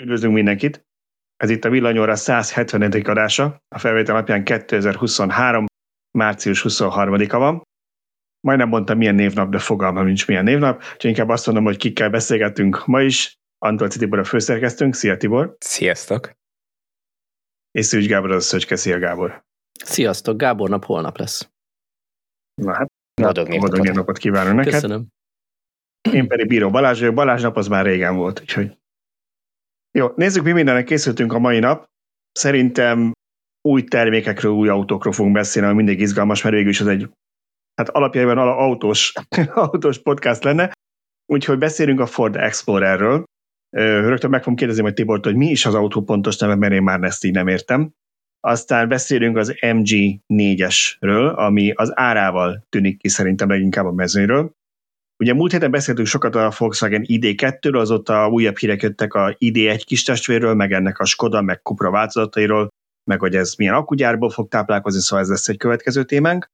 Üdvözlünk mindenkit! Ez itt a Villanyóra 170. adása, a felvétel napján 2023. március 23-a van. Majdnem mondtam milyen névnap, de fogalmam nincs milyen névnap, úgyhogy inkább azt mondom, hogy kikkel beszélgetünk ma is. Antolci Tibor a főszerkesztőnk, szia Tibor! Sziasztok! És Szűcs Gábor az a Szöcske, szia Gábor! Sziasztok, Gábor nap holnap lesz. Na hát, boldog névnapot, napot kívánok neked! Köszönöm. Én pedig Bíró Balázs vagyok, Balázs nap az már régen volt, úgyhogy jó, nézzük, mi mindennek készültünk a mai nap. Szerintem új termékekről, új autókról fogunk beszélni, ami mindig izgalmas, mert végül is ez egy hát alapjában autós, autós podcast lenne. Úgyhogy beszélünk a Ford Explorerről. Rögtön meg fogom kérdezni hogy Tibort, hogy mi is az autó pontos neve, mert én már ezt így nem értem. Aztán beszélünk az MG4-esről, ami az árával tűnik ki szerintem leginkább a mezőről. Ugye múlt héten beszéltünk sokat a Volkswagen ID2-ről, azóta újabb hírek jöttek a ID1 kis testvérről, meg ennek a Skoda, meg Cupra változatairól, meg hogy ez milyen akugyárból fog táplálkozni, szóval ez lesz egy következő témánk.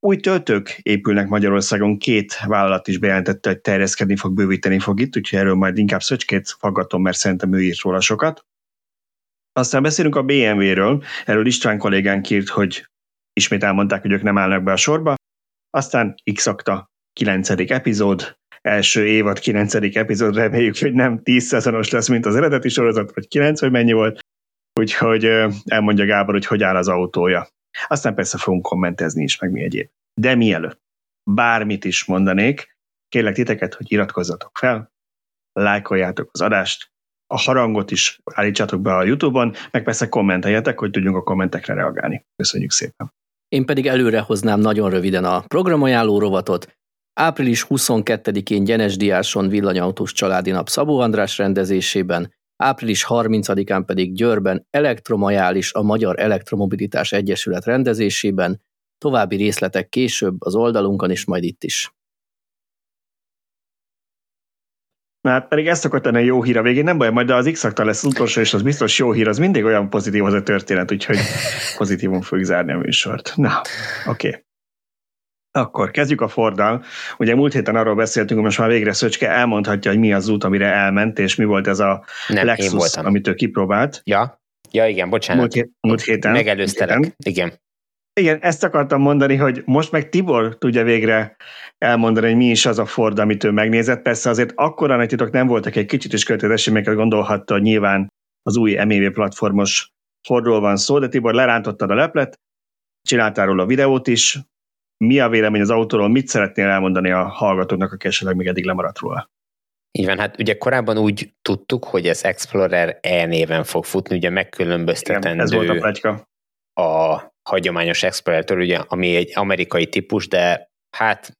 Új töltők épülnek Magyarországon, két vállalat is bejelentette, hogy terjeszkedni fog, bővíteni fog itt, úgyhogy erről majd inkább Szöcskét faggatom, mert szerintem ő írt róla sokat. Aztán beszélünk a BMW-ről, erről István kollégánk írt, hogy ismét elmondták, hogy ők nem állnak be a sorba, aztán x 9. epizód, első évad 9. epizód, reméljük, hogy nem 10 szezonos lesz, mint az eredeti sorozat, vagy 9, vagy mennyi volt. Úgyhogy elmondja Gábor, hogy hogy áll az autója. Aztán persze fogunk kommentezni is, meg mi egyéb. De mielőtt bármit is mondanék, kérlek titeket, hogy iratkozzatok fel, lájkoljátok az adást, a harangot is állítsátok be a YouTube-on, meg persze kommenteljetek, hogy tudjunk a kommentekre reagálni. Köszönjük szépen! Én pedig előre hoznám nagyon röviden a programajánló rovatot, Április 22-én Gyenes Diáson villanyautós családi nap Szabó András rendezésében, április 30-án pedig Győrben elektromajális a Magyar Elektromobilitás Egyesület rendezésében, további részletek később az oldalunkon és majd itt is. Na hát pedig ezt szokott lenni jó hír a végén, nem baj, majd az x lesz utolsó, és az biztos jó hír, az mindig olyan pozitív az a történet, úgyhogy pozitívum fogjuk zárni a műsort. Na, oké. Okay. Akkor kezdjük a Forddal. Ugye múlt héten arról beszéltünk, hogy most már végre Szöcske elmondhatja, hogy mi az út, amire elment, és mi volt ez a Nem, Lexus, amit ő kipróbált. Ja, ja igen, bocsánat. Múlt, hét, múlt héten. Megelőztelek, héten. igen. Igen, ezt akartam mondani, hogy most meg Tibor tudja végre elmondani, hogy mi is az a Ford, amit ő megnézett. Persze azért akkora nagy titok nem voltak, egy kicsit is következő eseményeket gondolhatta, hogy nyilván az új MEV platformos Fordról van szó, de Tibor lerántottad a leplet, csináltál róla a videót is, mi a vélemény az autóról, mit szeretnél elmondani a hallgatóknak, aki esetleg még eddig lemaradt róla? Így van, hát ugye korábban úgy tudtuk, hogy ez Explorer E néven fog futni, ugye megkülönböztetendő Igen, ez volt a, plegyka. a hagyományos Explorer-től, ugye, ami egy amerikai típus, de hát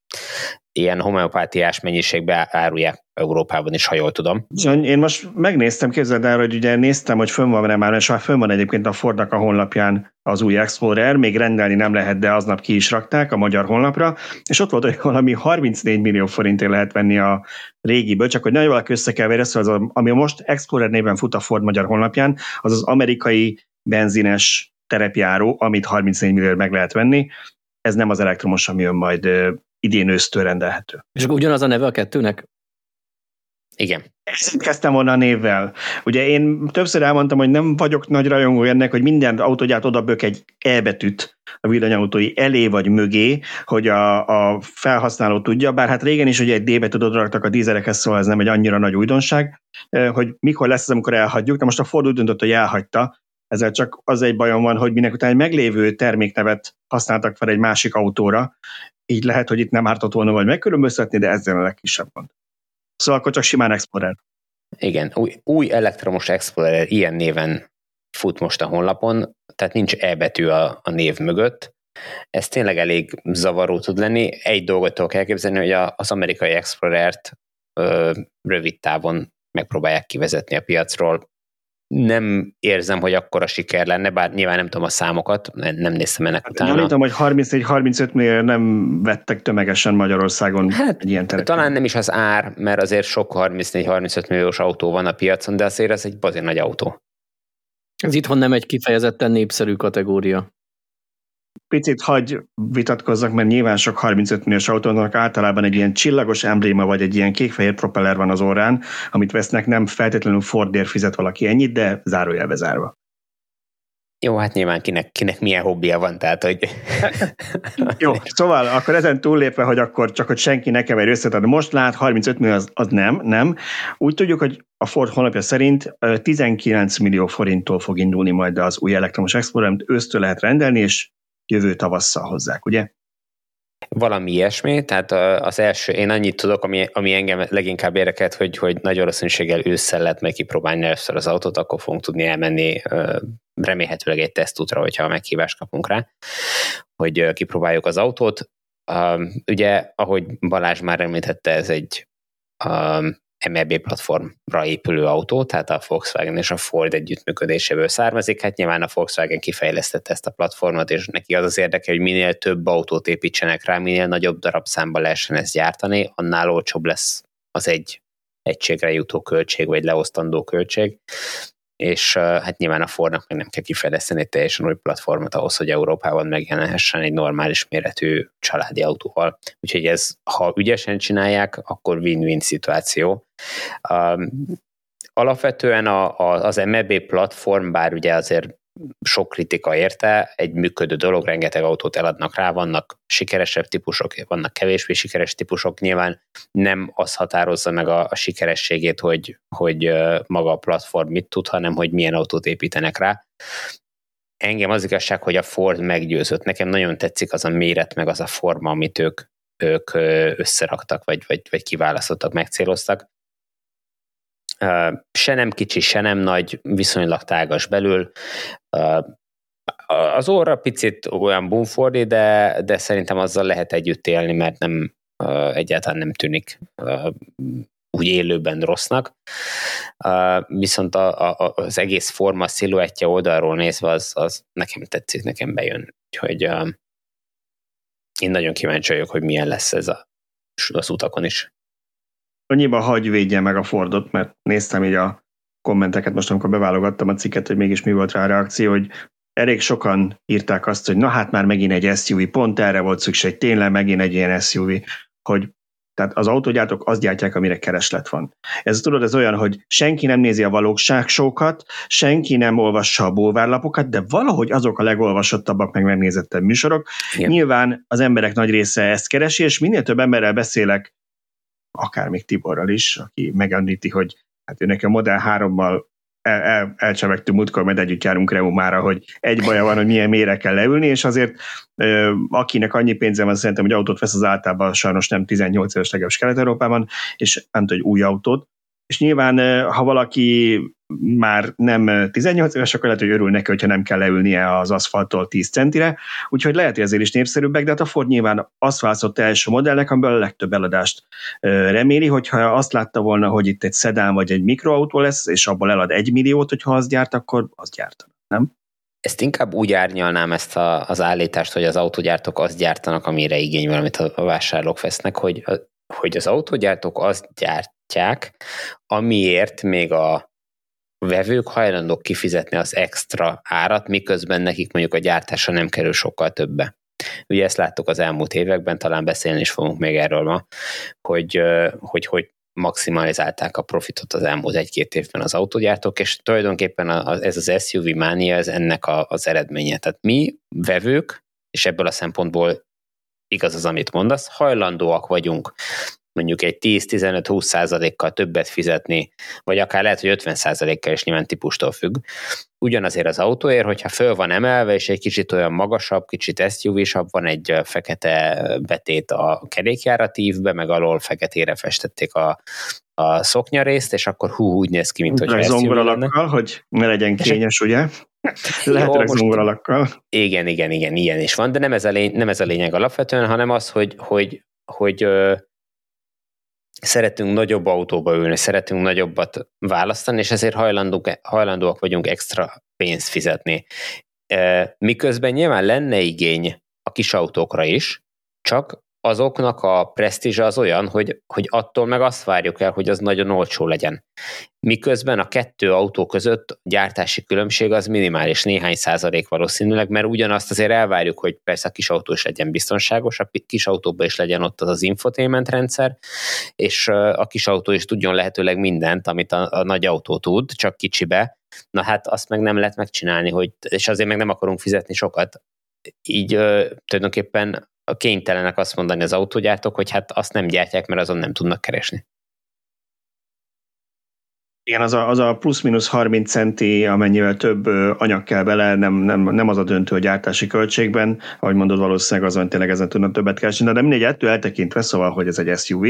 ilyen homeopátiás mennyiségbe árulják Európában is, ha jól tudom. Én most megnéztem, képzeld el, hogy ugye néztem, hogy fönn van már, és már fönn van egyébként a Fordnak a honlapján az új Explorer, még rendelni nem lehet, de aznap ki is rakták a magyar honlapra, és ott volt, hogy valami 34 millió forintért lehet venni a régiből, csak hogy nagyon valaki összekeverje, szóval az, ami most Explorer néven fut a Ford magyar honlapján, az az amerikai benzines terepjáró, amit 34 millió meg lehet venni. Ez nem az elektromos, ami jön majd idén ősztől rendelhető. És akkor ugyanaz a neve a kettőnek? Igen. Ezt kezdtem volna a névvel. Ugye én többször elmondtam, hogy nem vagyok nagy rajongó ennek, hogy minden autógyárt odabök egy E betűt a villanyautói elé vagy mögé, hogy a, a felhasználó tudja, bár hát régen is ugye egy D betűt odaraktak a dízerekhez, szóval ez nem egy annyira nagy újdonság, hogy mikor lesz ez, amikor elhagyjuk, de most a Ford úgy döntött, hogy elhagyta, ezzel csak az egy bajom van, hogy minek után egy meglévő terméknevet használtak fel egy másik autóra, így lehet, hogy itt nem ártott volna vagy megkülönböztetni, de ezzel a legkisebb gond. Szóval akkor csak simán Explorer. Igen, új, új elektromos Explorer ilyen néven fut most a honlapon, tehát nincs E betű a, a név mögött. Ez tényleg elég zavaró tud lenni. Egy dolgot tudok elképzelni, hogy a, az amerikai Explorer-t ö, rövid távon megpróbálják kivezetni a piacról nem érzem, hogy akkora siker lenne, bár nyilván nem tudom a számokat, nem néztem ennek hát, utána. Nem tudom, hogy 34-35 millió nem vettek tömegesen Magyarországon hát, egy ilyen terepet. Talán nem is az ár, mert azért sok 34-35 milliós autó van a piacon, de azért ez egy azért nagy autó. Ez itthon nem egy kifejezetten népszerű kategória. Picit hagy vitatkozzak, mert nyilván sok 35 milliós autónak általában egy ilyen csillagos embléma, vagy egy ilyen kék-fehér propeller van az órán, amit vesznek, nem feltétlenül Fordért fizet valaki ennyit, de zárójelbe zárva. Jó, hát nyilván kinek, kinek milyen hobbija van, tehát hogy... Jó, szóval akkor ezen túllépve, hogy akkor csak, hogy senki ne keverj össze, tehát most lát 35 millió, az, az nem, nem. Úgy tudjuk, hogy a Ford honlapja szerint 19 millió forinttól fog indulni majd az új elektromos Explorer, amit ősztől lehet rendelni, és jövő tavasszal hozzák, ugye? Valami ilyesmi, tehát az első, én annyit tudok, ami, ami engem leginkább érdekelt, hogy, hogy nagy valószínűséggel ősszel lehet meg kipróbálni először az autót, akkor fogunk tudni elmenni remélhetőleg egy tesztútra, hogyha meghívást kapunk rá, hogy kipróbáljuk az autót. Ugye, ahogy Balázs már említette, ez egy MLB platformra épülő autó, tehát a Volkswagen és a Ford együttműködéséből származik. Hát nyilván a Volkswagen kifejlesztette ezt a platformot, és neki az az érdeke, hogy minél több autót építsenek rá, minél nagyobb darabszámba lehessen ezt gyártani, annál olcsóbb lesz az egy egységre jutó költség, vagy leosztandó költség és hát nyilván a Fordnak meg nem kell kifejleszteni egy teljesen új platformot ahhoz, hogy Európában megjelenhessen egy normális méretű családi autóval. Úgyhogy ez, ha ügyesen csinálják, akkor win-win szituáció. Alapvetően a, a, az MEB platform, bár ugye azért sok kritika érte, egy működő dolog, rengeteg autót eladnak rá, vannak sikeresebb típusok, vannak kevésbé sikeres típusok, nyilván nem az határozza meg a, a sikerességét, hogy, hogy maga a platform mit tud, hanem hogy milyen autót építenek rá. Engem az igazság, hogy a Ford meggyőzött. Nekem nagyon tetszik az a méret, meg az a forma, amit ők, ők összeraktak, vagy, vagy, vagy kiválasztottak, megcéloztak se nem kicsi, se nem nagy, viszonylag tágas belül. Az óra picit olyan bumfordi, de, de szerintem azzal lehet együtt élni, mert nem egyáltalán nem tűnik úgy élőben rossznak. Viszont a, a, az egész forma, sziluettje oldalról nézve, az, az nekem tetszik, nekem bejön. Úgyhogy én nagyon kíváncsi vagyok, hogy milyen lesz ez a, az utakon is annyiban hagy védje meg a Fordot, mert néztem így a kommenteket most, amikor beválogattam a cikket, hogy mégis mi volt rá a reakció, hogy elég sokan írták azt, hogy na hát már megint egy SUV, pont erre volt szükség, tényleg megint egy ilyen SUV, hogy tehát az autógyártók azt gyártják, amire kereslet van. Ez tudod, ez olyan, hogy senki nem nézi a valóságsókat, senki nem olvassa a bulvárlapokat, de valahogy azok a legolvasottabbak, meg megnézettebb műsorok. Igen. Nyilván az emberek nagy része ezt keresi, és minél több emberrel beszélek akár még Tiborral is, aki megemlíti, hogy hát ő nekem Model 3-mal el, el, elcsevegtünk múltkor, mert együtt járunk Reumára, hogy egy baja van, hogy milyen mére kell leülni, és azért ö, akinek annyi pénze van, szerintem, hogy autót vesz, az általában sajnos nem 18 éves legalábbis Kelet-Európában, és nem tud, hogy új autót, és nyilván, ha valaki már nem 18 éves, akkor lehet, hogy örül neki, hogyha nem kell leülnie az aszfalttól 10 centire, úgyhogy lehet, hogy ezért is népszerűbbek, de hát a Ford nyilván azt választott első modellnek, amiből a legtöbb eladást reméli, hogyha azt látta volna, hogy itt egy szedán vagy egy mikroautó lesz, és abból elad egy milliót, hogyha azt gyárt, akkor azt gyártanak, nem? Ezt inkább úgy árnyalnám ezt a, az állítást, hogy az autógyártók azt gyártanak, amire igény van, amit a vásárlók vesznek, hogy, hogy az autógyártók azt gyártják, amiért még a vevők hajlandók kifizetni az extra árat, miközben nekik mondjuk a gyártása nem kerül sokkal többe. Ugye ezt láttuk az elmúlt években, talán beszélni is fogunk még erről ma, hogy, hogy, hogy maximalizálták a profitot az elmúlt egy-két évben az autógyártók, és tulajdonképpen ez az SUV mánia, ez ennek a, az eredménye. Tehát mi vevők, és ebből a szempontból igaz az, amit mondasz, hajlandóak vagyunk mondjuk egy 10-15-20 százalékkal többet fizetni, vagy akár lehet, hogy 50 százalékkal is nyilván típustól függ. Ugyanazért az autóért, hogyha föl van emelve, és egy kicsit olyan magasabb, kicsit SUV-sabb, van egy fekete betét a kerékjáratívbe, meg alól feketére festették a, a szoknyarészt, és akkor hú, úgy néz ki, mint hogy zongoralakkal, hogy ne legyen kényes, ugye? Lehetőleg zongoralakkal. Igen, igen, igen, ilyen is van, de nem ez a, lény, nem ez a lényeg alapvetően, hanem az, hogy, hogy, hogy, hogy szeretünk nagyobb autóba ülni, szeretünk nagyobbat választani, és ezért hajlandóak vagyunk extra pénzt fizetni. Miközben nyilván lenne igény a kis autókra is, csak azoknak a presztízse az olyan, hogy, hogy attól meg azt várjuk el, hogy az nagyon olcsó legyen. Miközben a kettő autó között gyártási különbség az minimális, néhány százalék valószínűleg, mert ugyanazt azért elvárjuk, hogy persze a kis autó is legyen biztonságos, a kis autóban is legyen ott az az infotainment rendszer, és a kis autó is tudjon lehetőleg mindent, amit a, a nagy autó tud, csak kicsibe, Na hát azt meg nem lehet megcsinálni, hogy, és azért meg nem akarunk fizetni sokat. Így ö, tulajdonképpen kénytelenek azt mondani az autógyártók, hogy hát azt nem gyártják, mert azon nem tudnak keresni. Igen, az a, az a plusz-minusz 30 centi, amennyivel több anyag kell bele, nem, nem, nem az a döntő a gyártási költségben, ahogy mondod, valószínűleg azon tényleg ezen tudnak többet keresni, de mindegy, ettől eltekintve, szóval, hogy ez egy SUV,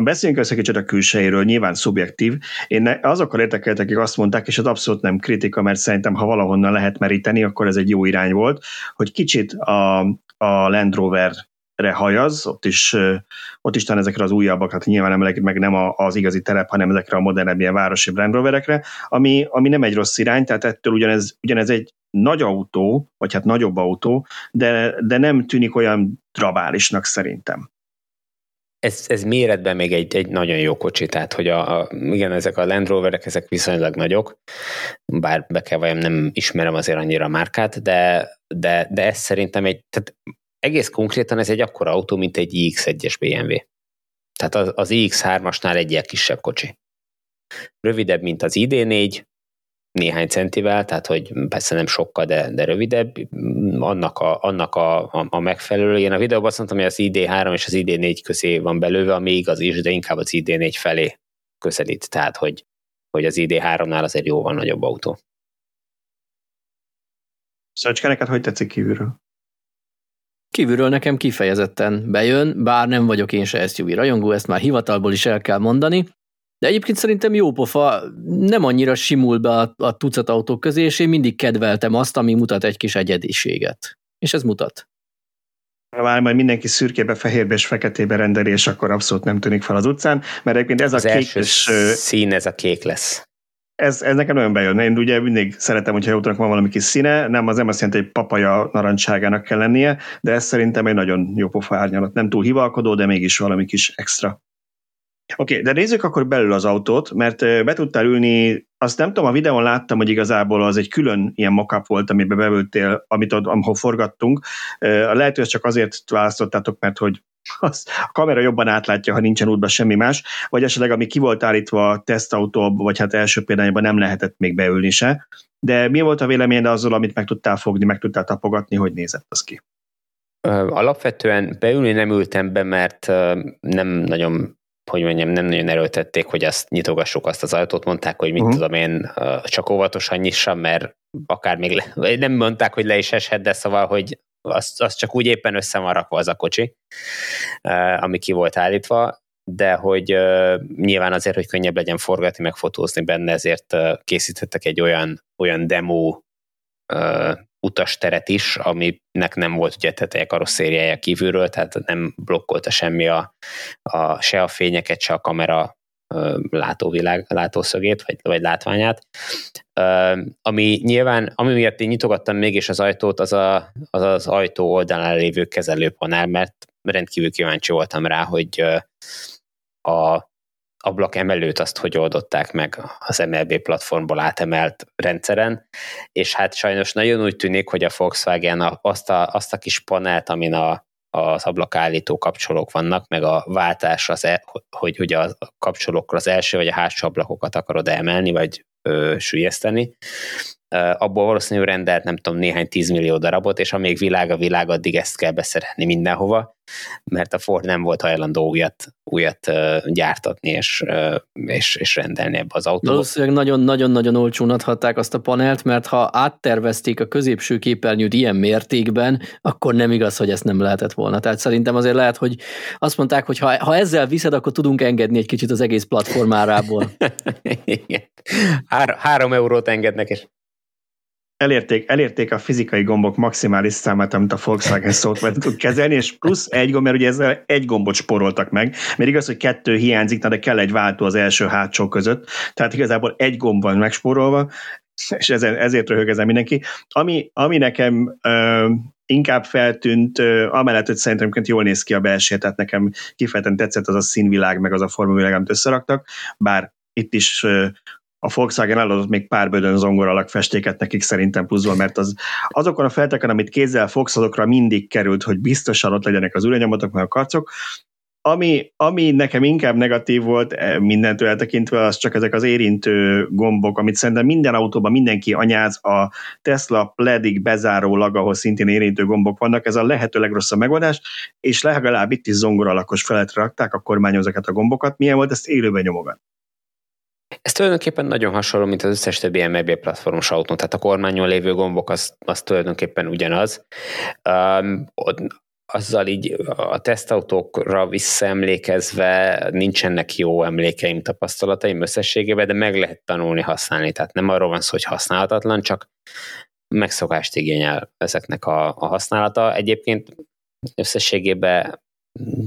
Beszéljünk össze kicsit a külsejéről, nyilván szubjektív. Én azokkal értekeltek, akik azt mondták, és ez abszolút nem kritika, mert szerintem, ha valahonnan lehet meríteni, akkor ez egy jó irány volt, hogy kicsit a, a Land Rover hajaz, ott is, ott is talán ezekre az újabbak, hát nyilván nem, meg nem az igazi terep, hanem ezekre a modernebb ilyen városi Land Roverekre, ami, ami nem egy rossz irány, tehát ettől ugyanez, ugyanez egy nagy autó, vagy hát nagyobb autó, de, de nem tűnik olyan drabálisnak szerintem ez, ez méretben még egy, egy nagyon jó kocsi, tehát hogy a, a, igen, ezek a Land Roverek, ezek viszonylag nagyok, bár be kell vajon nem ismerem azért annyira a márkát, de, de, de ez szerintem egy, tehát egész konkrétan ez egy akkora autó, mint egy iX1-es BMW. Tehát az, az iX3-asnál egy ilyen kisebb kocsi. Rövidebb, mint az ID4, néhány centivel, tehát hogy persze nem sokkal, de, de rövidebb, annak a, annak a, a, a megfelelő. Én a videóban azt mondtam, hogy az ID3 és az ID4 közé van belőve, ami igaz is, de inkább az ID4 felé közelít, tehát hogy, hogy az ID3-nál azért jóval nagyobb autó. Szöcske, neked hogy tetszik kívülről? Kívülről nekem kifejezetten bejön, bár nem vagyok én se SUV rajongó, ezt már hivatalból is el kell mondani, de egyébként szerintem jó pofa, nem annyira simul be a, a tucat autók közé, és én mindig kedveltem azt, ami mutat egy kis egyediséget. És ez mutat. Vár, majd mindenki szürkébe, fehérbe és feketébe rendeli, és akkor abszolút nem tűnik fel az utcán, mert egyébként ez az a kék... És, szín, ez a kék lesz. Ez, ez nekem nagyon bejön. Én ugye mindig szeretem, hogyha autónak van valami kis színe, nem az nem azt jelenti, hogy papaja narancságának kell lennie, de ez szerintem egy nagyon jó pofa árnyalat. Nem túl hivalkodó, de mégis valami kis extra. Oké, okay, de nézzük akkor belül az autót, mert be tudtál ülni, azt nem tudom, a videón láttam, hogy igazából az egy külön ilyen mockup volt, amiben beültél, amit ott, ahol forgattunk. Lehet, hogy csak azért választottátok, mert hogy az, a kamera jobban átlátja, ha nincsen útban semmi más, vagy esetleg ami ki volt állítva tesztautóba, vagy hát első példányban nem lehetett még beülni se. De mi volt a véleményed azzal, amit meg tudtál fogni, meg tudtál tapogatni, hogy nézett az ki? Alapvetően beülni nem ültem be, mert nem nagyon hogy mondjam, nem nagyon erőltették, hogy azt nyitogassuk azt az ajtót, mondták, hogy mit uh-huh. tudom én, csak óvatosan nyissam, mert akár még le, nem mondták, hogy le is eshet, de szóval, hogy az, az csak úgy éppen össze van rakva az a kocsi, ami ki volt állítva, de hogy nyilván azért, hogy könnyebb legyen forgatni, meg fotózni benne, ezért készítettek egy olyan, olyan demo utasteret is, aminek nem volt ugye teteje karosszériája kívülről, tehát nem blokkolta semmi a, a, se a fényeket, se a kamera látóvilág, látószögét, vagy, vagy látványát. Ami nyilván, ami miatt én nyitogattam mégis az ajtót, az a, az, az ajtó oldalán lévő kezelőpanel, mert rendkívül kíváncsi voltam rá, hogy a ablak emelőt azt hogy oldották meg az MLB platformból átemelt rendszeren, és hát sajnos nagyon úgy tűnik, hogy a Volkswagen azt a, azt a kis panelt, amin a, az ablakállító kapcsolók vannak, meg a váltás, az e, hogy ugye a kapcsolókra az első vagy a hátsó ablakokat akarod emelni, vagy ö, sülyezteni, abból valószínűleg rendelt nem tudom néhány tízmillió darabot, és amíg világ a világ, addig ezt kell beszerelni mindenhova, mert a Ford nem volt hajlandó újat, újat gyártatni és, és, és rendelni ebbe az autóba. Valószínűleg nagyon-nagyon-nagyon olcsón adhatták azt a panelt, mert ha áttervezték a középső képernyőt ilyen mértékben, akkor nem igaz, hogy ezt nem lehetett volna. Tehát szerintem azért lehet, hogy azt mondták, hogy ha, ha ezzel viszed, akkor tudunk engedni egy kicsit az egész platformárából. Hár, három eurót engednek, és elérték, elérték a fizikai gombok maximális számát, amit a Volkswagen szót tud kezelni, és plusz egy gomb, mert ugye ezzel egy gombot sporoltak meg, mert igaz, hogy kettő hiányzik, de kell egy váltó az első hátsó között, tehát igazából egy gomb van megspórolva, és ezen, ezért röhög ezen mindenki. Ami, ami nekem ö, inkább feltűnt, amellett, hogy szerintem jól néz ki a belső, tehát nekem kifejezetten tetszett az a színvilág, meg az a formavilág, amit összeraktak, bár itt is a Volkswagen eladott még pár bödön zongoralak festéket nekik szerintem pluszban, mert az, azokon a felteken, amit kézzel fogsz, azokra mindig került, hogy biztosan ott legyenek az ürönyomatok, meg a karcok. Ami, ami nekem inkább negatív volt e, mindentől eltekintve, az csak ezek az érintő gombok, amit szerintem minden autóban mindenki anyáz, a Tesla pledig bezárólag, ahol szintén érintő gombok vannak, ez a lehető legrosszabb megoldás, és legalább itt is zongoralakos feletre rakták a kormányon ezeket a gombokat. Milyen volt ezt élőben nyomogat? Ez tulajdonképpen nagyon hasonló, mint az összes többi MLB platformos autó, tehát a kormányon lévő gombok az, az tulajdonképpen ugyanaz. Um, azzal így a tesztautókra visszaemlékezve nincsenek jó emlékeim, tapasztalataim összességében, de meg lehet tanulni használni. Tehát nem arról van szó, hogy használhatatlan, csak megszokást igényel ezeknek a, a használata. Egyébként összességében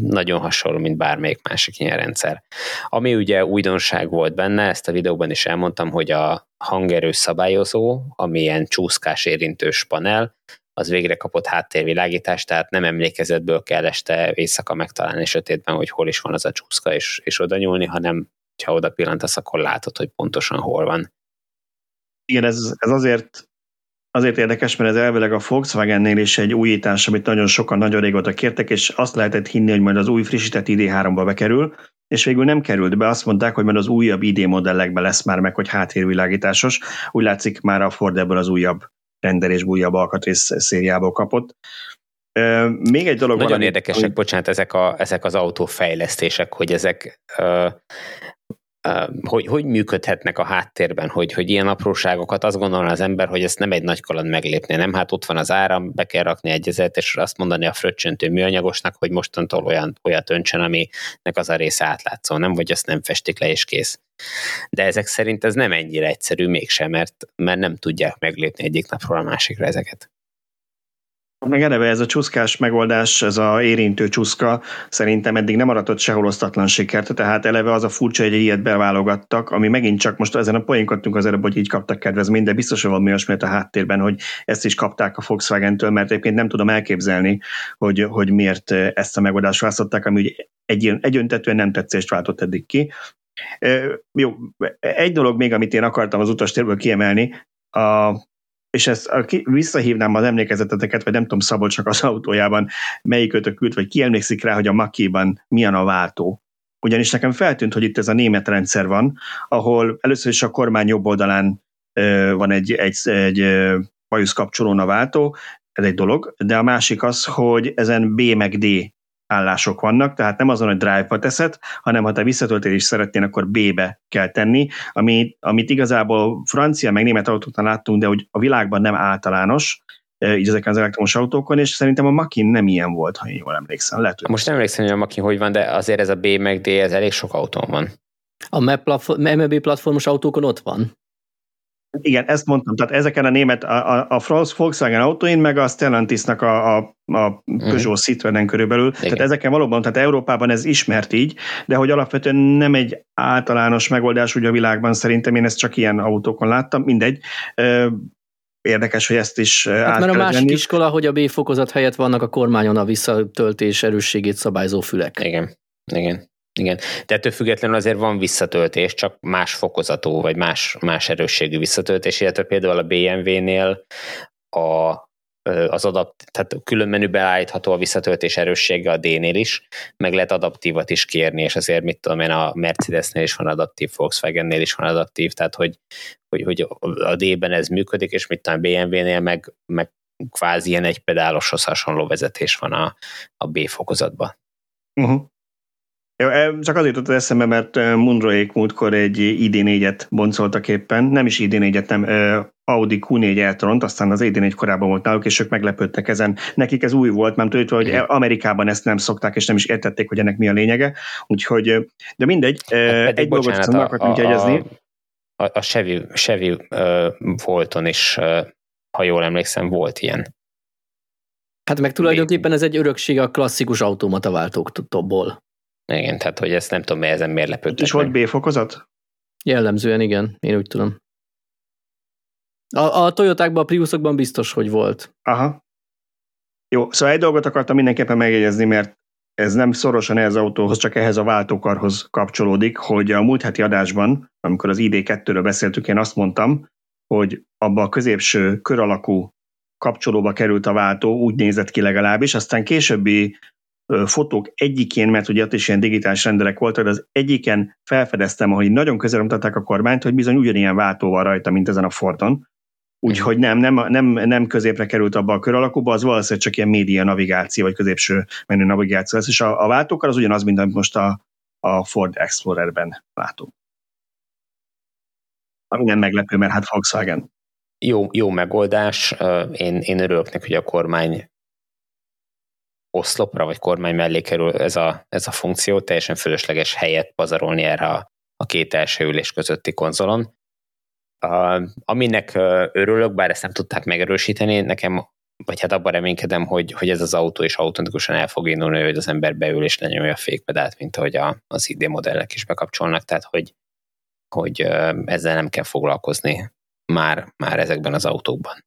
nagyon hasonló, mint bármelyik másik ilyen rendszer. Ami ugye újdonság volt benne, ezt a videóban is elmondtam, hogy a hangerő szabályozó, ami ilyen csúszkás érintős panel, az végre kapott háttérvilágítást, tehát nem emlékezetből kell este éjszaka megtalálni sötétben, hogy hol is van az a csúszka, és, és oda nyúlni, hanem ha oda pillantasz, akkor látod, hogy pontosan hol van. Igen, ez, ez azért azért érdekes, mert ez elvileg a Volkswagennél is egy újítás, amit nagyon sokan nagyon régóta kértek, és azt lehetett hinni, hogy majd az új frissített ID3-ba bekerül, és végül nem került be. Azt mondták, hogy majd az újabb ID modellekben lesz már meg, hogy háttérvilágításos. Úgy látszik, már a Ford ebből az újabb rendelésből, újabb alkatrész szériából kapott. Még egy dolog Nagyon van, érdekesek, ami... bocsánat, ezek, a, ezek az autófejlesztések, hogy ezek hogy, hogy működhetnek a háttérben, hogy, hogy ilyen apróságokat azt gondolna az ember, hogy ezt nem egy nagy kaland meglépni, nem? Hát ott van az áram, be kell rakni egyezet, és azt mondani a fröccsöntő műanyagosnak, hogy mostantól olyan, olyat öntsen, aminek az a része átlátszó, nem? Vagy azt nem festik le, és kész. De ezek szerint ez nem ennyire egyszerű mégsem, mert, mert nem tudják meglépni egyik napról a másikra ezeket. Meg eleve ez a csúszkás megoldás, ez a érintő csúszka szerintem eddig nem aratott sehol osztatlan sikert, tehát eleve az a furcsa, hogy egy ilyet beválogattak, ami megint csak most ezen a poénkodtunk az előbb, hogy így kaptak kedvezményt, de biztos, hogy valami olyasmi a háttérben, hogy ezt is kapták a Volkswagen-től, mert egyébként nem tudom elképzelni, hogy, hogy miért ezt a megoldást választották, ami egy, egyöntetően nem tetszést váltott eddig ki. Jó, egy dolog még, amit én akartam az utastérből kiemelni, a, és ezt visszahívnám az emlékezeteteket, vagy nem tudom, Szabolcsnak az autójában melyik ötök ült, vagy ki emlékszik rá, hogy a Makiban milyen a váltó. Ugyanis nekem feltűnt, hogy itt ez a német rendszer van, ahol először is a kormány jobb oldalán ö, van egy, egy, egy bajusz kapcsolón a váltó, ez egy dolog, de a másik az, hogy ezen B meg D állások vannak, tehát nem azon, hogy drive-ba teszed, hanem ha te visszatöltél is szeretnél, akkor B-be kell tenni, amit, amit igazából francia meg német autóknál láttunk, de hogy a világban nem általános, e, így ezeken az elektromos autókon, és szerintem a Makin nem ilyen volt, ha én jól emlékszem. Lehet, hogy Most nem emlékszem, hogy a Makin hogy van, de azért ez a B meg D, ez elég sok autón van. A MLB platformos autókon ott van. Igen, ezt mondtam, tehát ezeken a német, a, a, a Volkswagen autóin, meg a Stellantisnak a, a, a Peugeot mm. Citroen körülbelül, Igen. tehát ezeken valóban, tehát Európában ez ismert így, de hogy alapvetően nem egy általános megoldás ugye a világban, szerintem én ezt csak ilyen autókon láttam, mindegy, érdekes, hogy ezt is hát mert a másik venni. iskola, hogy a B fokozat helyett vannak a kormányon a visszatöltés erősségét szabályzó fülek. Igen, igen. Igen, de ettől függetlenül azért van visszatöltés, csak más fokozatú, vagy más, más erősségű visszatöltés, illetve például a BMW-nél a, az adapt, tehát külön menübe állítható a visszatöltés erőssége a D-nél is, meg lehet adaptívat is kérni, és azért mit tudom én, a Mercedesnél is van adaptív, Volkswagennél is van adaptív, tehát hogy, hogy, hogy a D-ben ez működik, és mit tudom, BMW-nél meg, meg kvázi ilyen egy pedáloshoz hasonló vezetés van a, a B fokozatban. Uh-huh. Jó, csak azért jutott eszembe, mert Mundroék múltkor egy ID4-et boncoltak éppen, nem is ID4-et, nem Audi Q4 eltront, aztán az ID4 korábban volt náluk, és ők meglepődtek ezen. Nekik ez új volt, nem tudjuk, hogy Amerikában ezt nem szokták, és nem is értették, hogy ennek mi a lényege. Úgyhogy, de mindegy, hát egy dolgot viszont akartunk jegyezni. A, a, a Chevy, Chevy uh, Volton is, uh, ha jól emlékszem, volt ilyen. Hát meg tulajdonképpen ez egy örökség a klasszikus automata váltóktól. Igen, tehát hogy ezt nem tudom, mi ezen miért lepődtek. És volt B fokozat? Jellemzően igen, én úgy tudom. A, a Toyotákban, a Priusokban biztos, hogy volt. Aha. Jó, szóval egy dolgot akartam mindenképpen megjegyezni, mert ez nem szorosan ehhez az autóhoz, csak ehhez a váltókarhoz kapcsolódik, hogy a múlt heti adásban, amikor az ID2-ről beszéltük, én azt mondtam, hogy abba a középső kör alakú kapcsolóba került a váltó, úgy nézett ki legalábbis, aztán későbbi fotók egyikén, mert ugye ott is ilyen digitális rendelek voltak, de az egyiken felfedeztem, hogy nagyon közel mutatták a kormányt, hogy bizony ugyanilyen váltó van rajta, mint ezen a Fordon. Úgyhogy nem, nem, nem, nem középre került abba a kör alakúba, az valószínűleg csak ilyen média navigáció, vagy középső menü navigáció lesz, és a, a váltókar az ugyanaz, mint amit most a, a Ford Explorerben látunk. Ami nem meglepő, mert hát Volkswagen. Jó, jó megoldás. Én, én örülök neki, hogy a kormány oszlopra vagy kormány mellé kerül ez a, ez a funkció, teljesen fölösleges helyet pazarolni erre a, a két első ülés közötti konzolon. A, aminek örülök, bár ezt nem tudták megerősíteni, nekem, vagy hát abban reménykedem, hogy, hogy ez az autó is automatikusan el fog indulni, hogy az ember beül és lenyomja a fékpedált, mint ahogy a, az ID modellek is bekapcsolnak, tehát hogy, hogy ezzel nem kell foglalkozni már, már ezekben az autókban.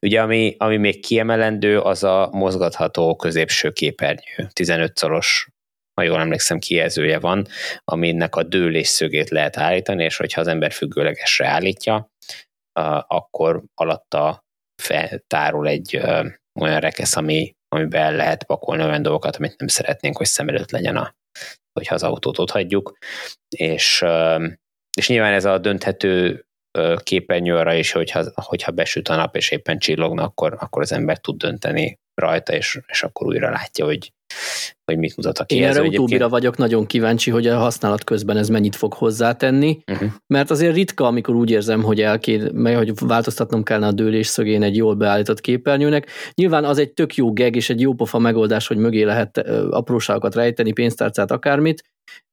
Ugye ami, ami még kiemelendő, az a mozgatható középső képernyő, 15 szoros ha jól emlékszem, kijelzője van, aminek a dőlés szögét lehet állítani, és hogyha az ember függőlegesre állítja, akkor alatta feltárul egy olyan rekesz, ami, amiben lehet pakolni olyan dolgokat, amit nem szeretnénk, hogy szem előtt legyen, a, hogyha az autót ott hagyjuk. És, és nyilván ez a dönthető képernyő arra is, hogyha, hogyha besüt a nap és éppen csillogna, akkor, akkor az ember tud dönteni rajta, és, és akkor újra látja, hogy, hogy mit mutat a kijelző. Én erre utóbbira vagyok nagyon kíváncsi, hogy a használat közben ez mennyit fog hozzátenni, uh-huh. mert azért ritka, amikor úgy érzem, hogy el kéne, meg, hogy változtatnom kellene a dőlés szögén egy jól beállított képernyőnek. Nyilván az egy tök jó geg és egy jó pofa megoldás, hogy mögé lehet apróságokat rejteni, pénztárcát, akármit,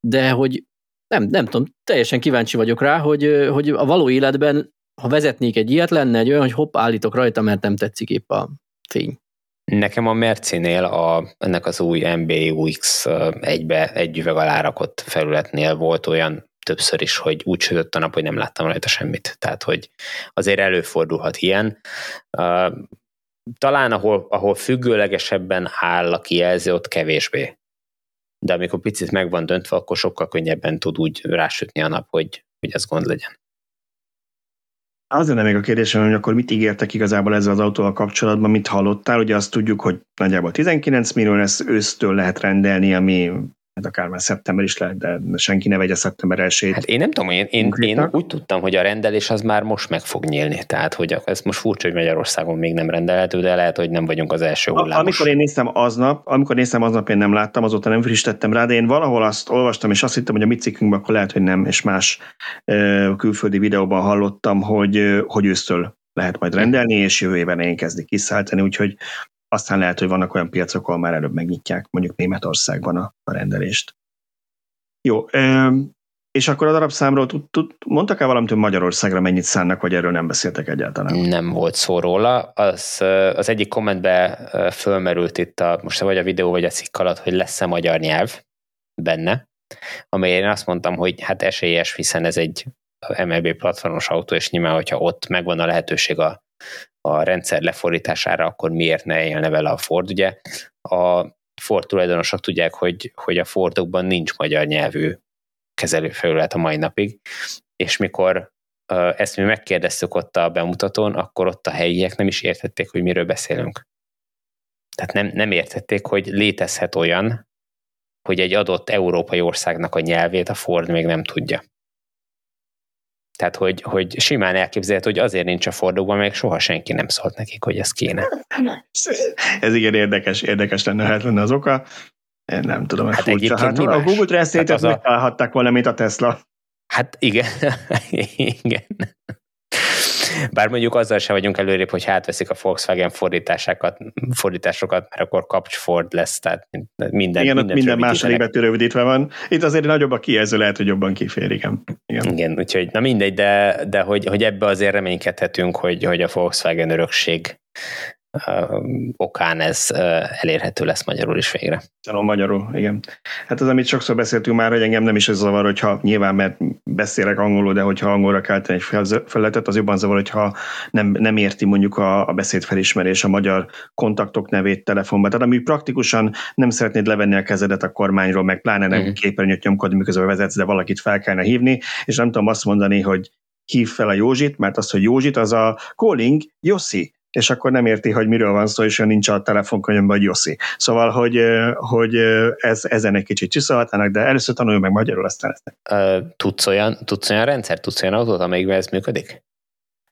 de hogy nem, nem tudom, teljesen kíváncsi vagyok rá, hogy, hogy a való életben, ha vezetnék egy ilyet, lenne egy olyan, hogy hopp, állítok rajta, mert nem tetszik épp a fény. Nekem a Mercinél a, ennek az új MBUX egybe, egy üveg alá rakott felületnél volt olyan többször is, hogy úgy sütött a nap, hogy nem láttam rajta semmit. Tehát, hogy azért előfordulhat ilyen. Talán ahol, ahol függőlegesebben áll a kijelző, ott kevésbé de amikor picit meg van döntve, akkor sokkal könnyebben tud úgy rásütni a nap, hogy, hogy ez gond legyen. Az lenne még a kérdésem, hogy akkor mit ígértek igazából ezzel az autóval kapcsolatban, mit hallottál? Ugye azt tudjuk, hogy nagyjából 19 millió lesz, ősztől lehet rendelni, ami hát akár már szeptember is lehet, de senki ne vegye szeptember 1 Hát én nem tudom, én, én, én úgy tudtam, hogy a rendelés az már most meg fog nyílni, tehát hogy ez most furcsa, hogy Magyarországon még nem rendelhető, de lehet, hogy nem vagyunk az első hullámos. Amikor én néztem aznap, amikor néztem aznap, én nem láttam, azóta nem frissítettem rá, de én valahol azt olvastam, és azt hittem, hogy a mi cikkünkben akkor lehet, hogy nem, és más külföldi videóban hallottam, hogy, hogy ősztől lehet majd rendelni, és jövő évben én kezdik kiszállítani, úgyhogy aztán lehet, hogy vannak olyan piacok, ahol már előbb megnyitják, mondjuk Németországban a, a rendelést. Jó, és akkor a darabszámról tud, tud, mondtak-e valamit, hogy Magyarországra mennyit szánnak, vagy erről nem beszéltek egyáltalán? Nem volt szó róla. Az, az egyik kommentbe fölmerült itt, a, most vagy a videó, vagy a cikk alatt, hogy lesz-e magyar nyelv benne, amelyén én azt mondtam, hogy hát esélyes, hiszen ez egy MLB platformos autó, és nyilván, hogyha ott megvan a lehetőség a a rendszer lefordítására, akkor miért ne élne vele a Ford? Ugye a Ford tulajdonosok tudják, hogy, hogy a Fordokban nincs magyar nyelvű kezelőfelület a mai napig, és mikor ezt mi megkérdeztük ott a bemutatón, akkor ott a helyiek nem is értették, hogy miről beszélünk. Tehát nem, nem értették, hogy létezhet olyan, hogy egy adott európai országnak a nyelvét a Ford még nem tudja. Tehát, hogy, hogy simán elképzelhető, hogy azért nincs a fordulóban, meg soha senki nem szólt nekik, hogy ez kéne. Ez igen érdekes, érdekes lenne, hát lenne az oka. Én nem tudom, hát furcsa. Hát a Google Translate-et hát megtalálhatták volna, mint a Tesla. Hát igen, igen. Bár mondjuk azzal sem vagyunk előrébb, hogy átveszik a Volkswagen fordításokat, fordításokat, mert akkor kapcs Ford lesz, tehát minden, igen, minden, minden második betű rövidítve van. Itt azért nagyobb a kijelző, lehet, hogy jobban kifér, igen. Igen, igen úgyhogy na mindegy, de, de hogy, hogy ebbe azért reménykedhetünk, hogy, hogy a Volkswagen örökség okán ez elérhető lesz magyarul is végre. Tudom, magyarul, igen. Hát az, amit sokszor beszéltünk már, hogy engem nem is ez zavar, hogyha nyilván, mert beszélek angolul, de hogyha angolra kell tenni egy felületet, az jobban zavar, hogyha nem, nem érti mondjuk a, a beszédfelismerés, a magyar kontaktok nevét telefonba. Tehát ami praktikusan nem szeretnéd levenni a kezedet a kormányról, meg pláne nem uh-huh. képernyőt nyomkodni, miközben vezetsz, de valakit fel kellene hívni, és nem tudom azt mondani, hogy hív fel a Józsit, mert az, hogy Józsit, az a calling Jossi, és akkor nem érti, hogy miről van szó, és nincs a telefonkönyvben, vagy Jossi. Szóval, hogy, hogy ez, ezen egy kicsit csiszolhatnának, de először tanulj meg magyarul, aztán ezt tudsz, olyan, tudsz olyan rendszer, tudsz olyan autót, amelyikben ez működik?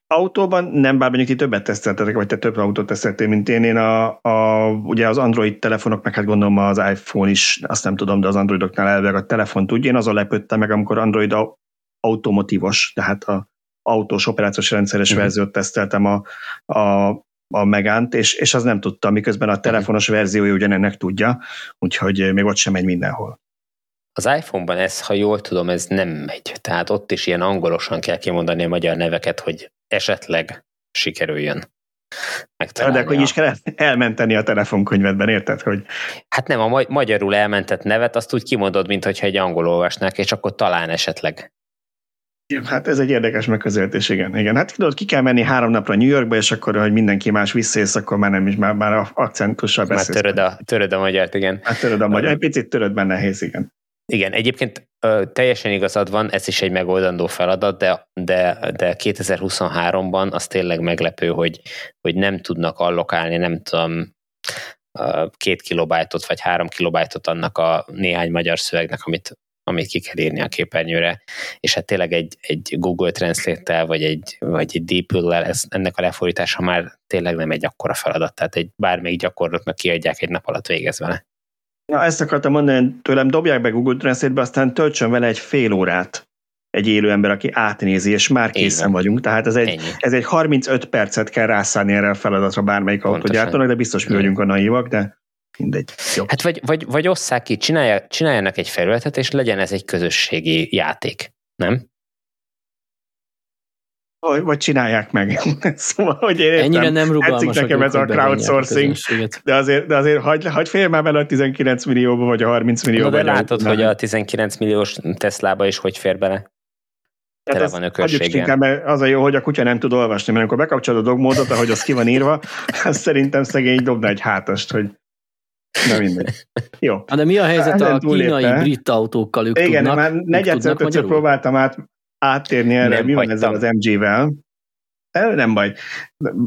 Autóban nem, bár mondjuk ti többet teszteltetek, vagy te több autót teszteltél, mint én. Én a, a, ugye az Android telefonok, meg hát gondolom az iPhone is, azt nem tudom, de az Androidoknál elvileg a telefon tudja. Én azon lepődtem meg, amikor Android automotívos, tehát a autós operációs rendszeres uh-huh. verziót teszteltem a, a, a Megánt, és, és az nem tudta, miközben a telefonos verziója ugyanennek tudja, úgyhogy még ott sem megy mindenhol. Az iPhone-ban ez, ha jól tudom, ez nem megy. Tehát ott is ilyen angolosan kell kimondani a magyar neveket, hogy esetleg sikerüljön. De akkor is kell elmenteni a telefonkönyvedben, érted? Hogy... Hát nem, a magyarul elmentett nevet azt úgy kimondod, mintha egy angol olvasnák, és akkor talán esetleg. Hát ez egy érdekes megközelítés, igen. igen. Hát tudod, ki kell menni három napra New Yorkba, és akkor, hogy mindenki más visszaész, akkor már nem is, már, már a akcentussal beszélsz. Már töröd a, töröd a magyart, igen. Hát töröd a magyar, egy picit töröd benne nehéz, igen. Igen, egyébként ö, teljesen igazad van, ez is egy megoldandó feladat, de, de, de 2023-ban az tényleg meglepő, hogy, hogy nem tudnak allokálni, nem tudom, két kilobájtot vagy három kilobájtot annak a néhány magyar szövegnek, amit amit ki kell írni a képernyőre, és hát tényleg egy, egy Google Translate-tel, vagy egy, vagy egy DeepL-lel ez, ennek a lefordítása már tényleg nem egy akkora feladat, tehát egy bármelyik gyakorlatnak kiadják egy nap alatt végez vele. Na, ezt akartam mondani, tőlem dobják be Google Translate-be, aztán töltsön vele egy fél órát egy élő ember, aki átnézi, és már készen vagyunk. Tehát ez egy, ez egy 35 percet kell rászállni erre a feladatra bármelyik autógyártónak, de biztos mi vagyunk a naivak, de mindegy. Jó. Hát vagy, vagy, vagy osszák ki, csinálják, csináljanak egy felületet, és legyen ez egy közösségi játék, nem? Vagy, vagy csinálják meg. szóval, hogy én értem, Ennyire nem rugalmas nekem ez a crowdsourcing, de azért, de azért hagy, hagy félj már bele a 19 millióba, vagy a 30 millióba. de látod, hogy a 19 milliós Teslába is hogy fér bele. Tele hát van ökörséggel. Mert az a jó, hogy a kutya nem tud olvasni, mert amikor bekapcsolod a dogmódot, ahogy az ki van írva, az szerintem szegény dobna egy hátast, hogy Na mindegy. Jó. De mi a helyzet a kínai brit autókkal? Ők Igen, tudnak, már negyedszer, próbáltam át, áttérni erre, nem mi van ezzel az MG-vel. Nem baj,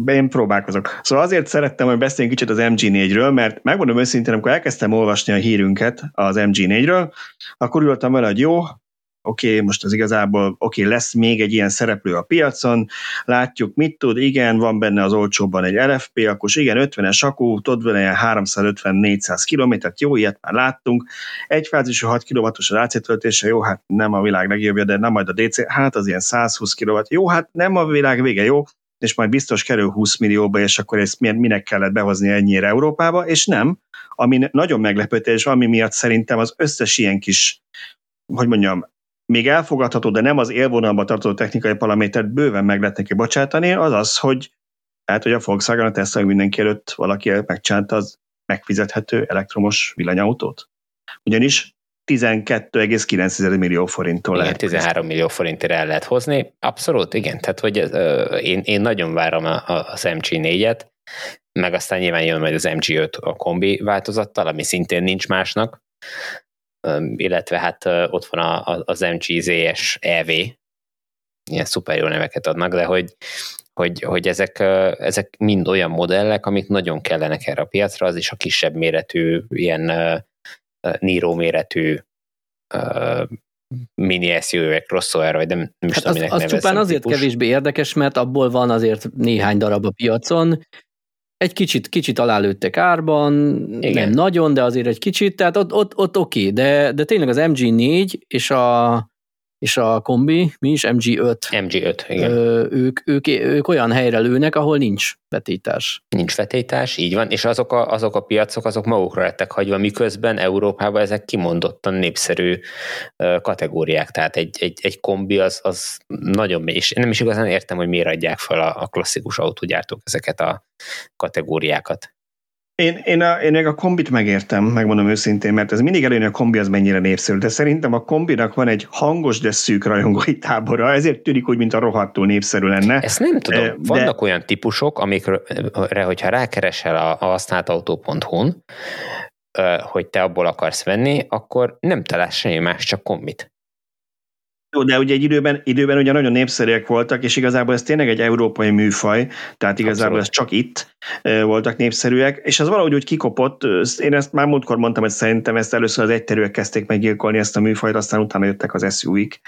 én próbálkozok. Szóval azért szerettem, hogy beszéljünk kicsit az MG4-ről, mert megmondom őszintén, amikor elkezdtem olvasni a hírünket az MG4-ről, akkor ültem vele, hogy jó, oké, okay, most az igazából, oké, okay, lesz még egy ilyen szereplő a piacon, látjuk, mit tud, igen, van benne az olcsóban egy LFP, akkor igen, 50-es akku, tudod vele ilyen 350-400 kilométert, jó, ilyet már láttunk, egyfázisú 6 kW-os az AC töltése, jó, hát nem a világ legjobbja, de nem majd a DC, hát az ilyen 120 kW, jó, hát nem a világ vége, jó, és majd biztos kerül 20 millióba, és akkor ezt minek kellett behozni ennyire Európába, és nem, ami nagyon meglepő, ami miatt szerintem az összes ilyen kis hogy mondjam, még elfogadható, de nem az élvonalba tartozó technikai paramétert bőven meg lehet neki bocsátani, az az, hogy lehet, hogy a Volkswagen a Tesla mindenki előtt valaki megcsánta az megfizethető elektromos villanyautót. Ugyanis 12,9 millió forinttól igen, lehet. 13 millió forintért el lehet hozni. Abszolút, igen. Tehát, hogy uh, én, én nagyon várom a, a, az MG4-et, meg aztán nyilván jön majd az MG5 a kombi változattal, ami szintén nincs másnak illetve hát ott van az MGZS EV, ilyen szuper jó neveket adnak, de hogy, hogy, hogy ezek, ezek mind olyan modellek, amik nagyon kellenek erre a piacra, az is a kisebb méretű, ilyen Niro méretű mini SUV-ek, crossover, vagy nem, nem hát is az, az csupán azért típus. kevésbé érdekes, mert abból van azért néhány darab a piacon, egy kicsit, kicsit alálőttek árban, Igen. nem nagyon, de azért egy kicsit, tehát ott, ott, ott oké, de, de tényleg az MG4 és a, és a kombi, mi is MG5. MG5, igen. Ö, ők, ők, ők olyan helyre lőnek, ahol nincs vetítás. Nincs vetítás, így van, és azok a, azok a piacok, azok magukra lettek hagyva, miközben Európában ezek kimondottan népszerű kategóriák, tehát egy, egy, egy kombi az, az nagyon és nem is igazán értem, hogy miért adják fel a, a klasszikus autógyártók ezeket a kategóriákat. Én, én, a, én még a kombit megértem, megmondom őszintén, mert ez mindig előjön, a kombi az mennyire népszerű, de szerintem a kombinak van egy hangos, de szűk rajongói tábora, ezért tűnik úgy, mint a rohadtul népszerű lenne. Ezt nem tudom. De... Vannak olyan típusok, amikre, hogyha rákeresel a, a használt n hogy te abból akarsz venni, akkor nem találsz semmi más, csak kombit. Jó, de ugye egy időben, időben ugye nagyon népszerűek voltak, és igazából ez tényleg egy európai műfaj, tehát igazából Abszolút. ez csak itt voltak népszerűek, és ez valahogy úgy kikopott, én ezt már múltkor mondtam, hogy szerintem ezt először az egyterűek kezdték meggyilkolni ezt a műfajt, aztán utána jöttek az SUV-k.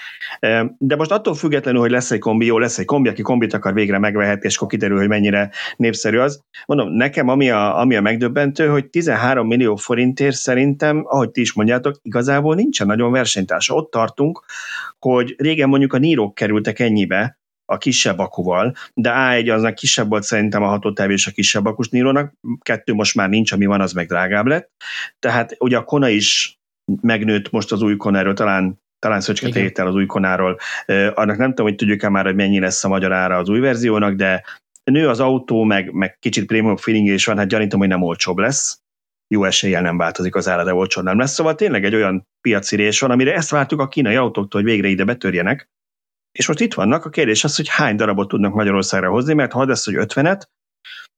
De most attól függetlenül, hogy lesz egy kombi, jó, lesz egy kombi, aki kombit akar végre megvehet, és akkor kiderül, hogy mennyire népszerű az. Mondom, nekem ami a, ami a megdöbbentő, hogy 13 millió forintért szerintem, ahogy ti is mondjátok, igazából nincsen nagyon versenytársa. Ott tartunk, hogy régen mondjuk a nírok kerültek ennyibe, a kisebb akuval, de A1 aznak kisebb volt szerintem a hatótáv és a kisebb akus nírónak, kettő most már nincs, ami van, az meg drágább lett. Tehát ugye a Kona is megnőtt most az új Konáról, talán talán szöcske el az új Konáról. Annak nem tudom, hogy tudjuk-e már, hogy mennyi lesz a magyar ára az új verziónak, de nő az autó, meg, meg kicsit prémium feeling is van, hát gyanítom, hogy nem olcsóbb lesz. Jó eséllyel nem változik az ára, de olcsóbb nem lesz. Szóval tényleg egy olyan piaci rés van, amire ezt vártuk a kínai autóktól, hogy végre ide betörjenek, és most itt vannak, a kérdés az, hogy hány darabot tudnak Magyarországra hozni, mert ha ezt, hogy 50-et,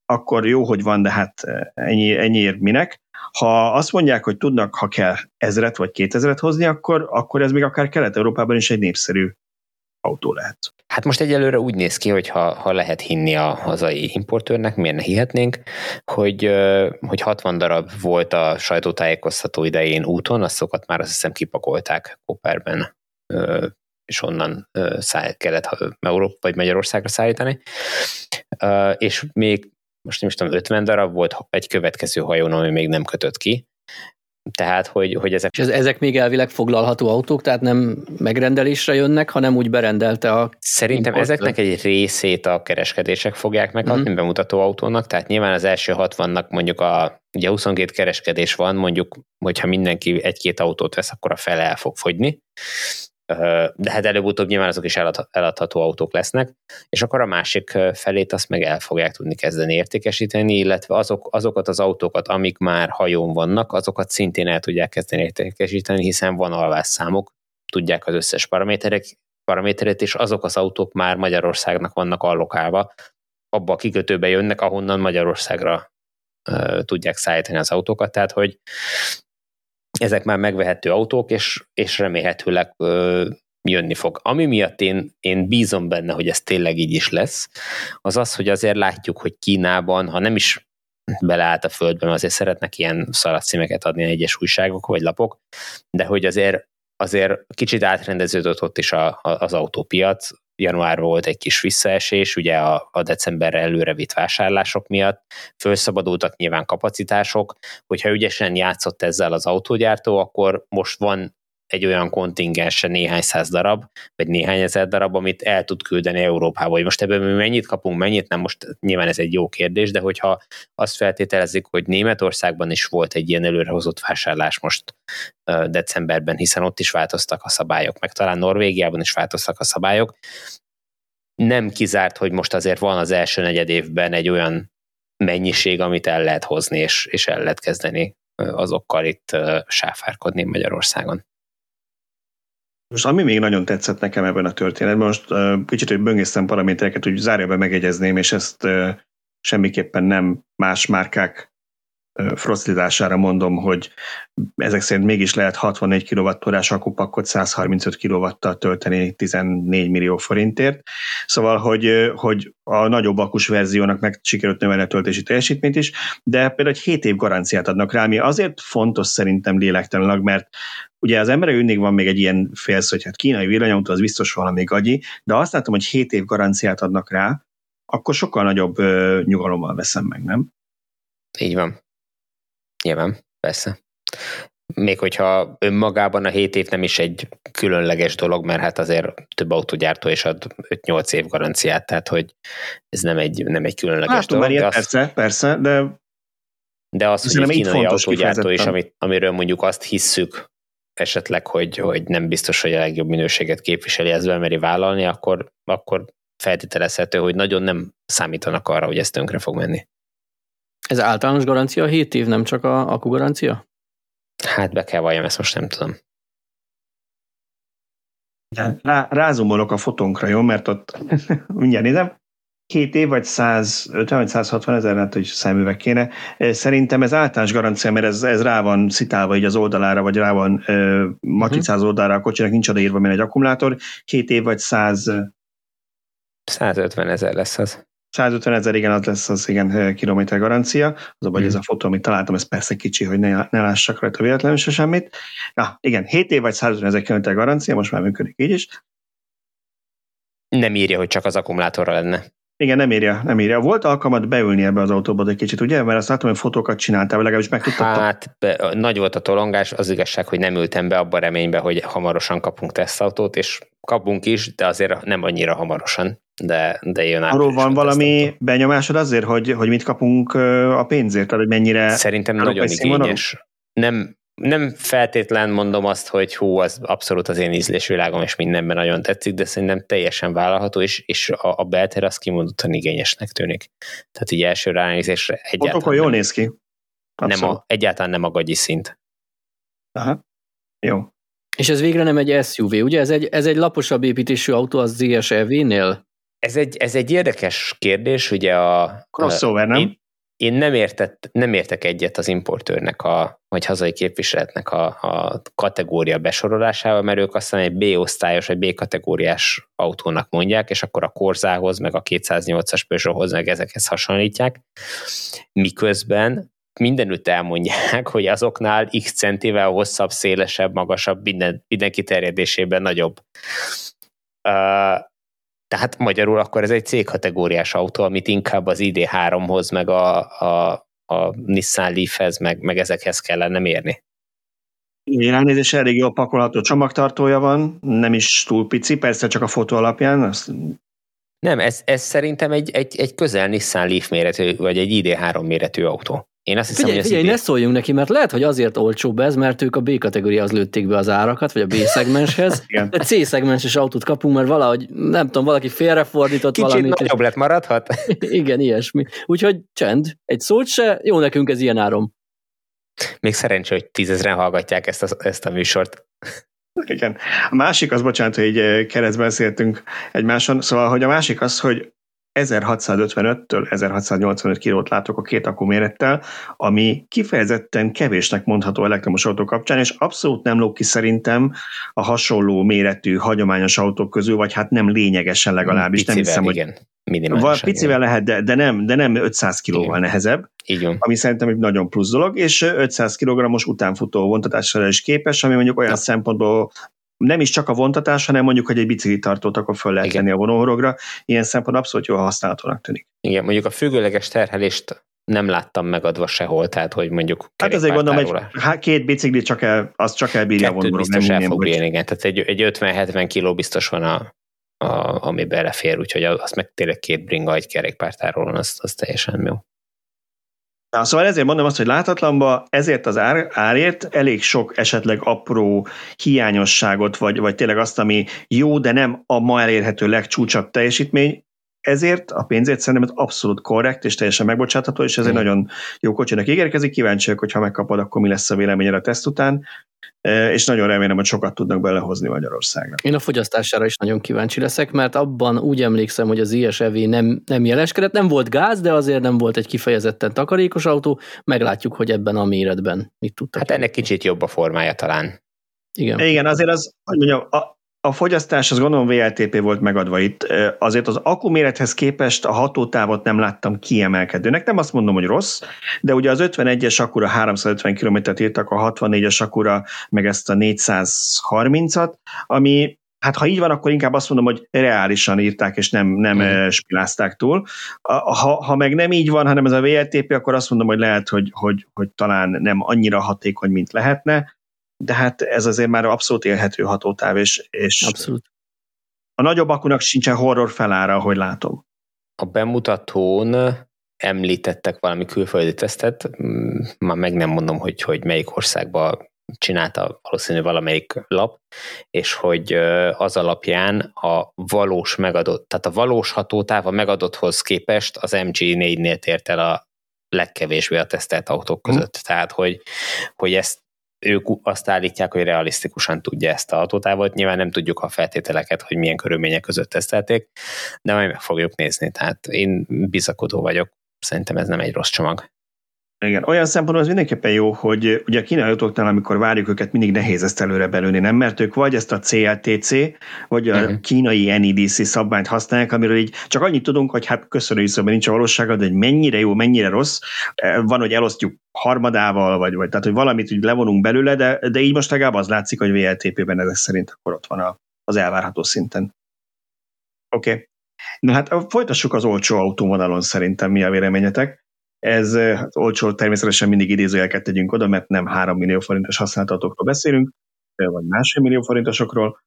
akkor jó, hogy van, de hát ennyi, ennyiért minek. Ha azt mondják, hogy tudnak, ha kell ezret vagy kétezret hozni, akkor, akkor ez még akár Kelet-Európában is egy népszerű autó lehet. Hát most egyelőre úgy néz ki, hogy ha, ha lehet hinni a hazai importőrnek, miért ne hihetnénk, hogy, hogy 60 darab volt a sajtótájékoztató idején úton, azokat már azt hiszem kipakolták Koperben és onnan száll, kellett Európa vagy Magyarországra szállítani. És még most nem is tudom, 50 darab volt egy következő hajón, ami még nem kötött ki. Tehát, hogy, hogy ezek... És ezek még elvileg foglalható autók, tehát nem megrendelésre jönnek, hanem úgy berendelte a... Szerintem ezeknek egy részét a kereskedések fogják megadni uh-huh. bemutató autónak, tehát nyilván az első 60-nak mondjuk a, ugye 22 kereskedés van, mondjuk, hogyha mindenki egy-két autót vesz, akkor a fele el fog fogyni de hát előbb-utóbb nyilván azok is eladható autók lesznek, és akkor a másik felét azt meg el fogják tudni kezdeni értékesíteni, illetve azok, azokat az autókat, amik már hajón vannak, azokat szintén el tudják kezdeni értékesíteni, hiszen van alvásszámok, tudják az összes paraméterek, paraméteret, és azok az autók már Magyarországnak vannak allokálva, abba a kikötőbe jönnek, ahonnan Magyarországra tudják szállítani az autókat, tehát hogy ezek már megvehető autók, és, és remélhetőleg ö, jönni fog. Ami miatt én, én bízom benne, hogy ez tényleg így is lesz, az az, hogy azért látjuk, hogy Kínában, ha nem is beleállt a mert azért szeretnek ilyen szalagcímeket adni egyes újságok vagy lapok, de hogy azért azért kicsit átrendeződött ott is a, a, az autópiac, januárban volt egy kis visszaesés, ugye a, a decemberre előre vitt vásárlások miatt, felszabadultak nyilván kapacitások, hogyha ügyesen játszott ezzel az autógyártó, akkor most van egy olyan kontingense néhány száz darab, vagy néhány ezer darab, amit el tud küldeni Európába. Hogy most ebből mi mennyit kapunk, mennyit nem, most nyilván ez egy jó kérdés, de hogyha azt feltételezik, hogy Németországban is volt egy ilyen előrehozott vásárlás most decemberben, hiszen ott is változtak a szabályok, meg talán Norvégiában is változtak a szabályok, nem kizárt, hogy most azért van az első negyed évben egy olyan mennyiség, amit el lehet hozni, és, és el lehet kezdeni azokkal itt sáfárkodni Magyarországon. Most ami még nagyon tetszett nekem ebben a történetben, most uh, kicsit, hogy böngésztem paramétereket, úgy zárjában megegyezném, és ezt uh, semmiképpen nem más márkák frostlidására mondom, hogy ezek szerint mégis lehet 64 kWh-órás akupakot 135 kW-tal tölteni 14 millió forintért. Szóval, hogy, hogy a nagyobb akus verziónak meg sikerült növelni a töltési teljesítményt is, de például egy 7 év garanciát adnak rá, ami azért fontos szerintem lélektelenak, mert ugye az emberek mindig van még egy ilyen félsz, hogy hát kínai villanyautó az biztos valami gagyi, de azt látom, hogy 7 év garanciát adnak rá, akkor sokkal nagyobb ö, nyugalommal veszem meg, nem? Így van. Nyilván, persze. még hogyha önmagában a 7 év nem is egy különleges dolog, mert hát azért több autógyártó is ad 5-8 év garanciát, tehát hogy ez nem egy, nem egy különleges Hát, dolog. ilyet, azt, persze, persze, de de az, hogy egy kínai autógyártó is, amit, amiről mondjuk azt hisszük esetleg, hogy, hogy nem biztos, hogy a legjobb minőséget képviseli, ezt bemeri vállalni, akkor, akkor feltételezhető, hogy nagyon nem számítanak arra, hogy ez tönkre fog menni. Ez általános garancia 7 év, nem csak a akku garancia? Hát be kell valljam, ezt most nem tudom. rá, rázumolok a fotónkra, jó? Mert ott mindjárt nézem. Két év, vagy 150, vagy 160 ezer, hát, hogy szemüveg kéne. Szerintem ez általános garancia, mert ez, ez rá van szitálva így az oldalára, vagy rá van uh, matricáz oldalra a kocsinak, nincs odaírva, mint egy akkumulátor. Két év, vagy 100, 150 ezer lesz az. 150 ezer, igen, az lesz az igen kilométer garancia. Az a baj, Mhm. ez a fotó, amit találtam, ez persze kicsi, hogy ne, ne lássak rajta véletlenül se semmit. Na, igen, 7 év vagy 150 ezer kilométer garancia, most már működik így is. Nem írja, hogy csak az akkumulátorra lenne. Igen, nem írja, nem írja. Volt alkalmat beülni ebbe az autóba egy kicsit, ugye? Mert azt látom, hogy fotókat csináltál, vagy legalábbis megtudtad. Hát be, nagy volt a tolongás, az igazság, hogy nem ültem be abba a reménybe, hogy hamarosan kapunk tesztautót, és kapunk is, de azért nem annyira hamarosan, de, de jön Arról van valami benyomásod azért, hogy, hogy mit kapunk a pénzért, tehát hogy mennyire... Szerintem nagyon igényes. Nem, nem feltétlen mondom azt, hogy hú, az abszolút az én ízlésvilágom, és mindenben nagyon tetszik, de szerintem teljesen vállalható, és, és a, a belter az kimondottan igényesnek tűnik. Tehát így első ránézésre egyáltalán jól nem, néz ki. nem Abszolút. a, egyáltalán nem a gagyi szint. Aha. Jó. És ez végre nem egy SUV, ugye? Ez egy, ez egy laposabb építésű autó az ZSEV-nél? Ez egy, ez egy érdekes kérdés, ugye a... Crossover, nem? Én, én nem, értett, nem értek egyet az importőrnek, a, vagy hazai képviseletnek a, a kategória besorolásával, mert ők aztán egy B-osztályos, vagy B-kategóriás autónak mondják, és akkor a Korzához, meg a 208-as Peugeothoz, meg ezekhez hasonlítják, miközben mindenütt elmondják, hogy azoknál x centivel hosszabb, szélesebb, magasabb, minden, minden kiterjedésében nagyobb. Uh, tehát magyarul akkor ez egy C-kategóriás autó, amit inkább az ID3-hoz, meg a, a, a Nissan Leafhez, meg, meg ezekhez kellene mérni. Ránézés elég jól pakolható csomagtartója van, nem is túl pici, persze csak a fotó alapján. Azt, Nem, ez, ez szerintem egy, egy, egy közel Nissan Leaf méretű, vagy egy ID3 méretű autó. Én azt hiszem, Figyelj, hogy figyelj, ne szóljunk neki, mert lehet, hogy azért olcsóbb ez, mert ők a B kategóriához lőtték be az árakat, vagy a B szegmenshez. De C szegmenses autót kapunk, mert valahogy, nem tudom, valaki félrefordított Kicsit valamit. nagyobb lett maradhat. Igen, ilyesmi. Úgyhogy csend, egy szót se, jó nekünk ez ilyen áron. Még szerencsé, hogy tízezren hallgatják ezt a, ezt a műsort. Igen. A másik az, bocsánat, hogy így eh, keresztben beszéltünk egymáson, szóval, hogy a másik az, hogy 1655-től 1685 kilót látok a két akkumérettel, ami kifejezetten kevésnek mondható elektromos autó kapcsán, és abszolút nem lóg ki szerintem a hasonló méretű, hagyományos autók közül, vagy hát nem lényegesen legalábbis. nem Picivel, hiszem, hogy igen. Val, Minimálisan. picivel lehet, de, de, nem, de nem 500 kilóval Igen. nehezebb, van. ami szerintem egy nagyon plusz dolog, és 500 kg-os utánfutó vontatásra is képes, ami mondjuk olyan Ja. szempontból nem is csak a vontatás, hanem mondjuk, hogy egy biciklitartót akkor föl lehet Igen. tenni a vonóhorogra, ilyen szempont abszolút jól használhatónak tűnik. Igen, mondjuk a függőleges terhelést nem láttam megadva sehol, tehát hogy mondjuk Hát azért gondolom, hogy kerékpártárolás. há- két bicikli csak el, az csak elbírja a Kettőt vonóról, biztos el minden, fog bírni, igen. Tehát egy, egy 50-70 kiló biztos van, a, a, ami belefér, úgyhogy az meg tényleg két bringa egy kerékpártárolón, az, az teljesen jó. Na, szóval ezért mondom azt, hogy látatlanba ezért az ár, árért elég sok esetleg apró hiányosságot, vagy, vagy tényleg azt, ami jó, de nem a ma elérhető legcsúcsabb teljesítmény, ezért a pénzért szerintem ez abszolút korrekt és teljesen megbocsátható, és ez egy Mm. nagyon jó kocsinak ígérkezik. Kíváncsi vagyok, hogy ha megkapod, akkor mi lesz a véleményed a teszt után, E, és nagyon remélem, hogy sokat tudnak belehozni Magyarországra. Én a fogyasztására is nagyon kíváncsi leszek, mert abban úgy emlékszem, hogy az ISEV nem, nem jeleskedett, nem volt gáz, de azért nem volt egy kifejezetten takarékos autó. Meglátjuk, hogy ebben a méretben mit tudtak. Hát ennek kicsit jobb a formája talán. Igen. Igen, azért az, hogy mondjam, a, a fogyasztás az gondolom VLTP volt megadva itt. Azért az akkumérethez képest a hatótávot nem láttam kiemelkedőnek. Nem azt mondom, hogy rossz, de ugye az 51-es akkura 350 km-t írtak, a 64-es akkura meg ezt a 430-at, ami Hát ha így van, akkor inkább azt mondom, hogy reálisan írták, és nem, nem mm. spilázták túl. Ha, ha meg nem így van, hanem ez a VLTP, akkor azt mondom, hogy lehet, hogy, hogy, hogy talán nem annyira hatékony, mint lehetne de hát ez azért már abszolút élhető hatótáv, és, és Abszolút. a nagyobb akunak sincsen horror felára, ahogy látom. A bemutatón említettek valami külföldi tesztet, már meg nem mondom, hogy, hogy melyik országban csinálta valószínű valamelyik lap, és hogy az alapján a valós megadott, tehát a valós hatótáv a megadotthoz képest az MG4-nél tért el a legkevésbé a tesztelt autók mhm. között. Hmm. Tehát, hogy, hogy ezt ők azt állítják, hogy realisztikusan tudja ezt a hatótávot. Nyilván nem tudjuk a feltételeket, hogy milyen körülmények között tesztelték, de majd meg fogjuk nézni. Tehát én bizakodó vagyok. Szerintem ez nem egy rossz csomag. Igen, olyan szempontból az mindenképpen jó, hogy ugye a kínai autóknál, amikor várjuk őket, mindig nehéz ezt előre belőni, nem? Mert ők vagy ezt a CLTC, vagy a uh-huh. kínai NEDC szabványt használják, amiről így csak annyit tudunk, hogy hát köszönjük szépen, nincs a valósága, de hogy mennyire jó, mennyire rossz. E, van, hogy elosztjuk harmadával, vagy, vagy tehát, hogy valamit úgy levonunk belőle, de, de így most legalább az látszik, hogy VLTP-ben ezek szerint akkor ott van a, az elvárható szinten. Oké. Okay. Na hát folytassuk az olcsó autóvonalon szerintem, mi a véleményetek. Ez hát olcsó természetesen mindig idézőjelket tegyünk oda, mert nem 3 millió forintos használtatókról beszélünk, vagy másfél millió forintosokról.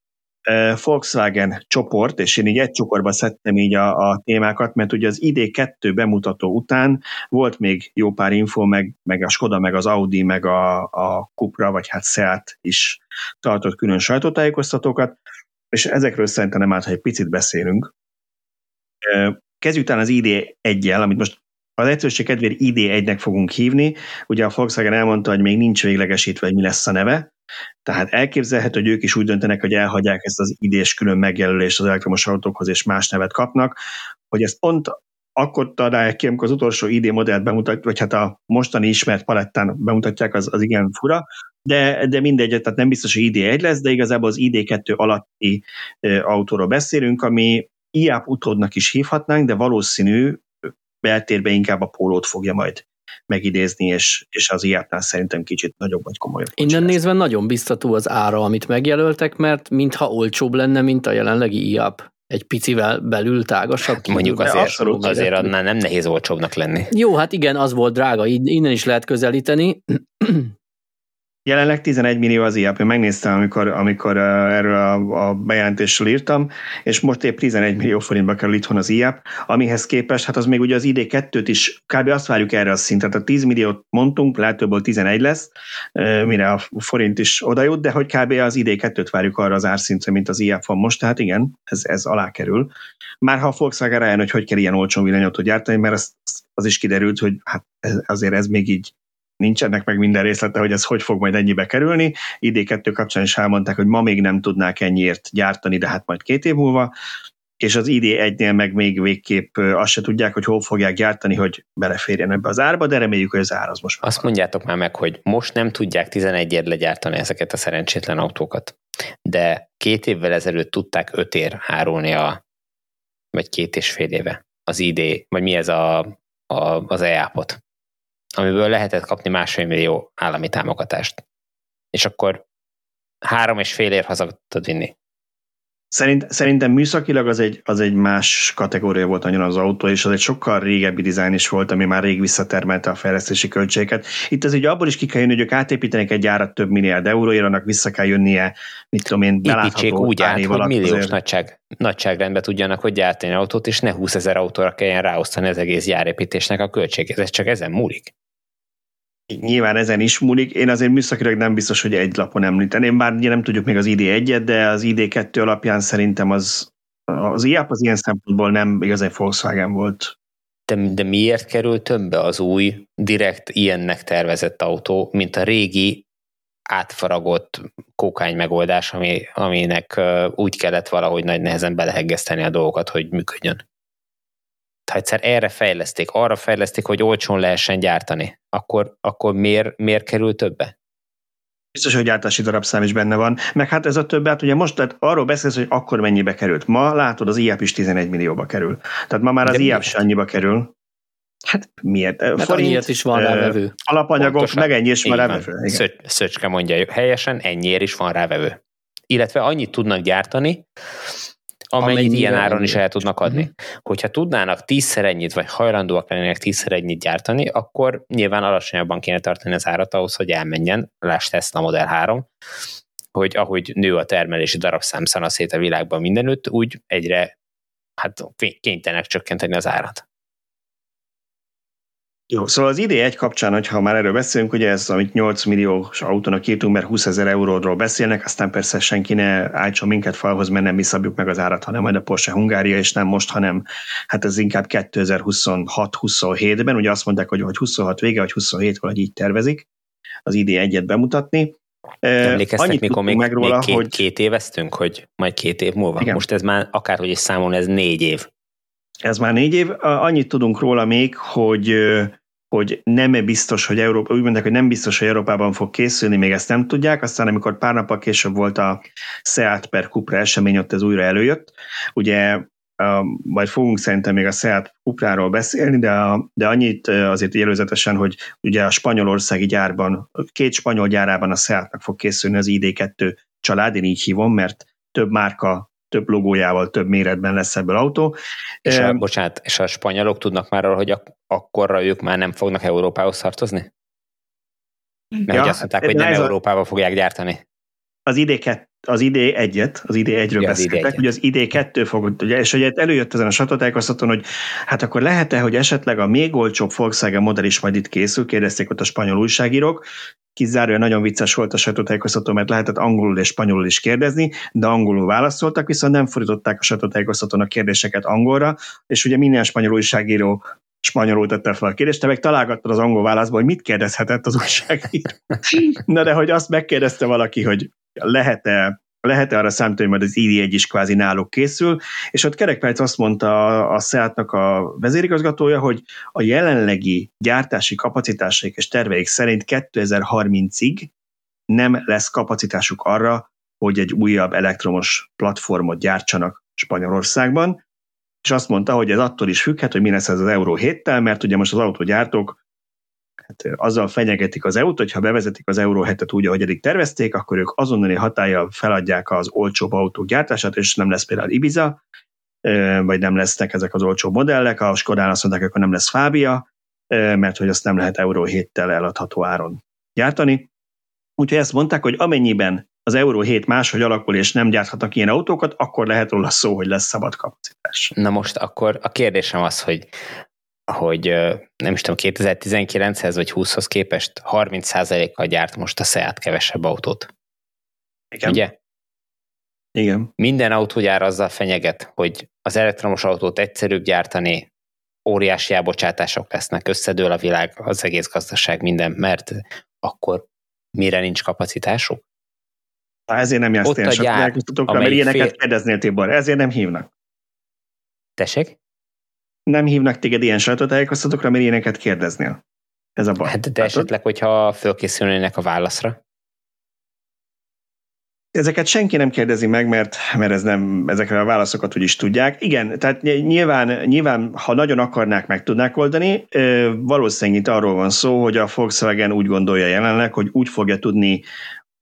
Volkswagen csoport, és én így egy csokorba szedtem így a, a témákat, mert ugye az ID2 bemutató után volt még jó pár info, meg, meg a Skoda, meg az Audi, meg a, a Cupra, vagy hát Seat is tartott külön sajtótájékoztatókat, és ezekről szerintem nem ha egy picit beszélünk. Kezdjük talán az ID 1 amit most az egyszerűség kedvéért ID1-nek fogunk hívni. Ugye a Volkswagen elmondta, hogy még nincs véglegesítve, hogy mi lesz a neve, tehát elképzelhető, hogy ők is úgy döntenek, hogy elhagyják ezt az idés külön megjelölést az elektromos autókhoz, és más nevet kapnak, hogy ezt pont akkor találják ki, amikor az utolsó ID modellt bemutatják, vagy hát a mostani ismert palettán bemutatják, az, az igen fura, de, de mindegy, tehát nem biztos, hogy ID1 lesz, de igazából az ID2 alatti e, autóról beszélünk, ami IAP utódnak is hívhatnánk, de valószínű, beltérbe inkább a pólót fogja majd megidézni, és, és az ilyetnál szerintem kicsit nagyobb vagy komolyabb. Innen lesz. nézve nagyon biztató az ára, amit megjelöltek, mert mintha olcsóbb lenne, mint a jelenlegi IAP egy picivel belül tágasabb. Hát mondjuk azért, abszolút azért annál nem nehéz olcsóbbnak lenni. Jó, hát igen, az volt drága, innen is lehet közelíteni. Jelenleg 11 millió az IAP, megnéztem, amikor, amikor erről a, a bejelentésről írtam, és most épp 11 millió forintba kerül itthon az IAP, amihez képest, hát az még ugye az ID2-t is, kb. azt várjuk erre a szintet, a 10 milliót mondtunk, lehet többől 11 lesz, mire a forint is oda jut, de hogy kb. az ID2-t várjuk arra az árszintre, mint az IAP van most, tehát igen, ez, ez alá kerül. Már ha a Volkswagen rájön, hogy hogy kell ilyen olcsón villanyautót gyártani, mert az, az is kiderült, hogy hát ez, azért ez még így nincsenek meg minden részlete, hogy ez hogy fog majd ennyibe kerülni. ID2 kapcsán is elmondták, hogy ma még nem tudnák ennyiért gyártani, de hát majd két év múlva. És az ID1-nél meg még végképp azt se tudják, hogy hol fogják gyártani, hogy beleférjen ebbe az árba, de reméljük, hogy az ár az most Azt mondjátok már meg, hogy most nem tudják 11 ért legyártani ezeket a szerencsétlen autókat, de két évvel ezelőtt tudták 5 ér árulni a, vagy két és fél éve az ID, vagy mi ez a, a, az EAP-ot amiből lehetett kapni másfél millió állami támogatást. És akkor három és fél ér haza tudod vinni. Szerint, szerintem műszakilag az egy, az egy más kategória volt nagyon az autó, és az egy sokkal régebbi dizájn is volt, ami már rég visszatermelte a fejlesztési költségeket. Itt az ugye abból is ki kell jönni, hogy ők átépítenek egy gyárat több milliárd euróért, annak vissza kell jönnie, mit tudom én, Építsék úgy át, hogy milliós azért. nagyság, nagyságrendben tudjanak hogy gyártani autót, és ne 20 ezer autóra kelljen ráosztani az egész gyárépítésnek a költségét. Ez csak ezen múlik nyilván ezen is múlik. Én azért műszakilag nem biztos, hogy egy lapon említeném, bár ugye nem tudjuk még az ID1-et, de az ID2 alapján szerintem az, az IAP az ilyen szempontból nem igazán Volkswagen volt. De, de miért kerül többe az új, direkt ilyennek tervezett autó, mint a régi átfaragott kókány megoldás, ami, aminek úgy kellett valahogy nagy nehezen beleheggeszteni a dolgokat, hogy működjön? Ha egyszer erre fejleszték, arra fejleszték, hogy olcsón lehessen gyártani, akkor, akkor miért, miért kerül többe? Biztos, hogy gyártási darabszám is benne van. Meg hát ez a többet, hát ugye most tehát arról beszélsz, hogy akkor mennyibe került. Ma látod, az IAP is 11 millióba kerül. Tehát ma már az IAP is annyiba kerül. Hát miért? Mert Forint, is van rávevő. Alapanyagok, Pontosan. meg ennyi is van rávevő. Szöcs, Szöcske mondja helyesen, ennyiért is van rávevő. Illetve annyit tudnak gyártani, amennyit Amennyire ilyen áron is el tudnak adni. Uh-huh. Hogyha tudnának tízszer ennyit, vagy hajlandóak lennének tízszer ennyit gyártani, akkor nyilván alacsonyabban kéne tartani az árat ahhoz, hogy elmenjen, láss Tesla Model 3, hogy ahogy nő a termelési darabszám szanaszét a világban mindenütt, úgy egyre hát kénytelenek csökkenteni az árat. Jó, szóval az idé egy kapcsán, hogyha már erről beszélünk, ugye ez, amit 8 milliós autónak írtunk, mert 20 ezer euróról beszélnek, aztán persze senki ne állítson minket falhoz, mert nem mi szabjuk meg az árat, hanem majd a Porsche Hungária, és nem most, hanem hát ez inkább 2026-27-ben, ugye azt mondták, hogy, hogy 26 vége, vagy 27 valahogy így tervezik az idé egyet bemutatni. Emlékeztek, Annyit mikor még, meg róla, még két, hogy... két éveztünk, hogy majd két év múlva? Igen. Most ez már akárhogy is számol, ez négy év. Ez már négy év. Annyit tudunk róla még, hogy hogy nem -e biztos, hogy Európa, úgy mondják, hogy nem biztos, hogy Európában fog készülni, még ezt nem tudják, aztán amikor pár nappal később volt a Seat per Cupra esemény, ott ez újra előjött. Ugye majd fogunk szerintem még a Seat Cupráról beszélni, de, de annyit azért előzetesen, hogy ugye a spanyolországi gyárban, két spanyol gyárában a Seatnak fog készülni az ID2 család, én így hívom, mert több márka több logójával, több méretben lesz ebből autó. És a, bocsánat, és a spanyolok tudnak már arról, hogy ak- akkorra ők már nem fognak Európához tartozni? Mert ja, azt mondták, hogy nem Európába fogják gyártani. Az ID az ID egyet, az ID egyről ja, beszéltek, ugye az ID kettő fog, ugye, és ugye előjött ezen a sajtótájékoztatón, hogy hát akkor lehet-e, hogy esetleg a még olcsóbb Volkswagen modell is majd itt készül, kérdezték ott a spanyol újságírók, kizáróan nagyon vicces volt a sajtótájékoztató, mert lehetett angolul és spanyolul is kérdezni, de angolul válaszoltak, viszont nem fordították a sajtótájékoztatón a kérdéseket angolra, és ugye minden spanyol újságíró spanyolul tette fel a kérdést, te meg találgattad az angol válaszból, hogy mit kérdezhetett az újságíró. Na de hogy azt megkérdezte valaki, hogy lehet-e lehet-e arra számítani, hogy majd az ID1 is kvázi náluk készül, és ott Kerekperc azt mondta a, a SEAT-nak a vezérigazgatója, hogy a jelenlegi gyártási kapacitásaik és terveik szerint 2030-ig nem lesz kapacitásuk arra, hogy egy újabb elektromos platformot gyártsanak Spanyolországban, és azt mondta, hogy ez attól is függhet, hogy mi lesz ez az Euró 7-tel, mert ugye most az autógyártók hát azzal fenyegetik az EU-t, hogy ha bevezetik az Euró 7-et úgy, ahogy eddig tervezték, akkor ők azonnali hatája feladják az olcsóbb autók gyártását, és nem lesz például Ibiza, vagy nem lesznek ezek az olcsó modellek, a Skodán azt mondták, akkor nem lesz Fábia, mert hogy azt nem lehet Euró 7-tel eladható áron gyártani. Úgyhogy ezt mondták, hogy amennyiben az Euró 7 máshogy alakul, és nem gyárthatnak ilyen autókat, akkor lehet róla szó, hogy lesz szabad kapacitás. Na most akkor a kérdésem az, hogy hogy nem is tudom, 2019-hez vagy 20-hoz képest 30%-kal gyárt most a Seat kevesebb autót. Igen. Ugye? Igen. Minden autógyár azzal fenyeget, hogy az elektromos autót egyszerűbb gyártani, óriási elbocsátások lesznek, összedől a világ, az egész gazdaság, minden, mert akkor mire nincs kapacitásuk? Ezért nem jársz ilyen gyár, mert ilyeneket fél... kérdeznél, Tibor, ezért nem hívnak. Tessék? nem hívnak téged ilyen sajtótájékoztatókra, mert ilyeneket kérdeznél. Ez a baj. Hát de esetleg, hogyha fölkészülnének a válaszra? Ezeket senki nem kérdezi meg, mert, mert ez nem, ezekre a válaszokat úgy is tudják. Igen, tehát nyilván, nyilván, ha nagyon akarnák, meg tudnák oldani. Valószínűleg itt arról van szó, hogy a Volkswagen úgy gondolja jelenleg, hogy úgy fogja tudni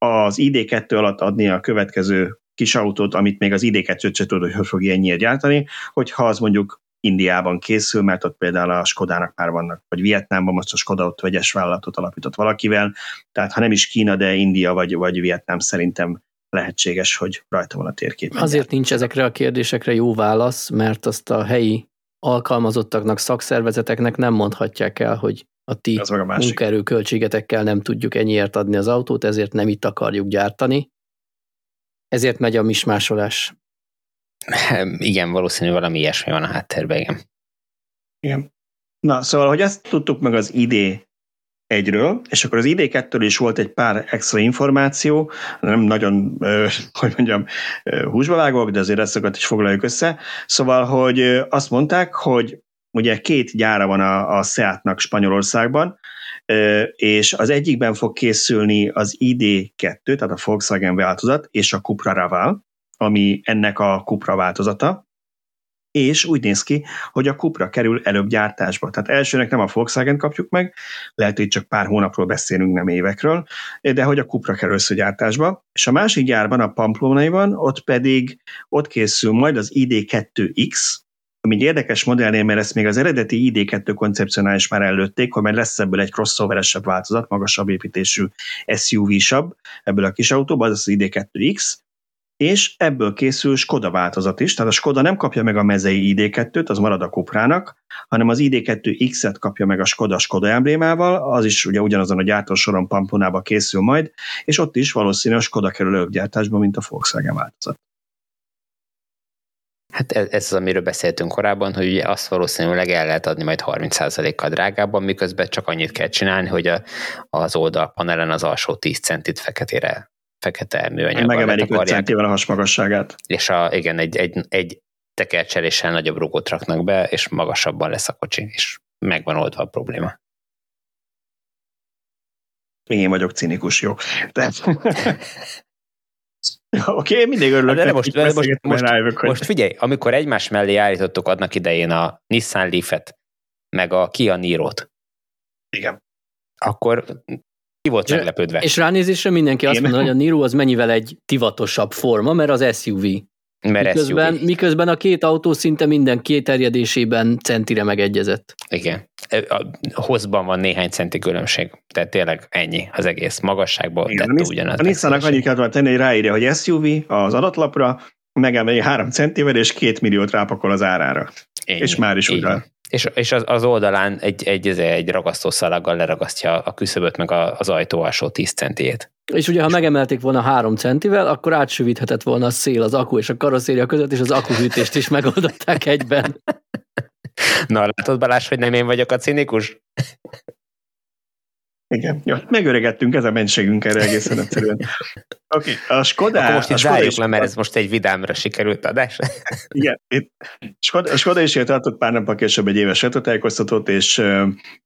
az ID2 alatt adni a következő kis autót, amit még az ID2-t se tud, hogy hogy fog ilyennyire gyártani, hogyha az mondjuk Indiában készül, mert ott például a Skodának már vannak, vagy Vietnámban most a Skoda ott vegyes vállalatot alapított valakivel, tehát ha nem is Kína, de India vagy, vagy Vietnám szerintem lehetséges, hogy rajta van a térkép. Azért nincs ezekre a kérdésekre jó válasz, mert azt a helyi alkalmazottaknak, szakszervezeteknek nem mondhatják el, hogy a ti a munkaerő költségetekkel nem tudjuk ennyiért adni az autót, ezért nem itt akarjuk gyártani. Ezért megy a mismásolás. Igen, valószínű valami ilyesmi van a háttérben, igen. Igen. Na, szóval, hogy ezt tudtuk meg az ID egyről, és akkor az id 2 is volt egy pár extra információ, nem nagyon, hogy mondjam, húsba vágok, de azért ezeket is foglaljuk össze. Szóval, hogy azt mondták, hogy ugye két gyára van a, a Seatnak Spanyolországban, és az egyikben fog készülni az ID2, tehát a Volkswagen változat, és a Cupra Raval, ami ennek a Cupra változata, és úgy néz ki, hogy a Cupra kerül előbb gyártásba. Tehát elsőnek nem a Volkswagen kapjuk meg, lehet, hogy csak pár hónapról beszélünk, nem évekről, de hogy a Cupra kerül gyártásba. És a másik gyárban, a Pamplonaiban, ott pedig ott készül majd az ID2X, ami egy érdekes modellnél, mert ezt még az eredeti ID2 koncepcionál is már előtték, hogy majd lesz ebből egy crossoveresebb változat, magasabb építésű SUV-sabb ebből a kis autóban, az az ID2X, és ebből készül Skoda változat is, tehát a Skoda nem kapja meg a mezei ID2-t, az marad a Cuprának, hanem az ID2X-et kapja meg a Skoda Skoda emblémával, az is ugye ugyanazon a gyártósoron Pamplonába készül majd, és ott is valószínűleg a Skoda kerül előbb gyártásba, mint a Volkswagen változat. Hát ez, ez az, amiről beszéltünk korábban, hogy ugye azt valószínűleg el lehet adni majd 30%-kal drágábban, miközben csak annyit kell csinálni, hogy a, az oldalpanelen az alsó 10 centit feketére fekete műanyaggal Megemelik 5 centivel a hasmagasságát. És a, igen, egy, egy, egy tekercseléssel nagyobb rugót raknak be, és magasabban lesz a kocsi, és megvan oldva a probléma. Én vagyok cinikus, jó. De... Oké, okay, mindig örülök. De most, most, most, most, rájövök, hogy... most figyelj, amikor egymás mellé állítottuk adnak idején a Nissan Leaf-et, meg a Kia Niro-t. Igen. Akkor ki volt meglepődve? És ránézésre mindenki azt mondja, hogy a Niro az mennyivel egy tivatosabb forma, mert az SUV. Miközben, miközben a két autó szinte minden kéterjedésében centire megegyezett. Igen. A hozban van néhány centi különbség. Tehát tényleg ennyi az egész magasságban. Igen, a, ugyanaz. A Nissan-nak annyit kellett tenni, hogy ráírja, hogy SUV az adatlapra, megemeli három centivel, és két milliót rápakol az árára. Ennyi. És már is ugyan. És, és az, az oldalán egy, egy, egy, egy ragasztószalaggal leragasztja a küszöböt meg a, az ajtó alsó 10 centiét. És ugye, ha megemelték volna 3 centivel, akkor átsüvíthetett volna a szél az akku és a karosszéria között, és az akkuhűtést is megoldották egyben. Na, látod Balázs, hogy nem én vagyok a cinikus? Igen, jó, megöregettünk, ez a mentségünk erre egészen egyszerűen. Oké, okay, a Skoda... Akkor most itt zárjuk le, mert ez most egy vidámra sikerült adás. Igen, itt Skoda, a Skoda is tartott pár nappal később egy éves sajtótájékoztatót, és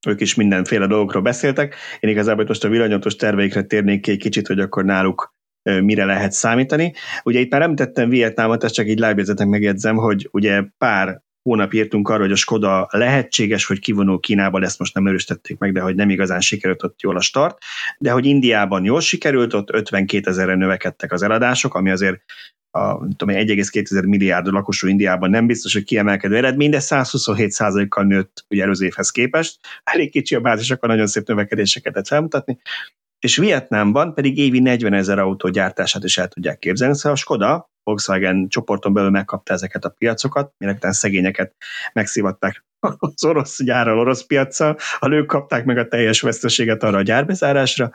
ők is mindenféle dolgokról beszéltek. Én igazából most a villanyatos terveikre térnék ki egy kicsit, hogy akkor náluk mire lehet számítani. Ugye itt már említettem Vietnámot, ezt csak így lábjegyzetek megjegyzem, hogy ugye pár hónap írtunk arra, hogy a Skoda lehetséges, hogy kivonul Kínába, ezt most nem erősítették meg, de hogy nem igazán sikerült ott jól a start, de hogy Indiában jól sikerült, ott 52 ezerre növekedtek az eladások, ami azért a 1,2 milliárd lakosú Indiában nem biztos, hogy kiemelkedő eredmény, de 127 kal nőtt ugye előző évhez képest. Elég kicsi a bázis, akkor nagyon szép növekedéseket lehet felmutatni. És Vietnámban pedig évi 40 ezer autó gyártását is el tudják képzelni, szóval a Skoda Volkswagen csoporton belül megkapta ezeket a piacokat, minek szegényeket megszivatták az orosz gyárral, orosz piacsal, a nők kapták meg a teljes veszteséget arra a gyárbezárásra,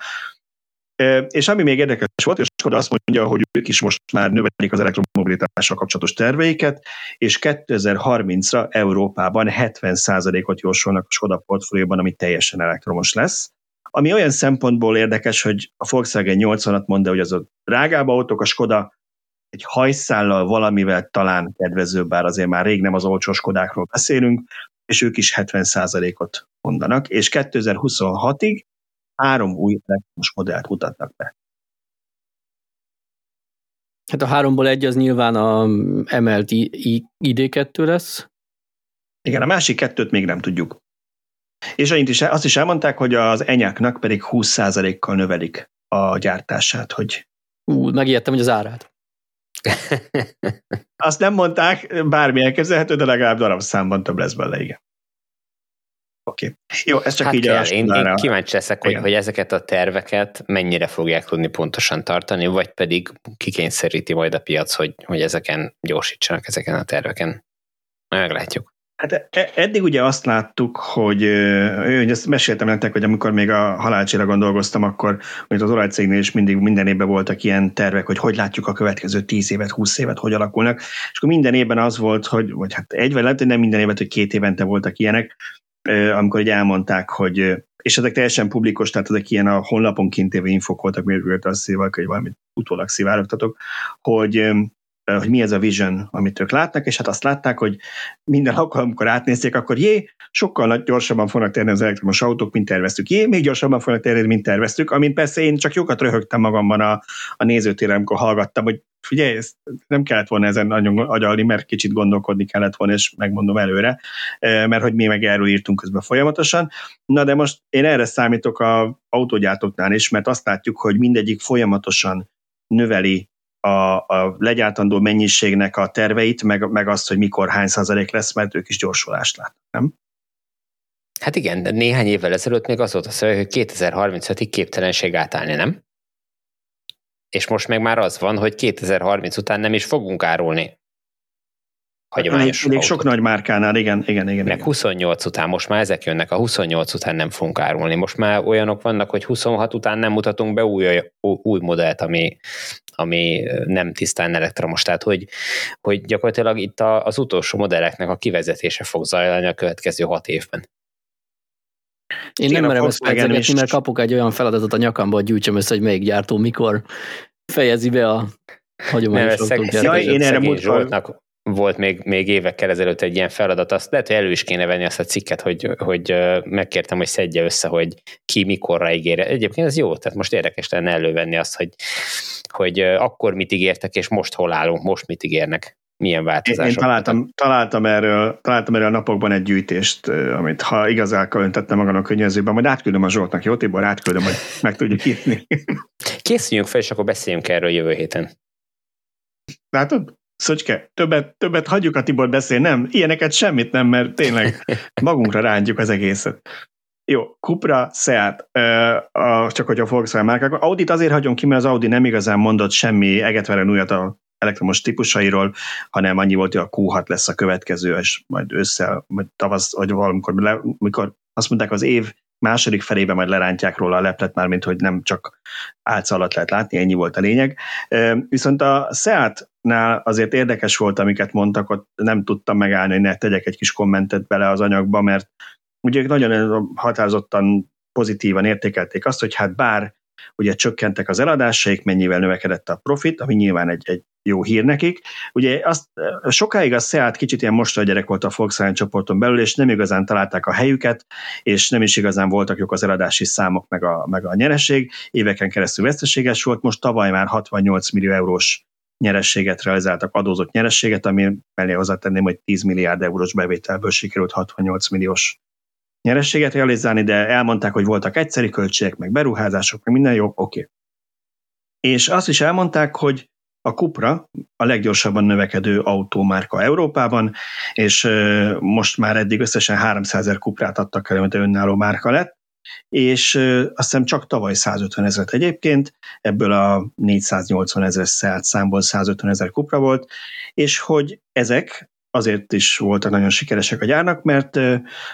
és ami még érdekes volt, és Skoda azt mondja, hogy ők is most már növelik az elektromobilitással kapcsolatos terveiket, és 2030-ra Európában 70%-ot jósolnak a Skoda portfólióban, ami teljesen elektromos lesz. Ami olyan szempontból érdekes, hogy a Volkswagen 80-at mondja, hogy az a drágább autók, a Skoda egy hajszállal valamivel talán kedvezőbb, bár azért már rég nem az olcsóskodákról beszélünk, és ők is 70%-ot mondanak, és 2026-ig három új elektromos modellt mutatnak be. Hát a háromból egy az nyilván a emelt ID2 lesz. Igen, a másik kettőt még nem tudjuk. És is, azt is elmondták, hogy az enyáknak pedig 20%-kal növelik a gyártását, hogy... Ú, megijedtem, hogy az árát. Azt nem mondták, bármi elképzelhető, de legalább darabszámban több lesz belőle, igen. Oké. Okay. Jó, ez csak hát így kell. Én, én kíváncsi leszek, hogy, hogy ezeket a terveket mennyire fogják tudni pontosan tartani, vagy pedig kikényszeríti majd a piac, hogy, hogy ezeken gyorsítsanak ezeken a terveken. Meglátjuk. Hát e, eddig ugye azt láttuk, hogy, hogy ezt meséltem nektek, hogy amikor még a halálcsillagon dolgoztam, akkor mint az olajcégnél is mindig minden évben voltak ilyen tervek, hogy hogy látjuk a következő 10 évet, 20 évet, hogy alakulnak, és akkor minden évben az volt, hogy, vagy hát egy vagy lehet, hogy nem minden évben, hogy két évente voltak ilyenek, amikor így elmondták, hogy és ezek teljesen publikus, tehát ezek ilyen a honlapon kint évő infok voltak, miért azt szívak, hogy valamit utólag szivárogtatok, hogy hogy mi ez a vision, amit ők látnak, és hát azt látták, hogy minden alkalom, amikor átnézték, akkor jé, sokkal gyorsabban fognak térni az elektromos autók, mint terveztük. Jé, még gyorsabban fognak térni, mint terveztük, amint persze én csak jókat röhögtem magamban a, a nézőtéren, amikor hallgattam, hogy figyelj, nem kellett volna ezen nagyon agyalni, mert kicsit gondolkodni kellett volna, és megmondom előre, mert hogy mi meg erről írtunk közben folyamatosan. Na de most én erre számítok a autógyártóknál is, mert azt látjuk, hogy mindegyik folyamatosan növeli a, a legyártandó mennyiségnek a terveit, meg, meg azt, hogy mikor hány százalék lesz, mert ők is gyorsulást látnak, nem? Hát igen, de néhány évvel ezelőtt még az volt a szó, hogy 2035-ig képtelenség átállni, nem? És most meg már az van, hogy 2030 után nem is fogunk árulni hagyományos Elég sok nagy márkánál, igen, igen, igen. Meg igen. 28 után, most már ezek jönnek, a 28 után nem fogunk árulni. Most már olyanok vannak, hogy 26 után nem mutatunk be új, új modellt, ami, ami nem tisztán elektromos. Tehát, hogy, hogy gyakorlatilag itt az utolsó modelleknek a kivezetése fog zajlani a következő hat évben. Én nem merem ezt megzengetni, mert kapok egy olyan feladatot a nyakamba, hogy gyűjtsem össze, hogy melyik gyártó mikor fejezi be a hagyományos. Ja, én erre Zsoltnak volt még, még évekkel ezelőtt egy ilyen feladat, azt lehet, hogy elő is kéne venni azt a cikket, hogy, hogy megkértem, hogy szedje össze, hogy ki mikorra ígér. Egyébként ez jó, tehát most érdekes lenne elővenni azt, hogy, hogy akkor mit ígértek, és most hol állunk, most mit ígérnek milyen változások. Én, találtam, találtam, erről, találtam erről a napokban egy gyűjtést, amit ha igazán öntettem magam a könnyezőben, majd átküldöm a Zsoltnak, jó Tibor, átküldöm, hogy meg tudjuk írni. Készüljünk fel, és akkor beszéljünk erről jövő héten. Látod? Szöcske, többet, többet hagyjuk a Tibor beszél, nem? Ilyeneket semmit nem, mert tényleg magunkra rántjuk az egészet. Jó, Cupra, Seat, uh, csak hogy a Volkswagen márkák. Audit azért hagyom ki, mert az Audi nem igazán mondott semmi egetveren újat a elektromos típusairól, hanem annyi volt, hogy a Q6 lesz a következő, és majd össze, majd tavasz, vagy valamikor, le, mikor azt mondták az év második felében majd lerántják róla a leplet, már mint hogy nem csak álca alatt lehet látni, ennyi volt a lényeg. Viszont a Seat-nál azért érdekes volt, amiket mondtak, ott nem tudtam megállni, hogy ne tegyek egy kis kommentet bele az anyagba, mert ugye nagyon határozottan pozitívan értékelték azt, hogy hát bár ugye csökkentek az eladásaik, mennyivel növekedett a profit, ami nyilván egy, egy jó hír nekik. Ugye azt, sokáig a Seat kicsit ilyen a gyerek volt a Volkswagen csoporton belül, és nem igazán találták a helyüket, és nem is igazán voltak jók az eladási számok, meg a, meg a nyereség. Éveken keresztül veszteséges volt, most tavaly már 68 millió eurós nyerességet realizáltak, adózott nyerességet, ami mellé hozzátenném, hogy 10 milliárd eurós bevételből sikerült 68 milliós nyerességet realizálni, de elmondták, hogy voltak egyszeri költségek, meg beruházások, meg minden jó, oké. Okay. És azt is elmondták, hogy a Cupra a leggyorsabban növekedő autómárka Európában, és most már eddig összesen 300 ezer Cuprát adtak el, amit önálló márka lett, és azt hiszem csak tavaly 150 ezeret egyébként, ebből a 480 ezer Seat számból 150 ezer Cupra volt, és hogy ezek azért is voltak nagyon sikeresek a gyárnak, mert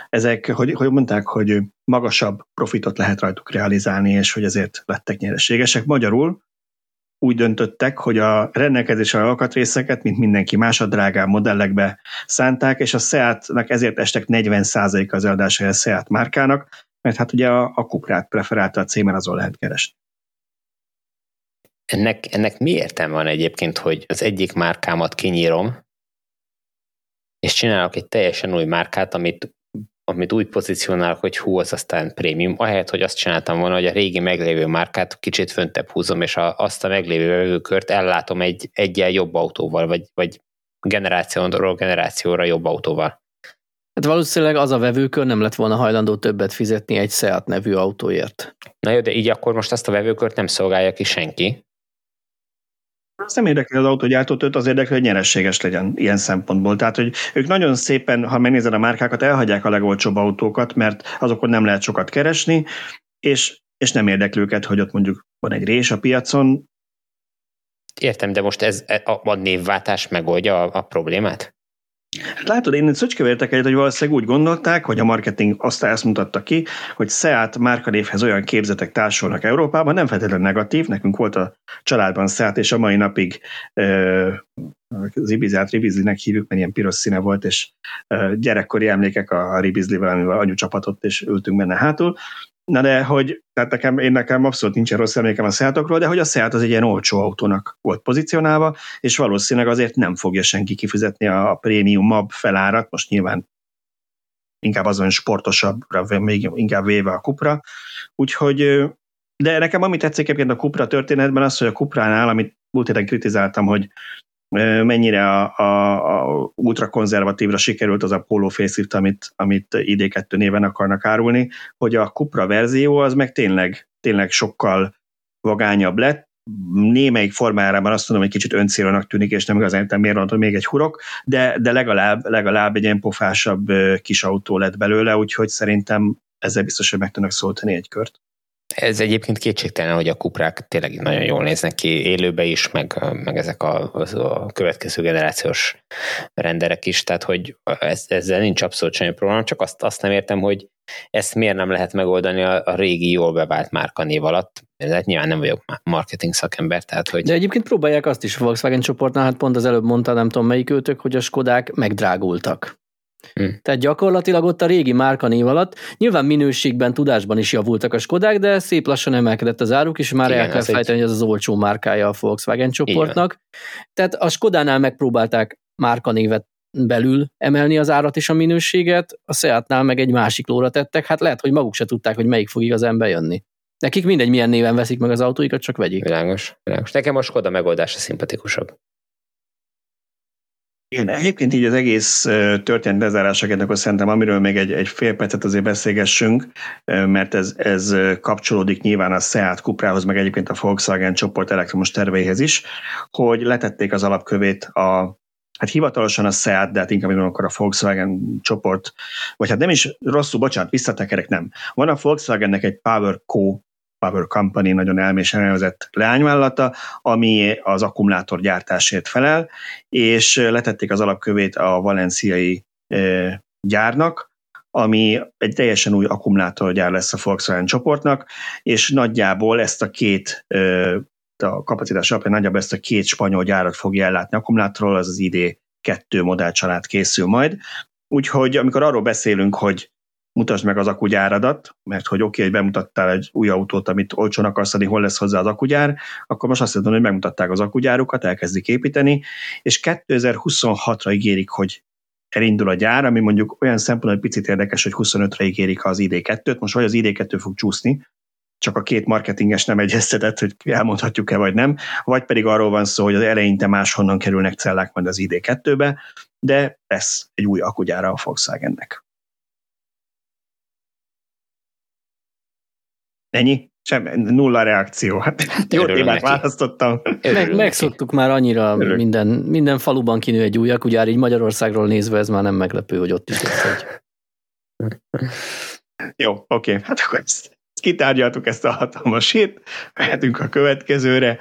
ezek, hogy, hogy mondták, hogy magasabb profitot lehet rajtuk realizálni, és hogy ezért lettek nyereségesek. Magyarul úgy döntöttek, hogy a rendelkezésre alkatrészeket, mint mindenki más, a drágább modellekbe szánták, és a Seat-nak ezért estek 40% az eladásai a Seat márkának, mert hát ugye a, a kuprát preferálta a címen, azon lehet keresni. Ennek, ennek mi értelme van egyébként, hogy az egyik márkámat kinyírom, és csinálok egy teljesen új márkát, amit, amit úgy pozícionálok, hogy hú, az aztán prémium, ahelyett, hogy azt csináltam volna, hogy a régi meglévő márkát kicsit föntebb húzom, és a, azt a meglévő vevőkört ellátom egy egyen jobb autóval, vagy, vagy generációról generációra jobb autóval. Hát valószínűleg az a vevőkör nem lett volna hajlandó többet fizetni egy Seat nevű autóért. Na jó, de így akkor most azt a vevőkört nem szolgálja ki senki, azt nem érdekli az autógyártót, őt az érdekli, hogy nyerességes legyen ilyen szempontból. Tehát, hogy ők nagyon szépen, ha megnézed a márkákat, elhagyják a legolcsóbb autókat, mert azokon nem lehet sokat keresni, és, és nem érdekli őket, hogy ott mondjuk van egy rés a piacon. Értem, de most ez a, a névváltás megoldja a, a problémát? Hát látod, én szöcskevértek egyet, hogy valószínűleg úgy gondolták, hogy a marketing azt ezt mutatta ki, hogy Seat márkanévhez olyan képzetek társulnak Európában, nem feltétlenül negatív, nekünk volt a családban Seat, és a mai napig uh, az Ribizlinek hívjuk, mert ilyen piros színe volt, és uh, gyerekkori emlékek a Ribizlivel, amivel anyu csapatott, és ültünk benne hátul. Na de, hogy, tehát nekem, én nekem abszolút nincsen rossz emlékem a Seatokról, de hogy a Seat az egy ilyen olcsó autónak volt pozícionálva, és valószínűleg azért nem fogja senki kifizetni a prémium MAB felárat, most nyilván inkább azon sportosabbra, még inkább véve a kupra. Úgyhogy, de nekem ami tetszik egyébként a kupra történetben az, hogy a kupránál, amit múlt héten kritizáltam, hogy mennyire a, a, a ultrakonzervatívra sikerült az a Polo facelift, amit, amit ID2 néven akarnak árulni, hogy a Cupra verzió az meg tényleg, tényleg sokkal vagányabb lett, némelyik formájában azt mondom, hogy kicsit öncélónak tűnik, és nem igazán nem miért mondom, még egy hurok, de, de legalább, legalább egy ilyen pofásabb kis autó lett belőle, úgyhogy szerintem ezzel biztos, hogy meg tudnak szóltani egy kört. Ez egyébként kétségtelen, hogy a kuprák tényleg nagyon jól néznek ki élőbe is, meg, meg ezek a, a következő generációs renderek is, tehát hogy ez, ezzel nincs abszolút semmi probléma, csak azt, azt nem értem, hogy ezt miért nem lehet megoldani a, a régi jól bevált márkanév alatt. Hát nyilván nem vagyok marketing szakember, tehát hogy... De egyébként próbálják azt is a Volkswagen csoportnál, hát pont az előbb mondta, nem tudom melyik őtök, hogy a Skodák megdrágultak. Hmm. Tehát gyakorlatilag ott a régi márkanév alatt nyilván minőségben, tudásban is javultak a Skodák, de szép lassan emelkedett az áruk, és már Igen, el kell fejteni, hogy ez az olcsó márkája a Volkswagen csoportnak. Tehát a Skodánál megpróbálták márkanévet belül emelni az árat és a minőséget, a Seatnál meg egy másik lóra tettek, hát lehet, hogy maguk se tudták, hogy melyik fog igazán bejönni. Nekik mindegy, milyen néven veszik meg az autóikat, csak vegyék. Világos, világos. Nekem a Skoda megoldása szimpatikusabb. Igen, egyébként így az egész történet lezárásaként, akkor szerintem amiről még egy, egy fél percet azért beszélgessünk, mert ez, ez kapcsolódik nyilván a Seat Cuprához, meg egyébként a Volkswagen csoport elektromos terveihez is, hogy letették az alapkövét a hát hivatalosan a Seat, de hát inkább akkor a Volkswagen csoport, vagy hát nem is rosszul, bocsánat, visszatekerek, nem. Van a Volkswagennek egy Power Co Power Company nagyon elmésen elnevezett leányvállalata, ami az akkumulátorgyártásért felel, és letették az alapkövét a valenciai gyárnak, ami egy teljesen új akkumulátorgyár lesz a Volkswagen csoportnak, és nagyjából ezt a két a kapacitás alapján nagyjából ezt a két spanyol gyárat fogja ellátni akkumulátorról, az az ID2 modellcsalád készül majd. Úgyhogy amikor arról beszélünk, hogy mutasd meg az akugyáradat, mert hogy oké, okay, bemutattál egy új autót, amit olcsón akarsz adni, hol lesz hozzá az akugyár, akkor most azt mondom, hogy megmutatták az akugyárukat, elkezdik építeni, és 2026-ra ígérik, hogy elindul a gyár, ami mondjuk olyan szempontból picit érdekes, hogy 25-re ígérik az ID2-t, most vagy az ID2 fog csúszni, csak a két marketinges nem egyeztetett, hogy elmondhatjuk-e vagy nem, vagy pedig arról van szó, hogy az eleinte máshonnan kerülnek cellák majd az ID2-be, de lesz egy új akugyára a Volkswagennek. Ennyi? Sem, nulla reakció. Hát jó témát választottam. Meg, megszoktuk már annyira minden, minden faluban kinő egy újak, ugye így Magyarországról nézve ez már nem meglepő, hogy ott is lesz egy. Jó, oké, hát akkor ezt, ezt kitárgyaltuk ezt a hatalmas hét, mehetünk a következőre.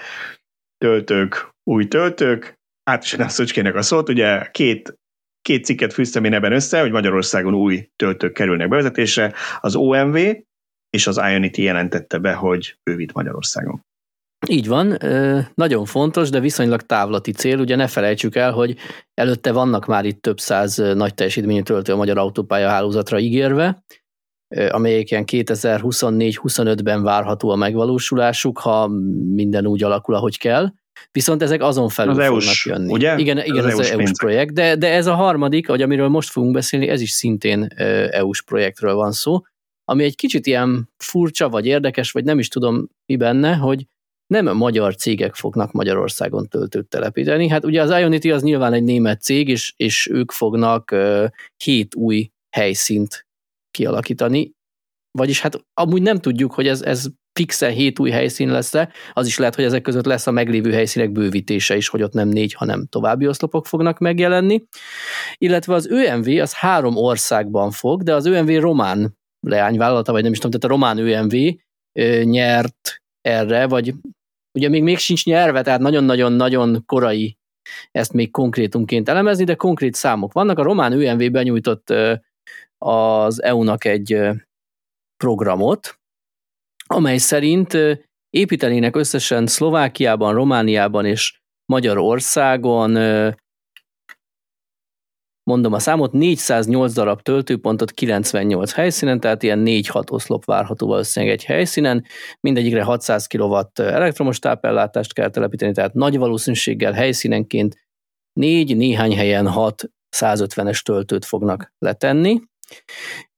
Töltők, új töltők, át is a Szöcskének a szót, ugye két két cikket fűztem én ebben össze, hogy Magyarországon új töltők kerülnek bevezetésre. Az OMV, és az Ionity jelentette be, hogy bővít Magyarországon. Így van, nagyon fontos, de viszonylag távlati cél. Ugye ne felejtsük el, hogy előtte vannak már itt több száz nagy teljesítményű töltő a magyar autópálya hálózatra ígérve, amelyek ilyen 2024-25-ben várható a megvalósulásuk, ha minden úgy alakul, ahogy kell. Viszont ezek azon felül az fognak EU-s, jönni. Ugye? Igen, igen az, az EU-s, EU-s projekt, de, de ez a harmadik, vagy amiről most fogunk beszélni, ez is szintén EU-s projektről van szó ami egy kicsit ilyen furcsa, vagy érdekes, vagy nem is tudom mi benne, hogy nem magyar cégek fognak Magyarországon töltőt telepíteni. Hát ugye az Ionity az nyilván egy német cég, és, és ők fognak uh, hét új helyszínt kialakítani, vagyis hát amúgy nem tudjuk, hogy ez, ez fixe hét új helyszín lesz-e, az is lehet, hogy ezek között lesz a meglévő helyszínek bővítése is, hogy ott nem négy, hanem további oszlopok fognak megjelenni. Illetve az ÖMV az három országban fog, de az ÖMV román leányvállalata, vagy nem is tudom, tehát a román ÖMV nyert erre, vagy ugye még, még sincs nyerve, tehát nagyon-nagyon-nagyon korai ezt még konkrétumként elemezni, de konkrét számok vannak. A román ÖMV benyújtott az EU-nak egy programot, amely szerint építenének összesen Szlovákiában, Romániában és Magyarországon mondom a számot, 408 darab töltőpontot 98 helyszínen, tehát ilyen 4-6 oszlop várható valószínűleg egy helyszínen, mindegyikre 600 kW elektromos tápellátást kell telepíteni, tehát nagy valószínűséggel helyszínenként négy, néhány helyen 6 150-es töltőt fognak letenni,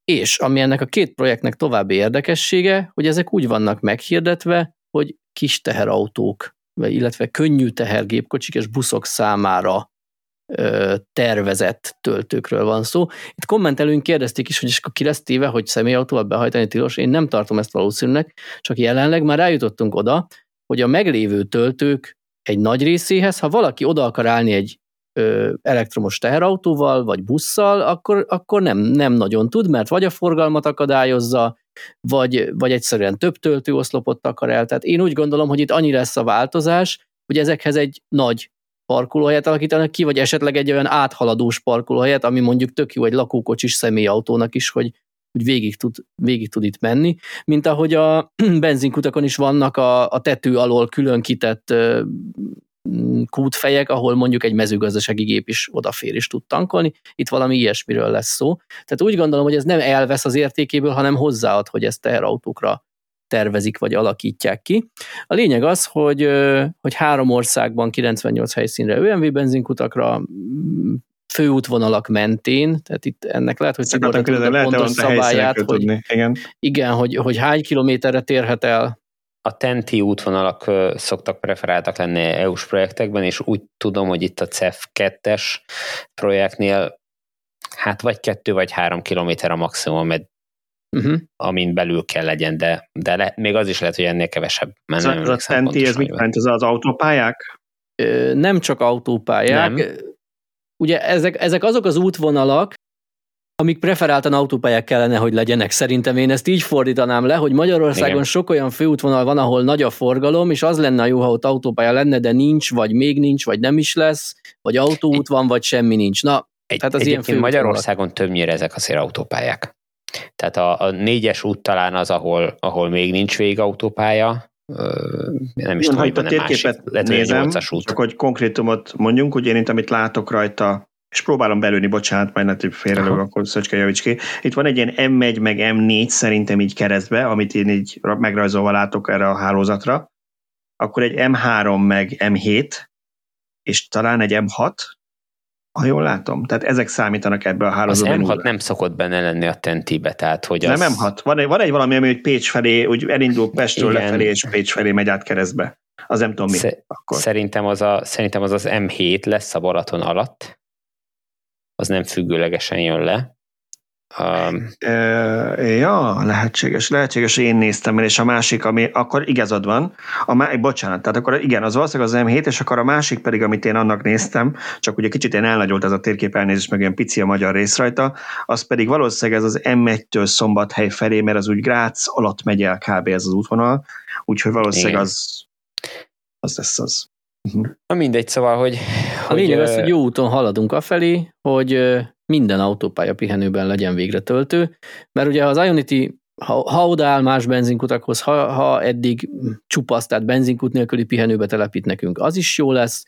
és ami ennek a két projektnek további érdekessége, hogy ezek úgy vannak meghirdetve, hogy kis teherautók, illetve könnyű tehergépkocsik és buszok számára tervezett töltőkről van szó. Itt kommentelőnk kérdezték is, hogy akkor ki lesz téve, hogy személyautóval behajtani tilos. Én nem tartom ezt valószínűnek, csak jelenleg már eljutottunk oda, hogy a meglévő töltők egy nagy részéhez, ha valaki oda akar állni egy elektromos teherautóval, vagy busszal, akkor, akkor nem, nem nagyon tud, mert vagy a forgalmat akadályozza, vagy, vagy egyszerűen több töltőoszlopot akar el. Tehát én úgy gondolom, hogy itt annyi lesz a változás, hogy ezekhez egy nagy parkolóhelyet alakítanak ki, vagy esetleg egy olyan áthaladós parkolóhelyet, ami mondjuk tök jó egy lakókocsis személyautónak is, hogy, hogy végig, tud, végig tud itt menni, mint ahogy a benzinkutakon is vannak a, a tető alól külön kitett kútfejek, ahol mondjuk egy mezőgazdasági gép is odafér és tud tankolni. Itt valami ilyesmiről lesz szó. Tehát úgy gondolom, hogy ez nem elvesz az értékéből, hanem hozzáad, hogy ezt teherautókra tervezik vagy alakítják ki. A lényeg az, hogy, hogy három országban 98 helyszínre ÖMV benzinkutakra, főútvonalak mentén, tehát itt ennek lehet, hogy Tibor tudod pontos szabályát, hogy, igen. igen, hogy, hogy hány kilométerre térhet el a TENTI útvonalak szoktak preferáltak lenni EU-s projektekben, és úgy tudom, hogy itt a CEF 2-es projektnél hát vagy kettő vagy három kilométer a maximum, uh-huh. amin belül kell legyen, de, de le, még az is lehet, hogy ennél kevesebb. Mert ez, a TENTI, ez mit jelent? Ez az autópályák? Nem csak autópályák. Nem. Ugye ezek, ezek azok az útvonalak, amik preferáltan autópályák kellene, hogy legyenek. Szerintem én ezt így fordítanám le, hogy Magyarországon Igen. sok olyan főútvonal van, ahol nagy a forgalom, és az lenne jó, ha ott autópálya lenne, de nincs, vagy még nincs, vagy nem is lesz, vagy autóút van, vagy semmi nincs. Na, egy, tehát az ilyen Magyarországon többnyire ezek azért autópályák. Tehát a, a négyes út talán az, ahol, ahol még nincs végautópálya, nem is tudom, hogy a térképet másik, nézem, csak hogy konkrétumot mondjunk, hogy én itt, amit látok rajta, és próbálom belőni, bocsánat, majd ne félrelőg, akkor Szöcske javíts ki. Itt van egy ilyen M1 meg M4 szerintem így keresztbe, amit én így megrajzolva látok erre a hálózatra. Akkor egy M3 meg M7, és talán egy M6, ha jól látom. Tehát ezek számítanak ebbe a hálózatban. Az M6 nem szokott benne lenni a Tentibe, tehát hogy az... Nem M6. Van egy, van egy valami, ami hogy Pécs felé, úgy elindul Pestről Igen. lefelé, és Pécs felé megy át keresztbe. Az nem tudom mi. Sze- akkor. Szerintem az, a, szerintem az az M7 lesz a Balaton alatt, az nem függőlegesen jön le. Um, uh, ja, lehetséges, lehetséges, én néztem el, és a másik, ami, akkor igazad van, a má, bocsánat, tehát akkor igen, az valószínűleg az M7, és akkor a másik pedig, amit én annak néztem, csak ugye kicsit én elnagyolt ez a térkép elnézés, meg ilyen pici a magyar rész rajta, az pedig valószínűleg ez az M1-től Szombathely felé, mert az úgy Grác alatt megy el kb. ez az útvonal, úgyhogy valószínűleg igen. az, az lesz az. Uh-huh. Na mindegy, szóval, hogy... A lényeg az, hogy jó úton haladunk afelé, hogy minden autópálya pihenőben legyen végre töltő, mert ugye az Ionity ha, ha odaáll más benzinkutakhoz, ha, ha eddig csupasz, tehát benzinkut nélküli pihenőbe telepít nekünk, az is jó lesz.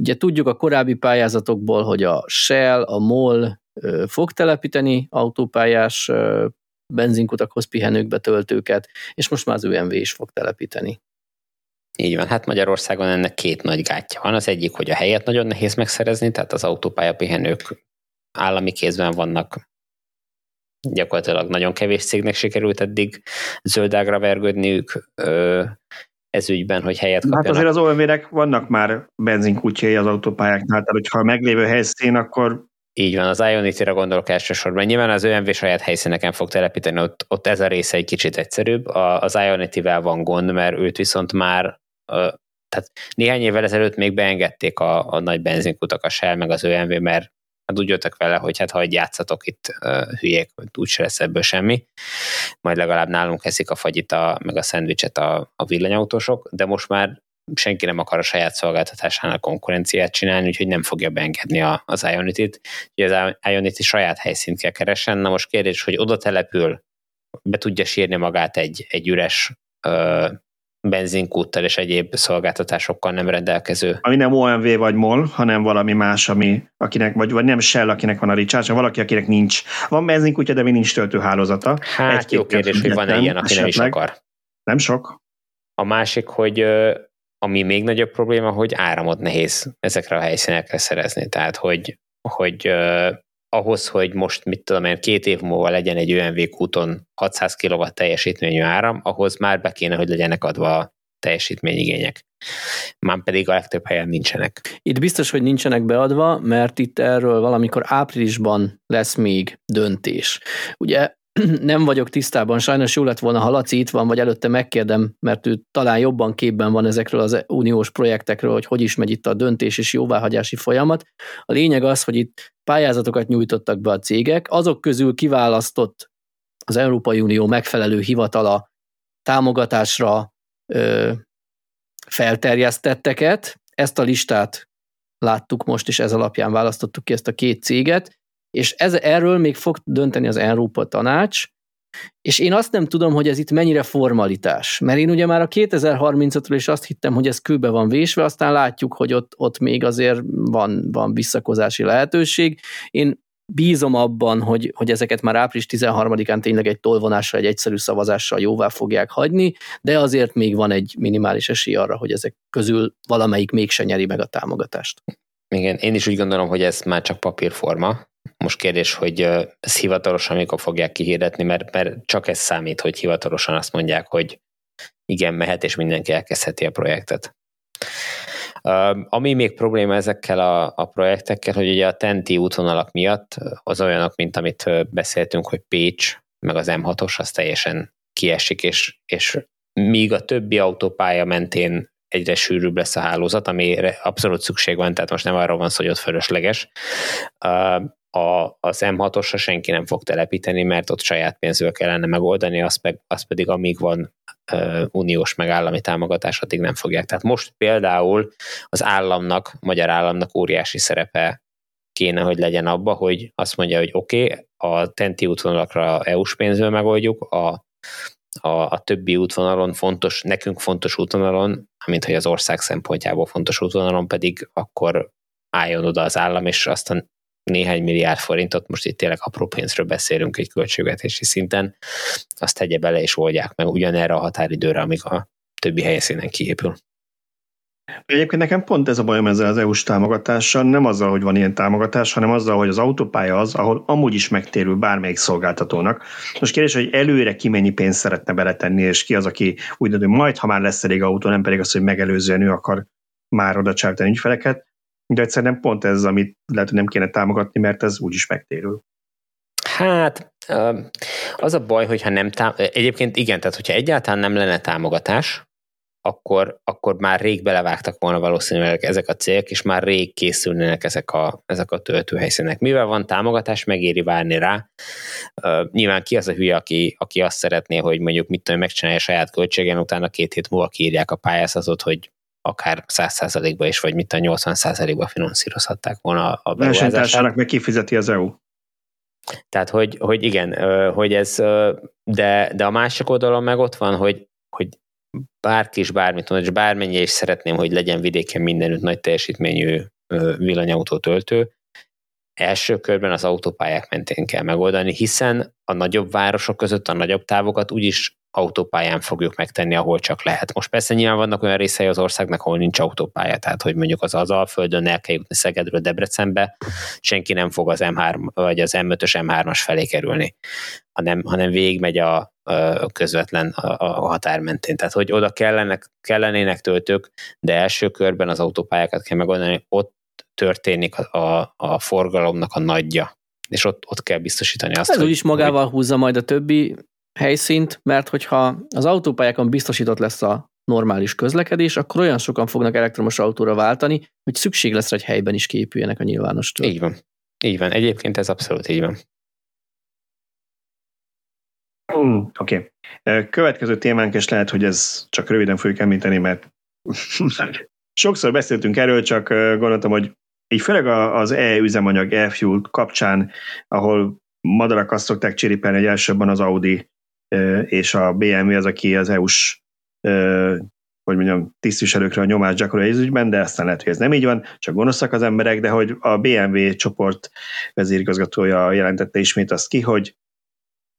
Ugye tudjuk a korábbi pályázatokból, hogy a Shell, a MOL fog telepíteni autópályás benzinkutakhoz pihenőkbe töltőket, és most már az ÖMV is fog telepíteni. Így van, hát Magyarországon ennek két nagy gátja van. Az egyik, hogy a helyet nagyon nehéz megszerezni, tehát az autópályapihenők állami kézben vannak. Gyakorlatilag nagyon kevés cégnek sikerült eddig zöldágra vergődniük ez ügyben, hogy helyet hát kapjanak. Hát azért az olv vannak már benzinkútjai az autópályáknál, tehát hogyha a meglévő helyszín, akkor így van, az Ionity-re gondolok elsősorban. Nyilván az ÖMV saját helyszíneken fog telepíteni, ott, ott ez a része egy kicsit egyszerűbb. A, az Ionity-vel van gond, mert őt viszont már tehát néhány évvel ezelőtt még beengedték a, a nagy benzinkutak, a Shell, meg az ÖMV, mert hát úgy jöttek vele, hogy hát ha egy játszatok itt uh, hülyék, úgyse lesz ebből semmi, majd legalább nálunk eszik a fagyit, a, meg a szendvicset a, a villanyautósok, de most már senki nem akar a saját szolgáltatásának konkurenciát csinálni, úgyhogy nem fogja beengedni a, az Ionity-t. Ugye az Ionity saját helyszínt kell keresen, na most kérdés, hogy oda települ, be tudja sírni magát egy, egy üres benzinkúttal és egyéb szolgáltatásokkal nem rendelkező. Ami nem OMV vagy MOL, hanem valami más, ami, akinek, vagy, vagy nem Shell, akinek van a recharge, valaki, akinek nincs. Van benzinkútja, de még nincs töltőhálózata. Hát Egy jó kérdés, hogy van-e ilyen, aki nem is akar. Nem sok. A másik, hogy ami még nagyobb probléma, hogy áramot nehéz ezekre a helyszínekre szerezni. Tehát, hogy, hogy ahhoz, hogy most, mit tudom én, két év múlva legyen egy ÖMV kúton 600 kW teljesítményű áram, ahhoz már be kéne, hogy legyenek adva a teljesítményigények. Már pedig a legtöbb helyen nincsenek. Itt biztos, hogy nincsenek beadva, mert itt erről valamikor áprilisban lesz még döntés. Ugye nem vagyok tisztában, sajnos jó lett volna, ha Laci itt van, vagy előtte megkérdem, mert ő talán jobban képben van ezekről az uniós projektekről, hogy hogy is megy itt a döntés és jóváhagyási folyamat. A lényeg az, hogy itt pályázatokat nyújtottak be a cégek, azok közül kiválasztott az Európai Unió megfelelő hivatala támogatásra ö, felterjesztetteket. Ezt a listát láttuk most, és ez alapján választottuk ki ezt a két céget, és ez, erről még fog dönteni az Európa Tanács, és én azt nem tudom, hogy ez itt mennyire formalitás, mert én ugye már a 2035-ről is azt hittem, hogy ez kőbe van vésve, aztán látjuk, hogy ott, ott még azért van, van visszakozási lehetőség. Én bízom abban, hogy, hogy ezeket már április 13-án tényleg egy tolvonással, egy egyszerű szavazással jóvá fogják hagyni, de azért még van egy minimális esély arra, hogy ezek közül valamelyik mégse nyeri meg a támogatást. Igen, én is úgy gondolom, hogy ez már csak papírforma, most kérdés, hogy ez hivatalosan mikor fogják kihirdetni, mert, mert csak ez számít, hogy hivatalosan azt mondják, hogy igen, mehet, és mindenki elkezdheti a projektet. Ami még probléma ezekkel a, a projektekkel, hogy ugye a TENTI útvonalak miatt az olyanok, mint amit beszéltünk, hogy Pécs, meg az M6-os, az teljesen kiesik, és, és míg a többi autópálya mentén egyre sűrűbb lesz a hálózat, amire abszolút szükség van, tehát most nem arról van szó, hogy ott fölösleges a, az M6-osra senki nem fog telepíteni, mert ott saját pénzből kellene megoldani, az, meg, az pedig amíg van uh, uniós meg állami támogatás, addig nem fogják. Tehát most például az államnak, magyar államnak óriási szerepe kéne, hogy legyen abba, hogy azt mondja, hogy oké, okay, a tenti útvonalakra EU-s pénzből megoldjuk, a, a, a többi útvonalon fontos, nekünk fontos útvonalon, mint hogy az ország szempontjából fontos útvonalon pedig akkor álljon oda az állam, és aztán néhány milliárd forintot, most itt tényleg apró pénzről beszélünk egy költségvetési szinten, azt tegye bele és oldják meg ugyanerre a határidőre, amíg a többi helyszínen kiépül. Egyébként nekem pont ez a bajom ezzel az EU-s támogatással, nem azzal, hogy van ilyen támogatás, hanem azzal, hogy az autópálya az, ahol amúgy is megtérül bármelyik szolgáltatónak. Most kérdés, hogy előre ki mennyi pénzt szeretne beletenni, és ki az, aki úgy dönt, hogy majd, ha már lesz elég autó, nem pedig az, hogy megelőzően ő akar már oda ügyfeleket. De egyszerűen pont ez, amit lehet, hogy nem kéne támogatni, mert ez úgyis megtérül. Hát, az a baj, hogyha nem tám- egyébként igen, tehát hogyha egyáltalán nem lenne támogatás, akkor, akkor már rég belevágtak volna valószínűleg ezek a célk, és már rég készülnének ezek a, ezek a töltőhelyszínek. Mivel van támogatás, megéri várni rá. Nyilván ki az a hülye, aki, aki azt szeretné, hogy mondjuk mit tudom, megcsinálja saját költségen, utána két hét múlva kiírják a pályázatot, hogy akár 100%-ba is, vagy mit a 80%-ba finanszírozhatták volna a beruházását. meg kifizeti az EU. Tehát, hogy, hogy igen, hogy ez, de, de a másik oldalon meg ott van, hogy, hogy bárki is bármit mond, és bármennyire is szeretném, hogy legyen vidéken mindenütt nagy teljesítményű villanyautó töltő, első körben az autópályák mentén kell megoldani, hiszen a nagyobb városok között a nagyobb távokat úgyis autópályán fogjuk megtenni, ahol csak lehet. Most persze nyilván vannak olyan részei az országnak, ahol nincs autópálya, tehát hogy mondjuk az az Alföldön el kell jutni Szegedről Debrecenbe, senki nem fog az M3 vagy az M5-ös M3-as felé kerülni, hanem, hanem végigmegy a, a közvetlen a, a határ mentén. Tehát, hogy oda kellenek, kellenének töltők, de első körben az autópályákat kell megoldani, ott történik a, a, a forgalomnak a nagyja és ott, ott kell biztosítani azt, Ez hogy, úgyis magával hogy... húzza majd a többi helyszínt, mert hogyha az autópályákon biztosított lesz a normális közlekedés, akkor olyan sokan fognak elektromos autóra váltani, hogy szükség lesz, hogy helyben is képüljenek a nyilvános től. Így van. Így van. Egyébként ez abszolút így van. Mm, Oké. Okay. Következő témánk, és lehet, hogy ez csak röviden fogjuk említeni, mert sokszor beszéltünk erről, csak gondoltam, hogy így főleg az e-üzemanyag, e-fuel kapcsán, ahol madarak azt szokták csiripelni, hogy elsőbben az Audi és a BMW az, aki az EU-s hogy mondjam, tisztviselőkre a nyomást gyakorolja ez ügyben, de aztán lehet, hogy ez nem így van, csak gonoszak az emberek, de hogy a BMW csoport vezérigazgatója jelentette ismét azt ki, hogy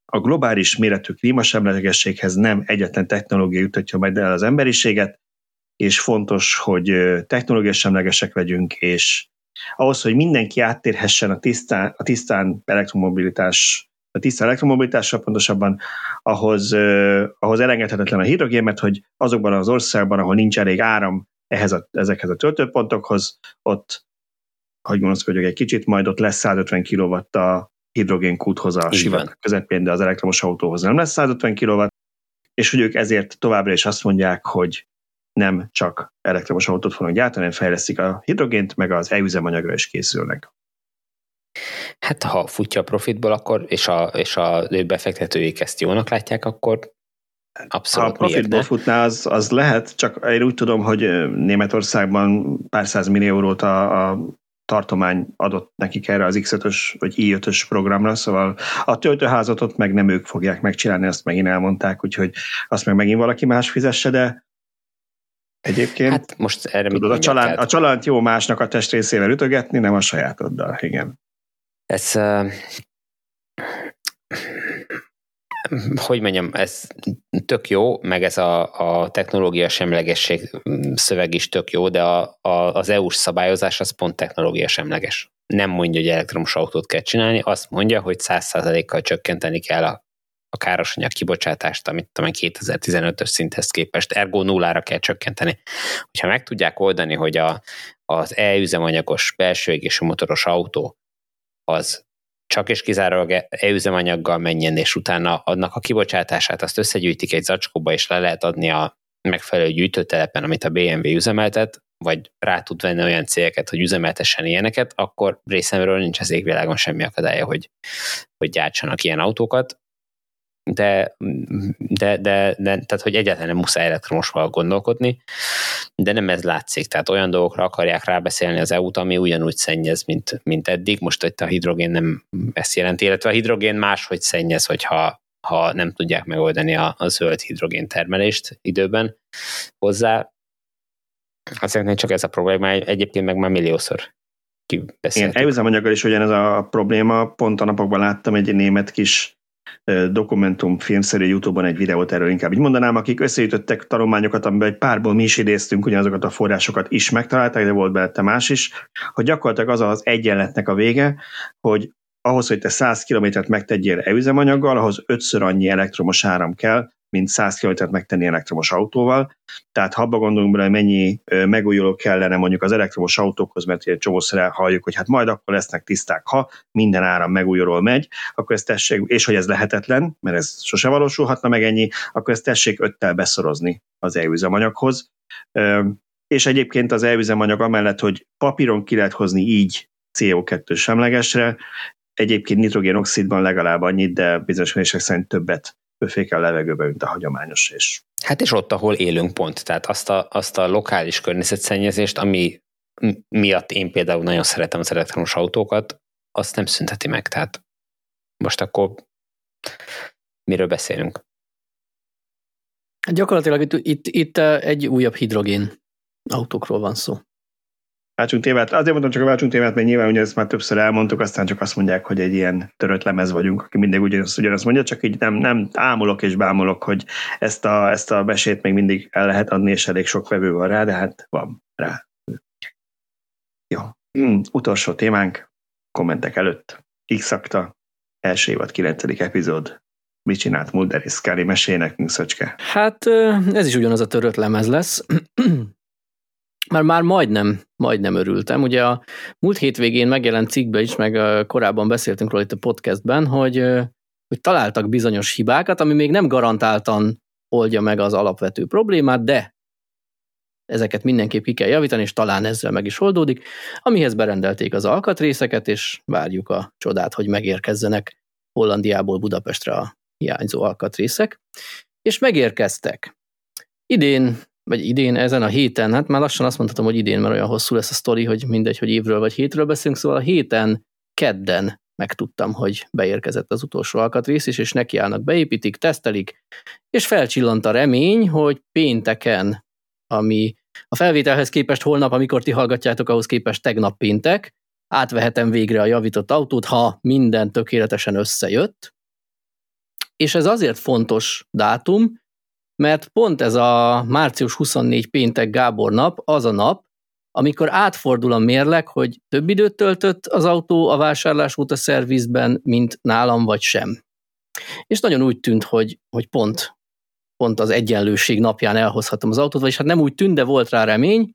a globális méretű klímasemlegességhez nem egyetlen technológia jutatja majd el az emberiséget, és fontos, hogy technológia semlegesek legyünk, és ahhoz, hogy mindenki áttérhessen a tisztán, a tisztán elektromobilitás a tiszta elektromobilitással pontosabban, ahhoz, uh, ahhoz elengedhetetlen a hidrogén, mert hogy azokban az országban, ahol nincs elég áram ehhez a, ezekhez a töltőpontokhoz, ott, hogy gonoszkodjak egy kicsit, majd ott lesz 150 kW a hidrogénkúthoz a sivatag közepén, de az elektromos autóhoz nem lesz 150 kW, és hogy ők ezért továbbra is azt mondják, hogy nem csak elektromos autót fognak gyártani, hanem fejlesztik a hidrogént, meg az e-üzemanyagra is készülnek. Hát ha futja a profitból, akkor, és a, és a befektetőik ezt jónak látják, akkor abszolút Ha a profitból futná, az, az lehet, csak én úgy tudom, hogy Németországban pár száz millió eurót a, a tartomány adott nekik erre az X5-ös vagy i5-ös programra, szóval a töltőházat ott meg nem ők fogják megcsinálni, azt megint elmondták, úgyhogy azt meg megint valaki más fizesse, de egyébként hát most erre tudod, a, család, a család jó másnak a testrészével ütögetni, nem a sajátoddal, igen. Ez, hogy mondjam, ez tök jó, meg ez a, a technológia semlegesség szöveg is tök jó, de a, a, az EU-s szabályozás az pont technológia semleges. Nem mondja, hogy elektromos autót kell csinálni, azt mondja, hogy 100%-kal csökkenteni kell a, a károsanyag kibocsátást, amit talán 2015-ös szinthez képest, ergo nullára kell csökkenteni. Hogyha meg tudják oldani, hogy a, az e-üzemanyagos belső égésű motoros autó az csak és kizárólag e-üzemanyaggal menjen, és utána adnak a kibocsátását, azt összegyűjtik egy zacskóba, és le lehet adni a megfelelő gyűjtőtelepen, amit a BMW üzemeltet, vagy rá tud venni olyan cégeket, hogy üzemeltessen ilyeneket, akkor részemről nincs az égvilágon semmi akadálya, hogy, hogy gyártsanak ilyen autókat de, de, de, de tehát, hogy egyáltalán nem muszáj elektromosval gondolkodni, de nem ez látszik. Tehát olyan dolgokra akarják rábeszélni az EU-t, ami ugyanúgy szennyez, mint, mint eddig. Most itt a hidrogén nem ezt jelenti, illetve a hidrogén máshogy szennyez, hogyha ha nem tudják megoldani a, a zöld hidrogén termelést időben hozzá. Azt szeretném, csak ez a probléma, egyébként meg már milliószor kibeszéltük. Igen, elüzemanyaggal is ugyanez a probléma. Pont a napokban láttam egy német kis dokumentumfilmszerű YouTube-on egy videót erről inkább így mondanám, akik összeütöttek tanulmányokat, amiben egy párból mi is idéztünk, ugyanazokat a forrásokat is megtalálták, de volt belette más is, hogy gyakorlatilag az az egyenletnek a vége, hogy ahhoz, hogy te 100 kilométert megtegyél e-üzemanyaggal, ahhoz ötször annyi elektromos áram kell, mint 100 km megtenni elektromos autóval. Tehát ha abba gondolunk bele, mennyi megújuló kellene mondjuk az elektromos autókhoz, mert egy csomószor halljuk, hogy hát majd akkor lesznek tiszták, ha minden áram megújulóról megy, akkor ezt tessék, és hogy ez lehetetlen, mert ez sose valósulhatna meg ennyi, akkor ezt tessék öttel beszorozni az e-üzemanyaghoz. És egyébként az e-üzemanyag amellett, hogy papíron ki lehet hozni így CO2 semlegesre, egyébként nitrogénoxidban legalább annyit, de bizonyos szerint többet pöfék a levegőbe, mint a hagyományos és. Hát és ott, ahol élünk pont, tehát azt a, azt a lokális környezetszennyezést, ami miatt én például nagyon szeretem az elektromos autókat, azt nem szünteti meg, tehát most akkor miről beszélünk? Gyakorlatilag itt, itt, itt egy újabb hidrogén autókról van szó váltsunk témát. Azért mondtam csak a váltsunk témát, mert nyilván ugye ezt már többször elmondtuk, aztán csak azt mondják, hogy egy ilyen törött lemez vagyunk, aki mindig ugyanazt, ugyanazt mondja, csak így nem, nem ámulok és bámulok, hogy ezt a, ezt a besét még mindig el lehet adni, és elég sok vevő van rá, de hát van rá. Jó. Hmm, utolsó témánk, kommentek előtt. x első évad 9. epizód. Mit csinált Mulder és Scully? Mesélj nekünk, Szöcske. Hát ez is ugyanaz a törött lemez lesz. már, már majdnem, majdnem örültem. Ugye a múlt hétvégén megjelent cikkbe is, meg korábban beszéltünk róla itt a podcastben, hogy, hogy találtak bizonyos hibákat, ami még nem garantáltan oldja meg az alapvető problémát, de ezeket mindenképp ki kell javítani, és talán ezzel meg is oldódik, amihez berendelték az alkatrészeket, és várjuk a csodát, hogy megérkezzenek Hollandiából Budapestre a hiányzó alkatrészek. És megérkeztek. Idén vagy idén, ezen a héten, hát már lassan azt mondhatom, hogy idén, mert olyan hosszú lesz a sztori, hogy mindegy, hogy évről vagy hétről beszélünk, szóval a héten, kedden megtudtam, hogy beérkezett az utolsó alkatrész is, és nekiállnak, beépítik, tesztelik, és felcsillant a remény, hogy pénteken ami a felvételhez képest holnap, amikor ti hallgatjátok, ahhoz képest tegnap péntek, átvehetem végre a javított autót, ha minden tökéletesen összejött. És ez azért fontos dátum, mert pont ez a március 24 péntek Gábor nap az a nap, amikor átfordul a mérleg, hogy több időt töltött az autó a vásárlás óta szervizben, mint nálam vagy sem. És nagyon úgy tűnt, hogy, hogy pont, pont az egyenlőség napján elhozhatom az autót, vagyis hát nem úgy tűnt, de volt rá remény.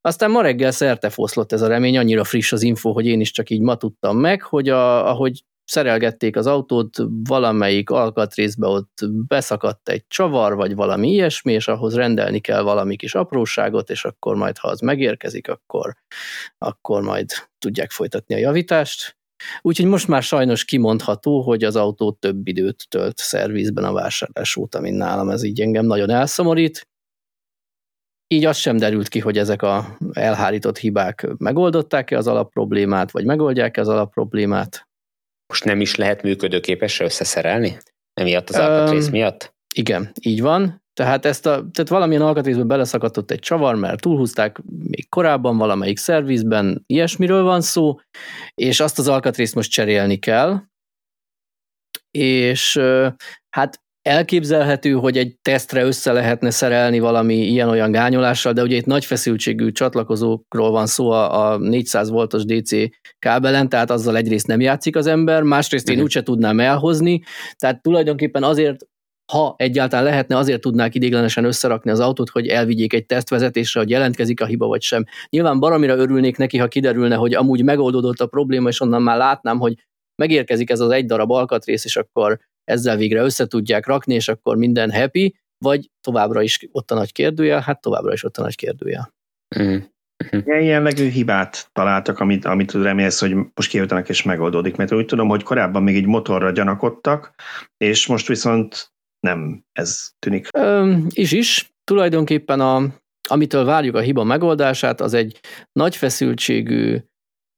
Aztán ma reggel szerte foszlott ez a remény, annyira friss az info, hogy én is csak így ma tudtam meg, hogy a, ahogy szerelgették az autót, valamelyik alkatrészbe ott beszakadt egy csavar, vagy valami ilyesmi, és ahhoz rendelni kell valami kis apróságot, és akkor majd, ha az megérkezik, akkor, akkor majd tudják folytatni a javítást. Úgyhogy most már sajnos kimondható, hogy az autó több időt tölt szervizben a vásárlás óta, mint nálam. Ez így engem nagyon elszomorít. Így az sem derült ki, hogy ezek a elhárított hibák megoldották-e az alapproblémát, vagy megoldják-e az alapproblémát. Most nem is lehet működőképesre összeszerelni? Emiatt az alkatrész miatt? Igen, így van. Tehát, ezt a, tehát valamilyen alkatrészbe beleszakadott egy csavar, mert túlhúzták még korábban valamelyik szervizben, ilyesmiről van szó, és azt az alkatrészt most cserélni kell, és hát elképzelhető, hogy egy tesztre össze lehetne szerelni valami ilyen-olyan gányolással, de ugye itt nagy feszültségű csatlakozókról van szó a, a 400 voltos DC kábelen, tehát azzal egyrészt nem játszik az ember, másrészt én uh-huh. úgyse tudnám elhozni, tehát tulajdonképpen azért ha egyáltalán lehetne, azért tudnák idéglenesen összerakni az autót, hogy elvigyék egy tesztvezetésre, hogy jelentkezik a hiba vagy sem. Nyilván baromira örülnék neki, ha kiderülne, hogy amúgy megoldódott a probléma, és onnan már látnám, hogy megérkezik ez az egy darab alkatrész, és akkor ezzel végre össze tudják rakni, és akkor minden happy, vagy továbbra is ott a nagy kérdőjel, hát továbbra is ott a nagy kérdőjel. Mm. Milyen jellegű hibát találtak, amit, amit remélsz, hogy most kijöttenek és megoldódik? Mert úgy tudom, hogy korábban még egy motorra gyanakodtak, és most viszont nem ez tűnik. Ö, is is. Tulajdonképpen a, amitől várjuk a hiba megoldását, az egy nagy feszültségű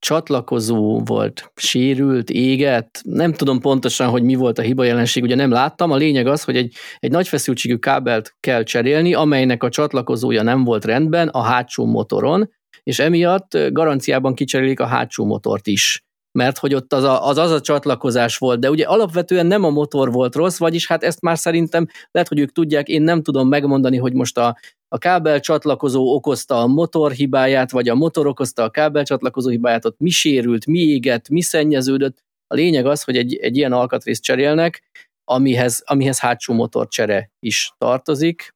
csatlakozó volt, sérült, égett, nem tudom pontosan, hogy mi volt a hiba jelenség, ugye nem láttam, a lényeg az, hogy egy, egy nagy feszültségű kábelt kell cserélni, amelynek a csatlakozója nem volt rendben a hátsó motoron, és emiatt garanciában kicserélik a hátsó motort is mert hogy ott az a, az, az a csatlakozás volt, de ugye alapvetően nem a motor volt rossz, vagyis hát ezt már szerintem lehet, hogy ők tudják, én nem tudom megmondani, hogy most a, a kábel csatlakozó okozta a motor hibáját, vagy a motor okozta a kábel csatlakozó hibáját, ott mi sérült, mi égett, mi szennyeződött. A lényeg az, hogy egy, egy ilyen alkatrészt cserélnek, amihez, amihez hátsó motorcsere is tartozik,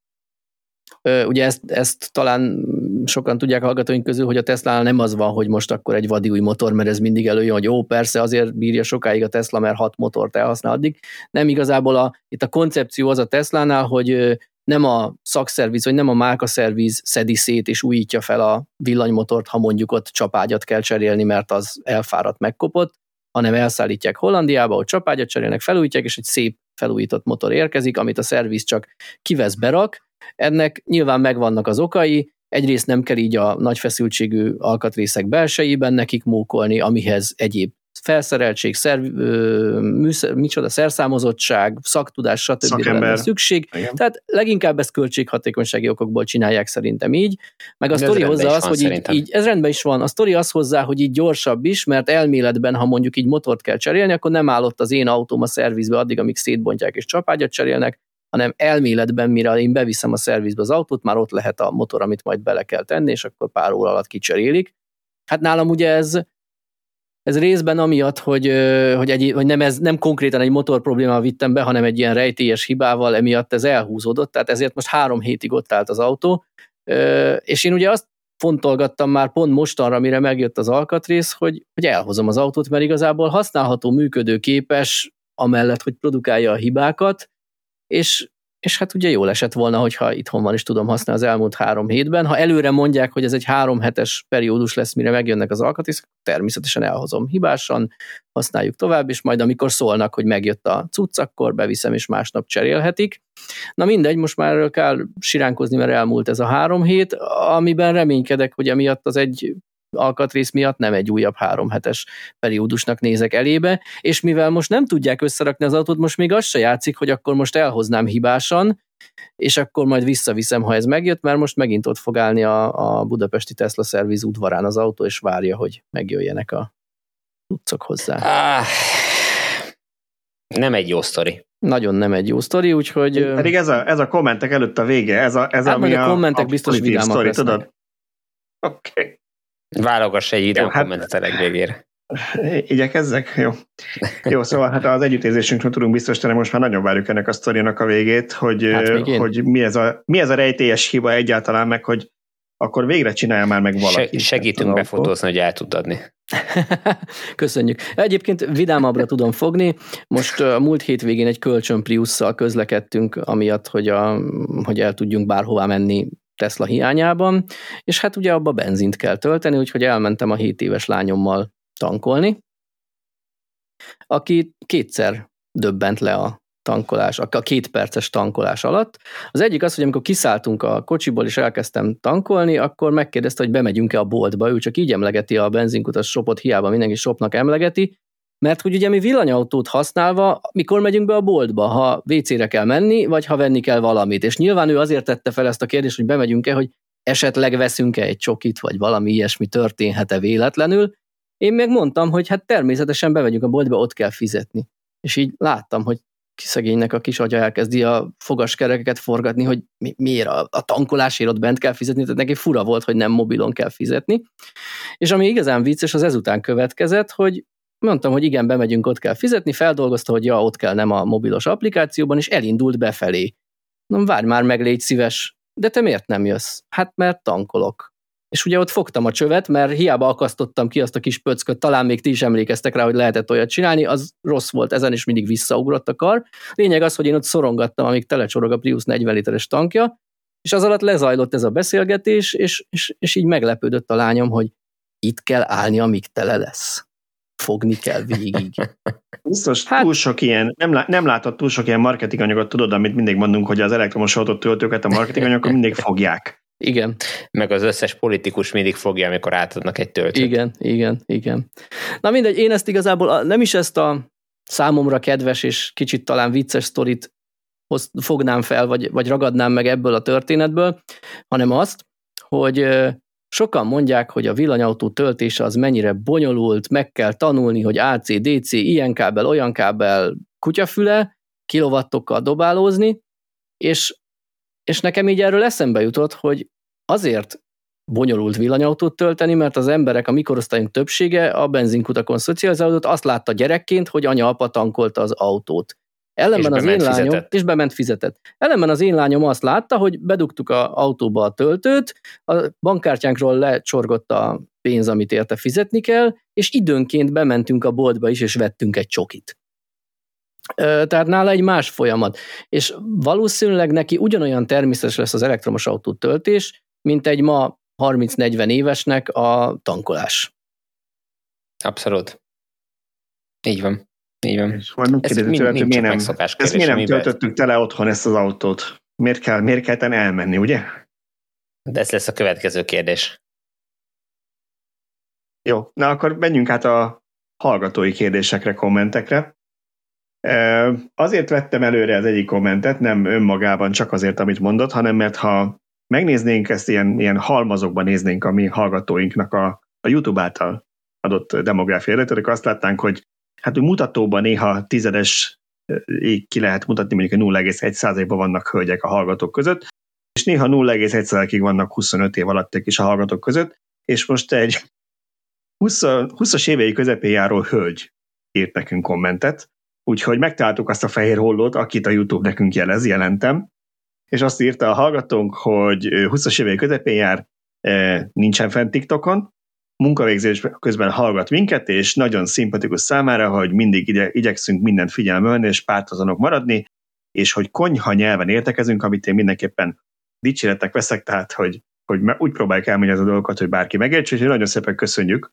Ugye ezt, ezt talán sokan tudják hallgatóink közül, hogy a tesla nem az van, hogy most akkor egy vadi új motor, mert ez mindig előjön, hogy ó, persze azért bírja sokáig a Tesla, mert hat motort elhasznál addig. Nem igazából a, itt a koncepció az a Tesla-nál, hogy nem a szakszerviz, vagy nem a márkaszerviz szedi szét és újítja fel a villanymotort, ha mondjuk ott csapágyat kell cserélni, mert az elfáradt, megkopott, hanem elszállítják Hollandiába, ott csapágyat cserélnek, felújítják, és egy szép felújított motor érkezik, amit a szerviz csak kivesz, berak, ennek nyilván megvannak az okai, egyrészt nem kell így a nagy feszültségű alkatrészek belsejében nekik mókolni, amihez egyéb felszereltség, szerv, műszer, micsoda, szerszámozottság, szaktudás, stb. lenne szükség. Igen. Tehát leginkább ezt költséghatékonysági okokból csinálják szerintem így. Meg a sztori hozzá az, hogy így, így, ez rendben is van, a sztori az hozzá, hogy így gyorsabb is, mert elméletben, ha mondjuk így motort kell cserélni, akkor nem állott az én autóm a szervizbe addig, amíg szétbontják és csapágyat cserélnek, hanem elméletben, mire én beviszem a szervizbe az autót, már ott lehet a motor, amit majd bele kell tenni, és akkor pár óra alatt kicserélik. Hát nálam ugye ez, ez részben amiatt, hogy, hogy, egy, hogy nem, ez, nem konkrétan egy motor problémával vittem be, hanem egy ilyen rejtélyes hibával, emiatt ez elhúzódott, tehát ezért most három hétig ott állt az autó, és én ugye azt fontolgattam már pont mostanra, mire megjött az alkatrész, hogy, hogy elhozom az autót, mert igazából használható, működőképes, amellett, hogy produkálja a hibákat, és, és hát ugye jól esett volna, hogyha itthon van is tudom használni az elmúlt három hétben. Ha előre mondják, hogy ez egy három hetes periódus lesz, mire megjönnek az alkatrészek, természetesen elhozom hibásan, használjuk tovább, és majd amikor szólnak, hogy megjött a cucc, akkor beviszem, és másnap cserélhetik. Na mindegy, most már kell siránkozni, mert elmúlt ez a három hét, amiben reménykedek, hogy emiatt az egy alkatrész miatt nem egy újabb három hetes periódusnak nézek elébe, és mivel most nem tudják összerakni az autót, most még az se játszik, hogy akkor most elhoznám hibásan, és akkor majd visszaviszem, ha ez megjött, mert most megint ott fog állni a, a budapesti Tesla szerviz udvarán az autó, és várja, hogy megjöjjenek a tudcok hozzá. Ah, nem egy jó sztori. Nagyon nem egy jó sztori, úgyhogy... Pedig ez a, ez a kommentek előtt a vége, ez a, ez hát ami a, a kommentek a biztos vidámak sztori, tudod? Oké. Okay. Válogass egy idő hát, kommentet a legvégére. Igyekezzek? Jó. Jó, szóval hát az együttérzésünkről tudunk biztosítani, most már nagyon várjuk ennek a sztorinak a végét, hogy, hát hogy mi, ez a, mi ez a rejtélyes hiba egyáltalán, meg hogy akkor végre csinálja már meg valaki. Se, segítünk befotózni, hogy el tud adni. Köszönjük. Egyébként vidámabbra tudom fogni. Most a múlt hétvégén egy kölcsön Priusszal közlekedtünk, amiatt, hogy, a, hogy el tudjunk bárhová menni Tesla hiányában, és hát ugye abba benzint kell tölteni, úgyhogy elmentem a 7 éves lányommal tankolni, aki kétszer döbbent le a tankolás, a két perces tankolás alatt. Az egyik az, hogy amikor kiszálltunk a kocsiból és elkezdtem tankolni, akkor megkérdezte, hogy bemegyünk-e a boltba. Ő csak így emlegeti a benzinkutas shopot, hiába mindenki shopnak emlegeti, mert hogy ugye mi villanyautót használva, mikor megyünk be a boltba, ha WC-re kell menni, vagy ha venni kell valamit. És nyilván ő azért tette fel ezt a kérdést, hogy bemegyünk-e, hogy esetleg veszünk-e egy csokit, vagy valami ilyesmi történhet-e véletlenül. Én meg mondtam, hogy hát természetesen bemegyünk a boltba, ott kell fizetni. És így láttam, hogy szegénynek a kis agya elkezdi a fogaskerekeket forgatni, hogy mi, miért a, a tankolásért ott bent kell fizetni, tehát neki fura volt, hogy nem mobilon kell fizetni. És ami igazán vicces, az ezután következett, hogy mondtam, hogy igen, bemegyünk, ott kell fizetni, feldolgozta, hogy ja, ott kell nem a mobilos applikációban, és elindult befelé. Na, várj már meg, légy szíves, de te miért nem jössz? Hát mert tankolok és ugye ott fogtam a csövet, mert hiába akasztottam ki azt a kis pöcköt, talán még ti is emlékeztek rá, hogy lehetett olyat csinálni, az rossz volt, ezen is mindig visszaugrott a kar. Lényeg az, hogy én ott szorongattam, amíg telecsorog a Prius 40 literes tankja, és az alatt lezajlott ez a beszélgetés, és, és, és így meglepődött a lányom, hogy itt kell állni, amíg tele lesz. Fogni kell végig. Biztos hát, túl sok ilyen, nem, lá, nem látott túl sok ilyen marketinganyagot, tudod, amit mindig mondunk, hogy az elektromos autót töltőket a marketinganyagok mindig fogják. Igen. Meg az összes politikus mindig fogja, amikor átadnak egy töltőt. Igen, igen, igen. Na mindegy, én ezt igazából nem is ezt a számomra kedves és kicsit talán vicces sztorit fognám fel, vagy, vagy ragadnám meg ebből a történetből, hanem azt, hogy sokan mondják, hogy a villanyautó töltése az mennyire bonyolult, meg kell tanulni, hogy AC, DC, ilyen kábel, olyan kábel, kutyafüle, kilovattokkal dobálózni, és és nekem így erről eszembe jutott, hogy azért bonyolult villanyautót tölteni, mert az emberek, a mikorosztályunk többsége a benzinkutakon szocializálódott, azt látta gyerekként, hogy anya-apa tankolta az autót. Ellenben és az én lányom, fizetett. és bement fizetett. Ellenben az én lányom azt látta, hogy bedugtuk a autóba a töltőt, a bankkártyánkról lecsorgott a pénz, amit érte fizetni kell, és időnként bementünk a boltba is, és vettünk egy csokit. Tehát nála egy más folyamat. És valószínűleg neki ugyanolyan természetes lesz az elektromos autó töltés, mint egy ma 30-40 évesnek a tankolás. Abszolút. Így van. Így van. És majd megkérdezi tőle, hogy miért nem, ezt miért nem töltöttük tele otthon ezt az autót? Miért kell, miért kell elmenni, ugye? De ez lesz a következő kérdés. Jó, na akkor menjünk át a hallgatói kérdésekre, kommentekre. Azért vettem előre az egyik kommentet, nem önmagában csak azért, amit mondott, hanem mert ha megnéznénk ezt ilyen, ilyen halmazokban néznénk a mi hallgatóinknak a, a YouTube által adott demográfiai adatot, akkor azt látnánk, hogy hát mutatóban néha tizedes ki lehet mutatni, mondjuk 0,1%-ban vannak hölgyek a hallgatók között, és néha 0,1%-ig vannak 25 év alattiak is a hallgatók között, és most egy 20, 20-as évei közepén járó hölgy írt nekünk kommentet, Úgyhogy megtaláltuk azt a fehér hollót, akit a YouTube nekünk jelez, jelentem, és azt írta a hallgatónk, hogy 20-as évei közepén jár, e, nincsen fent TikTokon, munkavégzés közben hallgat minket, és nagyon szimpatikus számára, hogy mindig ide, igyekszünk mindent figyelme venni, és pártozanok maradni, és hogy konyha nyelven értekezünk, amit én mindenképpen dicséretnek veszek, tehát hogy, hogy úgy próbáljuk elmondani az a dolgokat, hogy bárki megértse, és nagyon szépen köszönjük,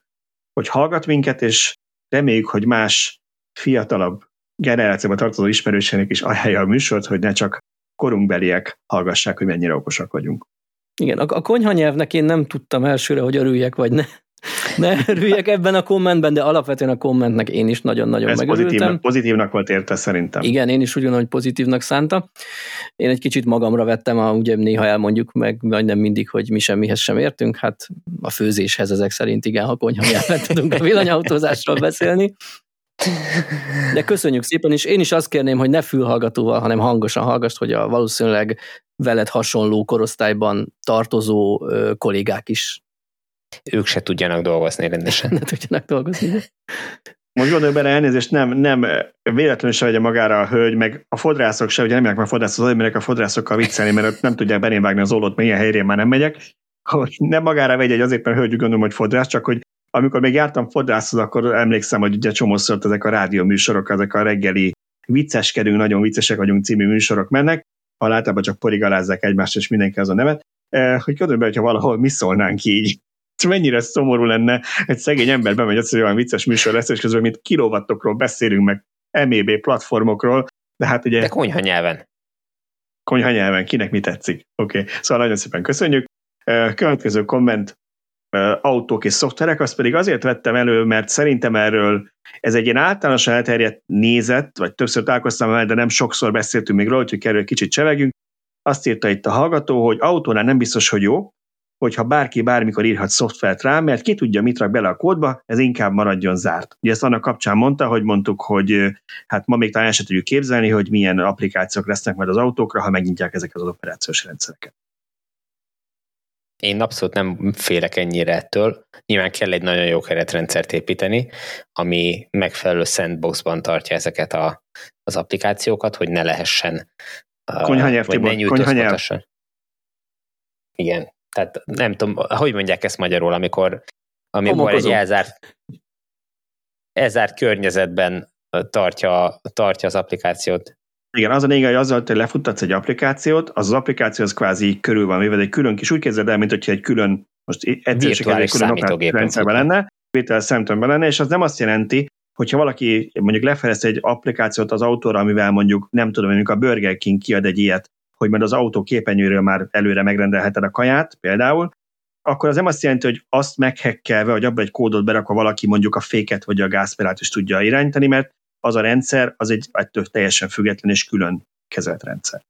hogy hallgat minket, és reméljük, hogy más fiatalabb generációban tartozó ismerősének is ajánlja a műsort, hogy ne csak korunkbeliek hallgassák, hogy mennyire okosak vagyunk. Igen, a, a konyha nyelvnek én nem tudtam elsőre, hogy örüljek, vagy ne. Ne örüljek ebben a kommentben, de alapvetően a kommentnek én is nagyon-nagyon Ez megörültem. Pozitívnak, pozitívnak volt érte szerintem. Igen, én is úgy gondolom, hogy pozitívnak szánta. Én egy kicsit magamra vettem, a, ugye néha elmondjuk meg majdnem mindig, hogy mi semmihez sem értünk, hát a főzéshez ezek szerint igen, ha konyha nyelven tudunk a villanyautózásról beszélni. De köszönjük szépen, és én is azt kérném, hogy ne fülhallgatóval, hanem hangosan hallgass, hogy a valószínűleg veled hasonló korosztályban tartozó kollégák is. Ők se tudjanak dolgozni rendesen. ne tudjanak dolgozni. Most gondolj bele, elnézést, nem, nem véletlenül se vegye magára a hölgy, meg a fodrászok se, ugye nem jönnek a fodrászok, az emberek a fodrászokkal viccelni, mert nem tudják belém vágni az ollót, mert ilyen helyre már nem megyek. Hogy nem magára vegye, egy azért, mert a hölgy gondolom, hogy fodrász, csak hogy amikor még jártam fodrászhoz, akkor emlékszem, hogy ugye csomószor ezek a rádió műsorok, ezek a reggeli vicceskedünk, nagyon viccesek vagyunk című műsorok mennek, ha általában csak porigalázzák egymást, és mindenki az a nevet, eh, hogy gondolj be, hogyha valahol mi szólnánk így. Mennyire szomorú lenne, egy szegény ember bemegy, azt, hogy olyan vicces műsor lesz, és közben mint kilovattokról beszélünk, meg MEB platformokról, de hát ugye... De konyha nyelven. Konyha nyelven, kinek mi tetszik. Oké, okay. szóval nagyon szépen köszönjük. Következő komment, autók és szoftverek, azt pedig azért vettem elő, mert szerintem erről ez egy ilyen általánosan elterjedt nézet, vagy többször találkoztam vele, de nem sokszor beszéltünk még róla, úgyhogy erről kicsit csevegünk. Azt írta itt a hallgató, hogy autónál nem biztos, hogy jó, hogyha bárki bármikor írhat szoftvert rá, mert ki tudja, mit rak bele a kódba, ez inkább maradjon zárt. Ugye ezt annak kapcsán mondta, hogy mondtuk, hogy hát ma még talán se tudjuk képzelni, hogy milyen applikációk lesznek majd az autókra, ha megnyitják ezeket az operációs rendszereket. Én abszolút nem félek ennyire ettől. Nyilván kell egy nagyon jó keretrendszert építeni, ami megfelelő sandboxban tartja ezeket a, az applikációkat, hogy ne lehessen Konyhanyelv, ne konyhanyelv. Igen. Tehát nem tudom, hogy mondják ezt magyarul, amikor, amikor egy elzárt, elzárt környezetben tartja, tartja az applikációt. Igen, az a lényeg, hogy azzal, hogy lefuttatsz egy applikációt, az az applikáció az kvázi körül van véve, egy külön kis úgy képzeld el, mint hogyha egy külön, most egyszer csak egy külön rendszerben lenne, vétel szemtönben lenne, és az nem azt jelenti, hogyha valaki mondjuk lefejleszt egy applikációt az autóra, amivel mondjuk nem tudom, mondjuk a Burger King kiad egy ilyet, hogy majd az autó képernyőről már előre megrendelheted a kaját például, akkor az nem azt jelenti, hogy azt meghekkelve, hogy abba egy kódot berakva valaki mondjuk a féket vagy a gázpedát is tudja irányítani, mert az a rendszer az egy ettől teljesen független és külön kezelt rendszer.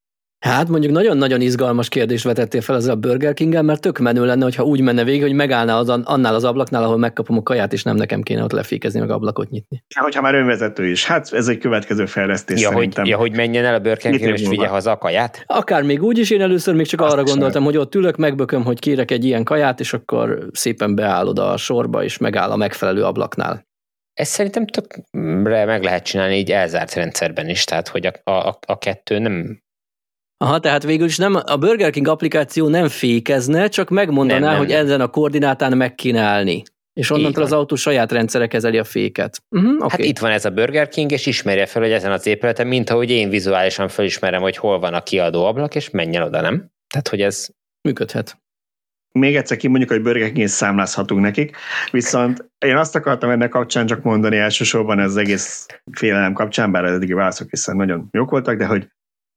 Hát mondjuk nagyon-nagyon izgalmas kérdést vetettél fel az a Burger king mert tök menő lenne, hogyha úgy menne végig, hogy megállna az, annál az ablaknál, ahol megkapom a kaját, és nem nekem kéne ott lefékezni, meg ablakot nyitni. Ja, hogyha már önvezető is. Hát ez egy következő fejlesztés ja, szerintem. Hogy, ja, hogy menjen el a Burger King és vigye haza a kaját? Akár még úgy is, én először még csak Azt arra gondoltam, sem. hogy ott ülök, megbököm, hogy kérek egy ilyen kaját, és akkor szépen beállod a sorba, és megáll a megfelelő ablaknál. Ezt szerintem tökre meg lehet csinálni így elzárt rendszerben is, tehát hogy a, a, a kettő nem... Aha, tehát végül is nem, a Burger King applikáció nem fékezne, csak megmondaná, nem, nem, hogy ezen a koordinátán meg kéne állni. És onnantól az autó saját rendszere kezeli a féket. Uh-huh, okay. Hát itt van ez a Burger King, és ismerje fel, hogy ezen az épületen, mint ahogy én vizuálisan felismerem, hogy hol van a kiadó ablak, és menjen oda, nem? Tehát, hogy ez... Működhet még egyszer kimondjuk, hogy Burger king számlázhatunk nekik, viszont én azt akartam ennek kapcsán csak mondani elsősorban ez az egész félelem kapcsán, bár az eddigi válaszok hiszen nagyon jók voltak, de hogy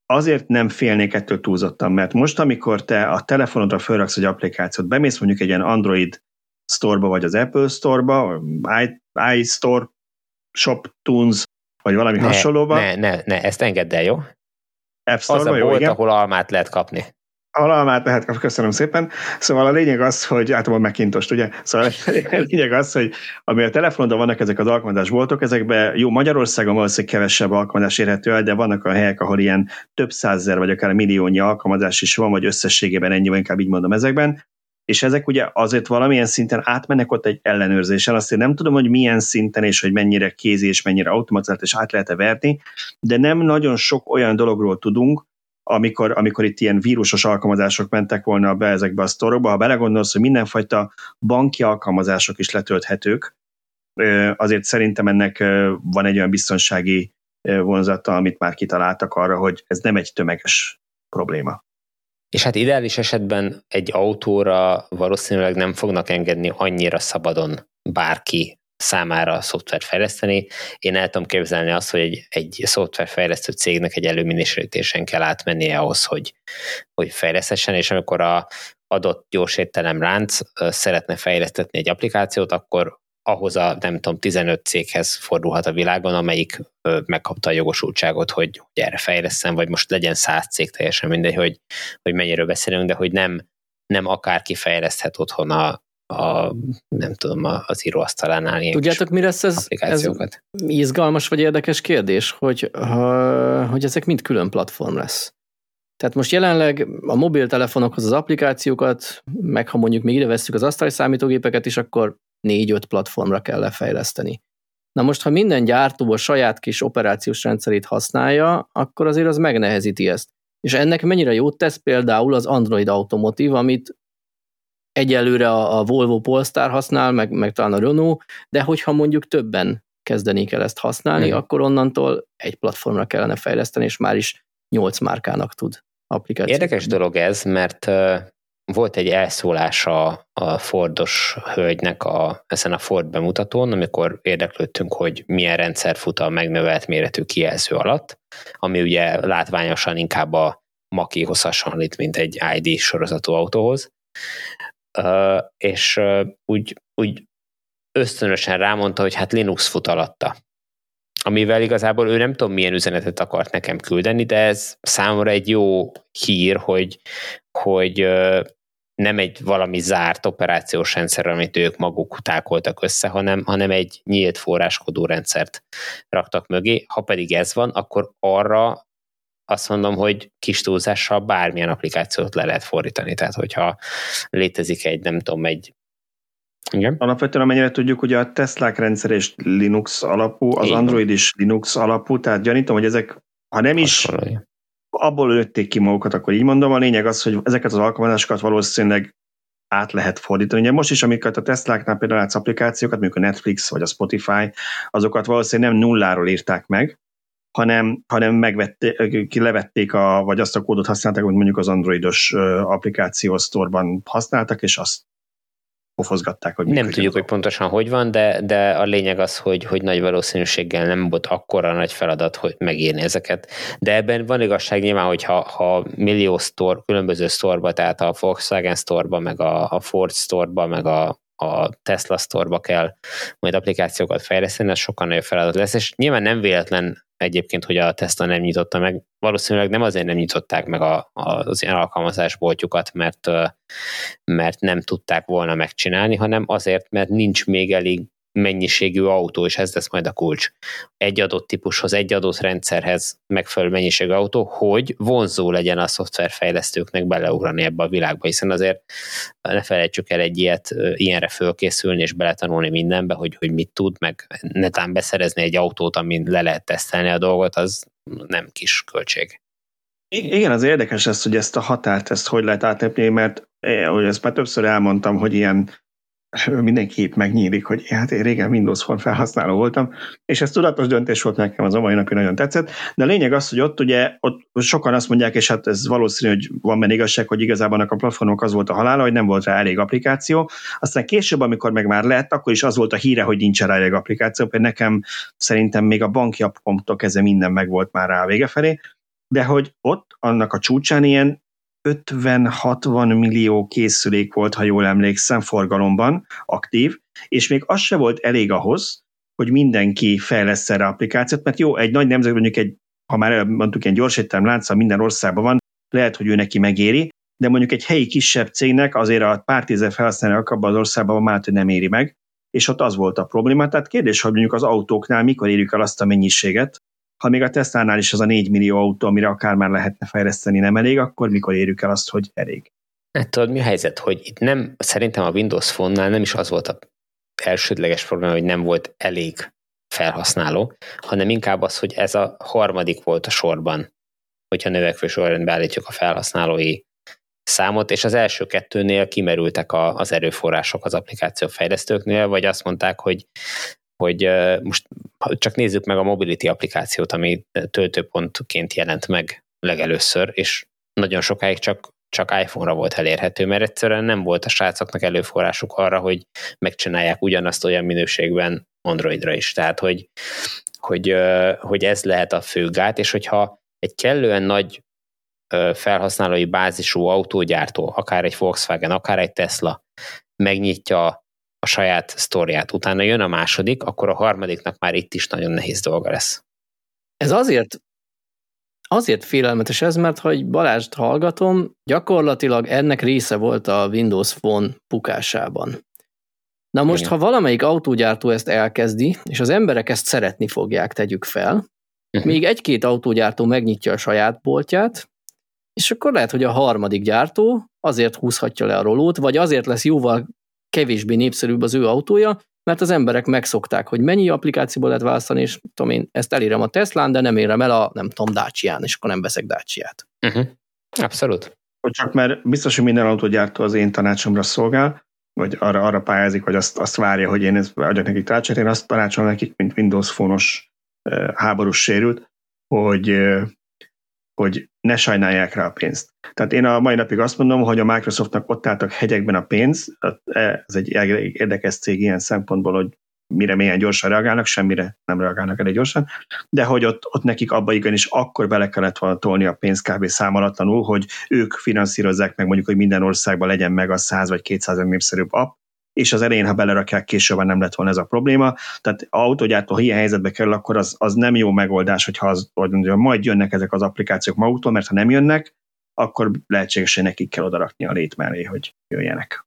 azért nem félnék ettől túlzottan, mert most, amikor te a telefonodra felraksz egy applikációt, bemész mondjuk egy ilyen Android store-ba, vagy az Apple store-ba, iStore, Shop Tunes, vagy valami ne, hasonlóba. Ne, ne, ne, ezt engedd el, jó? App Store-ba, az a bolt, ahol almát lehet kapni alalmát lehet köszönöm szépen. Szóval a lényeg az, hogy általában megintost, ugye? Szóval a lényeg az, hogy ami a telefonodon vannak ezek az alkalmazásboltok, ezekben jó Magyarországon valószínűleg kevesebb alkalmazás érhető el, de vannak a helyek, ahol ilyen több százezer vagy akár milliónyi alkalmazás is van, vagy összességében ennyi, vagy inkább így mondom ezekben. És ezek ugye azért valamilyen szinten átmennek ott egy ellenőrzésen, azt én nem tudom, hogy milyen szinten és hogy mennyire kézi és mennyire automatizált és át lehet-e verni, de nem nagyon sok olyan dologról tudunk, amikor, amikor itt ilyen vírusos alkalmazások mentek volna be ezekbe a sztorokba, ha belegondolsz, hogy mindenfajta banki alkalmazások is letölthetők, azért szerintem ennek van egy olyan biztonsági vonzata, amit már kitaláltak arra, hogy ez nem egy tömeges probléma. És hát ideális esetben egy autóra valószínűleg nem fognak engedni annyira szabadon bárki számára szoftvert fejleszteni. Én el tudom képzelni azt, hogy egy, egy szoftverfejlesztő cégnek egy előminősítésen kell átmennie ahhoz, hogy, hogy fejlesztessen, és amikor a, adott gyors lánc szeretne fejlesztetni egy applikációt, akkor ahhoz a, nem tudom, 15 céghez fordulhat a világon, amelyik megkapta a jogosultságot, hogy, hogy erre fejleszten, vagy most legyen 100 cég, teljesen mindegy, hogy, hogy mennyiről beszélünk, de hogy nem, nem akárki fejleszthet otthon a, a, nem tudom, az íróasztalánál ilyen Tudjátok, mi lesz ez, ez izgalmas vagy érdekes kérdés, hogy, ha, hogy ezek mind külön platform lesz. Tehát most jelenleg a mobiltelefonokhoz az applikációkat, meg ha mondjuk még ide vesszük az asztali számítógépeket is, akkor négy-öt platformra kell lefejleszteni. Na most, ha minden gyártó a saját kis operációs rendszerét használja, akkor azért az megnehezíti ezt. És ennek mennyire jót tesz például az Android Automotive, amit egyelőre a, a Volvo Polestar használ, meg, meg talán a Renault, de hogyha mondjuk többen kezdenék el ezt használni, hmm. akkor onnantól egy platformra kellene fejleszteni, és már is nyolc márkának tud applikációt. Érdekes dolog ez, mert volt egy elszólása a Fordos hölgynek a, ezen a Ford bemutatón, amikor érdeklődtünk, hogy milyen rendszer fut a megnövelt méretű kijelző alatt, ami ugye látványosan inkább a Makihoz hasonlít, mint egy ID sorozatú autóhoz, és úgy, úgy ösztönösen rámondta, hogy hát Linux fut alatta. Amivel igazából ő nem tudom milyen üzenetet akart nekem küldeni, de ez számomra egy jó hír, hogy, hogy nem egy valami zárt operációs rendszer, amit ők maguk tákoltak össze, hanem, hanem egy nyílt forráskodó rendszert raktak mögé. Ha pedig ez van, akkor arra azt mondom, hogy kis túlzással bármilyen applikációt le lehet fordítani. Tehát, hogyha létezik egy, nem tudom, egy igen. Alapvetően amennyire tudjuk, hogy a Tesla rendszer és Linux alapú, az Igen. Android is Linux alapú, tehát gyanítom, hogy ezek, ha nem is abból lőtték ki magukat, akkor így mondom, a lényeg az, hogy ezeket az alkalmazásokat valószínűleg át lehet fordítani. Ugye most is, amiket a Tesláknál például látsz applikációkat, mondjuk a Netflix vagy a Spotify, azokat valószínűleg nem nulláról írták meg, hanem, hanem megvették, levették, a, vagy azt a kódot használták, amit mondjuk az androidos applikáció sztorban használtak, és azt pofozgatták, hogy Nem tudjuk, hogy pontosan hogy van, de, de a lényeg az, hogy, hogy nagy valószínűséggel nem volt akkora nagy feladat, hogy megírni ezeket. De ebben van igazság nyilván, hogy ha, ha millió store, különböző sztorba, tehát a Volkswagen sztorba, meg a, a Ford sztorba, meg a, a Tesla sztorba kell majd applikációkat fejleszteni, ez sokkal nagyobb feladat lesz, és nyilván nem véletlen egyébként, hogy a Tesla nem nyitotta meg. Valószínűleg nem azért nem nyitották meg a, a, az ilyen alkalmazásboltjukat, mert, mert nem tudták volna megcsinálni, hanem azért, mert nincs még elég mennyiségű autó, és ez lesz majd a kulcs. Egy adott típushoz, egy adott rendszerhez megfelelő mennyiségű autó, hogy vonzó legyen a szoftverfejlesztőknek beleugrani ebbe a világba, hiszen azért ne felejtsük el egy ilyet, ilyenre fölkészülni és beletanulni mindenbe, hogy, hogy mit tud, meg netán beszerezni egy autót, amin le lehet tesztelni a dolgot, az nem kis költség. Igen, az érdekes ez, hogy ezt a határt, ezt hogy lehet átlepni, mert eh, hogy ezt már többször elmondtam, hogy ilyen mindenképp megnyílik, hogy hát én régen Windows Phone felhasználó voltam, és ez tudatos döntés volt nekem, az a mai napja nagyon tetszett, de a lényeg az, hogy ott ugye ott sokan azt mondják, és hát ez valószínű, hogy van benne igazság, hogy igazából a platformok az volt a halála, hogy nem volt rá elég applikáció. Aztán később, amikor meg már lett, akkor is az volt a híre, hogy nincs rá elég applikáció, például nekem szerintem még a banki appomtól kezdve minden meg volt már rá a vége felé, de hogy ott annak a csúcsán ilyen 50-60 millió készülék volt, ha jól emlékszem, forgalomban aktív, és még az se volt elég ahhoz, hogy mindenki fejlesz erre applikációt, mert jó, egy nagy nemzet, mondjuk egy, ha már mondtuk, egy gyors lánca minden országban van, lehet, hogy ő neki megéri, de mondjuk egy helyi kisebb cégnek azért a pár tízezer felhasználók abban az országban már nem éri meg, és ott az volt a probléma. Tehát kérdés, hogy mondjuk az autóknál mikor érjük el azt a mennyiséget, ha még a Tesla-nál is az a 4 millió autó, amire akár már lehetne fejleszteni, nem elég, akkor mikor érjük el azt, hogy elég? Hát tudod, mi a helyzet, hogy itt nem, szerintem a Windows Phone-nál nem is az volt a elsődleges probléma, hogy nem volt elég felhasználó, hanem inkább az, hogy ez a harmadik volt a sorban, hogyha növekvő sorrendben állítjuk a felhasználói számot, és az első kettőnél kimerültek a, az erőforrások az applikáció fejlesztőknél, vagy azt mondták, hogy hogy most csak nézzük meg a Mobility applikációt, ami töltőpontként jelent meg legelőször, és nagyon sokáig csak, csak iPhone-ra volt elérhető, mert egyszerűen nem volt a srácoknak előforrásuk arra, hogy megcsinálják ugyanazt olyan minőségben Androidra is. Tehát, hogy, hogy, hogy ez lehet a fő gát, és hogyha egy kellően nagy felhasználói bázisú autógyártó, akár egy Volkswagen, akár egy Tesla megnyitja a saját sztoriát, utána jön a második, akkor a harmadiknak már itt is nagyon nehéz dolga lesz. Ez azért Azért félelmetes ez, mert ha egy Balást hallgatom, gyakorlatilag ennek része volt a Windows Phone pukásában. Na most, Igen. ha valamelyik autógyártó ezt elkezdi, és az emberek ezt szeretni fogják, tegyük fel, uh-huh. még egy-két autógyártó megnyitja a saját boltját, és akkor lehet, hogy a harmadik gyártó azért húzhatja le a rolót, vagy azért lesz jóval kevésbé népszerűbb az ő autója, mert az emberek megszokták, hogy mennyi applikációból lehet választani, és tudom én, ezt elérem a Teslán, de nem érem el a, nem tudom, Dacia-n, és akkor nem veszek Dacia-t. Uh-huh. Abszolút. Csak mert biztos, hogy minden autógyártó az én tanácsomra szolgál, vagy arra, arra pályázik, vagy azt, azt várja, hogy én adjak nekik tanácsot, én azt tanácsolom nekik, mint Windows Phone-os háborús sérült, hogy hogy ne sajnálják rá a pénzt. Tehát én a mai napig azt mondom, hogy a Microsoftnak ott álltak hegyekben a pénz, ez egy érdekes cég ilyen szempontból, hogy mire milyen gyorsan reagálnak, semmire nem reagálnak elég gyorsan, de hogy ott, ott nekik abba igenis akkor bele kellett volna tolni a pénzt kb. számalatlanul, hogy ők finanszírozzák meg mondjuk, hogy minden országban legyen meg a 100 vagy 200 népszerűbb app, és az elején, ha belerakják, később nem lett volna ez a probléma. Tehát autógyártó, ha ilyen helyzetbe kerül, akkor az, az nem jó megoldás, hogyha az, hogy mondjam, majd jönnek ezek az applikációk maguktól, mert ha nem jönnek, akkor lehetséges, hogy nekik kell odarakni a lét mellé, hogy jöjjenek.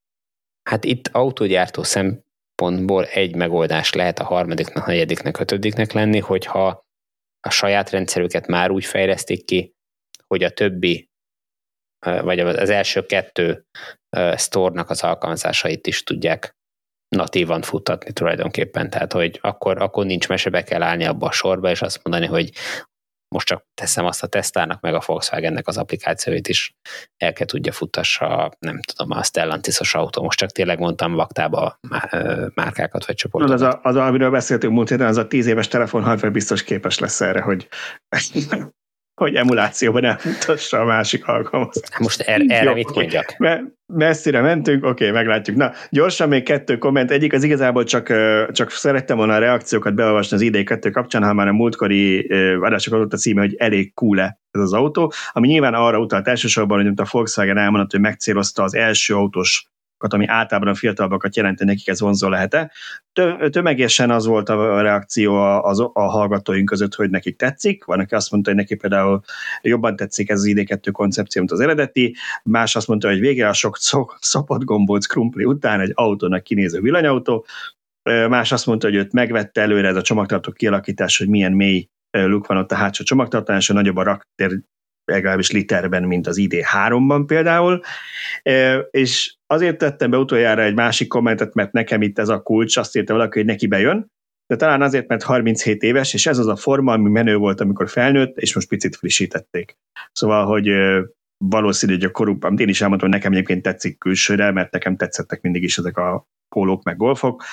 Hát itt autógyártó szempontból egy megoldás lehet a harmadiknak, negyediknek, ötödiknek lenni, hogyha a saját rendszerüket már úgy fejlesztik ki, hogy a többi, vagy az első kettő store-nak az alkalmazásait is tudják natívan futtatni tulajdonképpen, tehát hogy akkor, akkor nincs mese, be kell állni abba a sorba, és azt mondani, hogy most csak teszem azt a Teslának, meg a Volkswagennek az applikációit is el kell tudja futtassa, nem tudom, a Stellantisos autó, most csak tényleg mondtam vaktába márkákat vagy csoportokat. Az, a, az, amiről beszéltünk múlt héten, az a tíz éves telefon hardware biztos képes lesz erre, hogy hogy emulációban elmutassa a másik alkalmazást. Most er, erre Jó, mit mondjak? Me- messzire mentünk, oké, okay, meglátjuk. Na, gyorsan még kettő komment. Egyik az igazából csak, csak szerettem volna a reakciókat beolvasni az idei kettő kapcsán, ha már a múltkori adások adott a címe, hogy elég cool ez az autó, ami nyilván arra utalt elsősorban, hogy a Volkswagen elmondott, hogy megcélozta az első autós ami általában a fiatalabbakat jelenti, nekik ez vonzó lehet-e. Tömegesen az volt a reakció a, a, a hallgatóink között, hogy nekik tetszik. Van, aki azt mondta, hogy neki például jobban tetszik ez az ID2 koncepció, mint az eredeti. Más azt mondta, hogy végre a sok szopott gombolc krumpli után egy autónak kinéző villanyautó. Más azt mondta, hogy őt megvette előre ez a csomagtartó kialakítás, hogy milyen mély luk van ott a hátsó csomagtartó, és nagyobb a raktér legalábbis literben, mint az ID3-ban például, és azért tettem be utoljára egy másik kommentet, mert nekem itt ez a kulcs, azt írta valaki, hogy neki bejön, de talán azért, mert 37 éves, és ez az a forma, ami menő volt, amikor felnőtt, és most picit frissítették. Szóval, hogy valószínű, hogy a koruk, amit én is elmondtam, hogy nekem egyébként tetszik külsőre, mert nekem tetszettek mindig is ezek a pólók, meg golfok.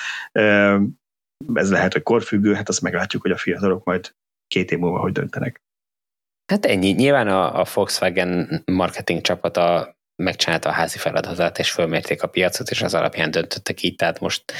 Ez lehet, hogy korfüggő, hát azt meglátjuk, hogy a fiatalok majd két év múlva hogy döntenek. Hát ennyi. Nyilván a, a Volkswagen marketing csapata megcsinálta a házi feladatát, és fölmérték a piacot, és az alapján döntöttek így, tehát most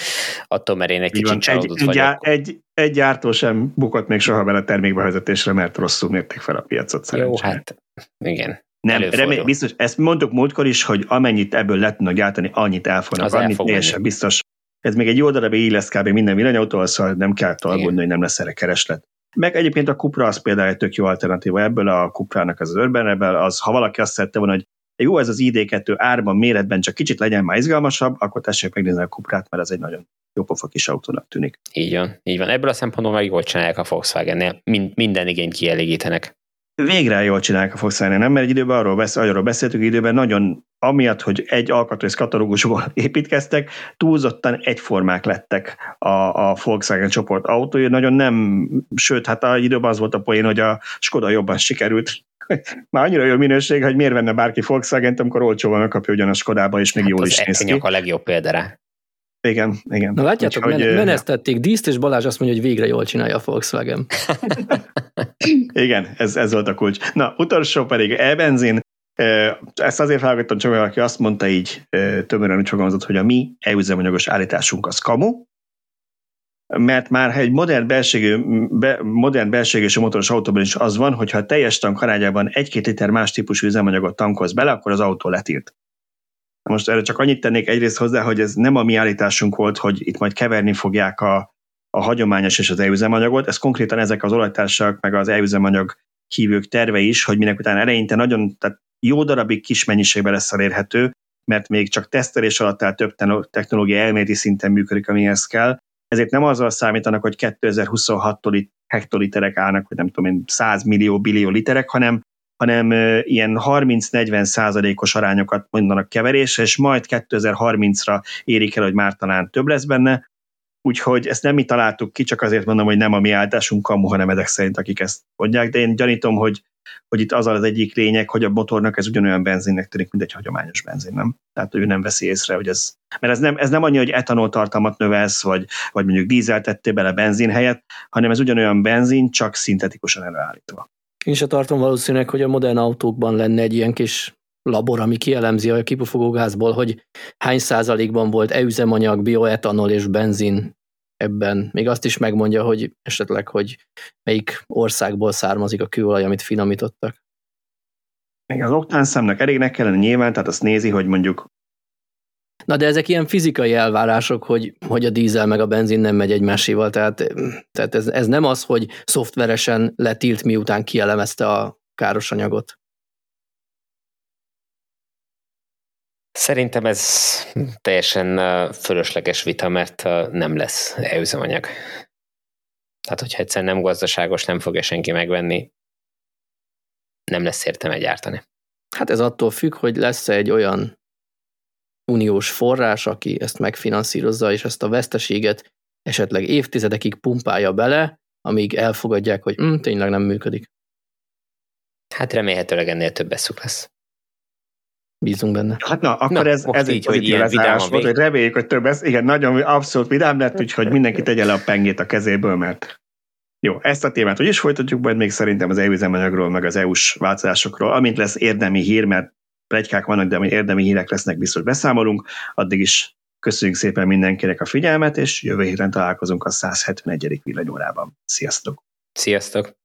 attól, mert én egy kicsit csalódott egy, vagyok. Egy, egy gyártó sem bukott még soha bele termékbevezetésre, mert rosszul mérték fel a piacot szerencsére. Jó, hát igen. Nem, remé, biztos, ezt mondtuk múltkor is, hogy amennyit ebből le tudnak gyártani, annyit el fognak teljesen biztos. Ez még egy jó darabig így lesz kb. minden villanyautóval, szóval nem kell találni, hogy nem lesz erre kereslet. Meg egyébként a Cupra az például egy tök jó alternatíva ebből a Cuprának az, Urban Rebel, az ha valaki azt szerette volna, hogy jó, ez az ID2 árban, méretben csak kicsit legyen már izgalmasabb, akkor tessék megnézni a Cuprát, mert ez egy nagyon jó pofa kis autónak tűnik. Így van, így van. Ebből a szempontból meg jól csinálják a Volkswagen-nél. Mind, minden igényt kielégítenek. Végre jól csinálják a Volkswagen, nem? Mert egy időben arról, beszél, arról beszéltünk, időben nagyon, amiatt, hogy egy alkatrész katalógusból építkeztek, túlzottan egyformák lettek a, a Volkswagen csoport autói, nagyon nem, sőt, hát a időben az volt a poén, hogy a Skoda jobban sikerült már annyira jó minőség, hogy miért venne bárki volkswagen amikor olcsóban megkapja ugyanaz Skodába, és még hát jól is néz ki. a legjobb példára. Igen, igen. Na látjátok, Úgyhogy, men- menesztették díszt, és Balázs azt mondja, hogy végre jól csinálja a Volkswagen. igen, ez, ez volt a kulcs. Na, utolsó pedig e-benzin. Ezt azért felhallgattam csak, aki azt mondta így tömören úgy fogalmazott, hogy a mi e-üzemanyagos állításunk az kamu, mert már egy modern belségű, be, modern belségű motoros autóban is az van, hogyha a teljes tank arányában egy-két liter más típusú üzemanyagot tankolsz bele, akkor az autó letilt. Most erre csak annyit tennék egyrészt hozzá, hogy ez nem a mi állításunk volt, hogy itt majd keverni fogják a, a hagyományos és az e-üzemanyagot, ez konkrétan ezek az olajtársak, meg az e-üzemanyag hívők terve is, hogy minek után eleinte nagyon, tehát jó darabig kis mennyiségben lesz elérhető, mert még csak tesztelés alatt áll több technológia elméleti szinten működik, amihez kell. Ezért nem azzal számítanak, hogy 2026-tól hektoliterek állnak, vagy nem tudom én, 100 millió, billió literek, hanem, hanem ilyen 30-40 százalékos arányokat mondanak keverésre, és majd 2030-ra érik el, hogy már talán több lesz benne, úgyhogy ezt nem mi találtuk ki, csak azért mondom, hogy nem a mi állításunk kamu, hanem ezek szerint, akik ezt mondják, de én gyanítom, hogy, hogy itt az az egyik lényeg, hogy a motornak ez ugyanolyan benzinnek tűnik, mint egy hagyományos benzin, nem? Tehát, ő nem veszi észre, hogy ez, mert ez nem, ez nem annyi, hogy etanol tartalmat növelsz, vagy, vagy mondjuk dízel tettél bele benzin helyett, hanem ez ugyanolyan benzin, csak szintetikusan előállítva. Én se tartom valószínűleg, hogy a modern autókban lenne egy ilyen kis labor, ami kielemzi a kipufogógázból, hogy hány százalékban volt e-üzemanyag, bioetanol és benzin ebben. Még azt is megmondja, hogy esetleg, hogy melyik országból származik a kőolaj, amit finomítottak. Még az oktán szemnek elégnek kellene nyilván, tehát azt nézi, hogy mondjuk Na de ezek ilyen fizikai elvárások, hogy, hogy a dízel meg a benzin nem megy egymáséval, tehát, tehát ez, ez nem az, hogy szoftveresen letilt, miután kielemezte a káros anyagot. Szerintem ez teljesen fölösleges vita, mert nem lesz e-üzemanyag. Tehát, hogyha egyszer nem gazdaságos, nem fogja senki megvenni, nem lesz értelme gyártani. Hát ez attól függ, hogy lesz-e egy olyan uniós forrás, aki ezt megfinanszírozza, és ezt a veszteséget esetleg évtizedekig pumpálja bele, amíg elfogadják, hogy hm, tényleg nem működik. Hát remélhetőleg ennél több eszük lesz. Bízunk benne. Hát na, akkor na, ez, ez így, egy pozitív lezárás volt, hogy reméljük, hogy több ez, igen, nagyon abszolút vidám lett, úgyhogy mindenki tegye le a pengét a kezéből, mert jó, ezt a témát hogy is folytatjuk, majd még szerintem az EU üzemanyagról, meg az EU-s változásokról, amint lesz érdemi hír, mert plegykák vannak, de amint érdemi hírek lesznek, biztos beszámolunk. Addig is köszönjük szépen mindenkinek a figyelmet, és jövő héten találkozunk a 171. villanyórában. Sziasztok! Sziasztok!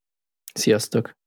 Sziasztok!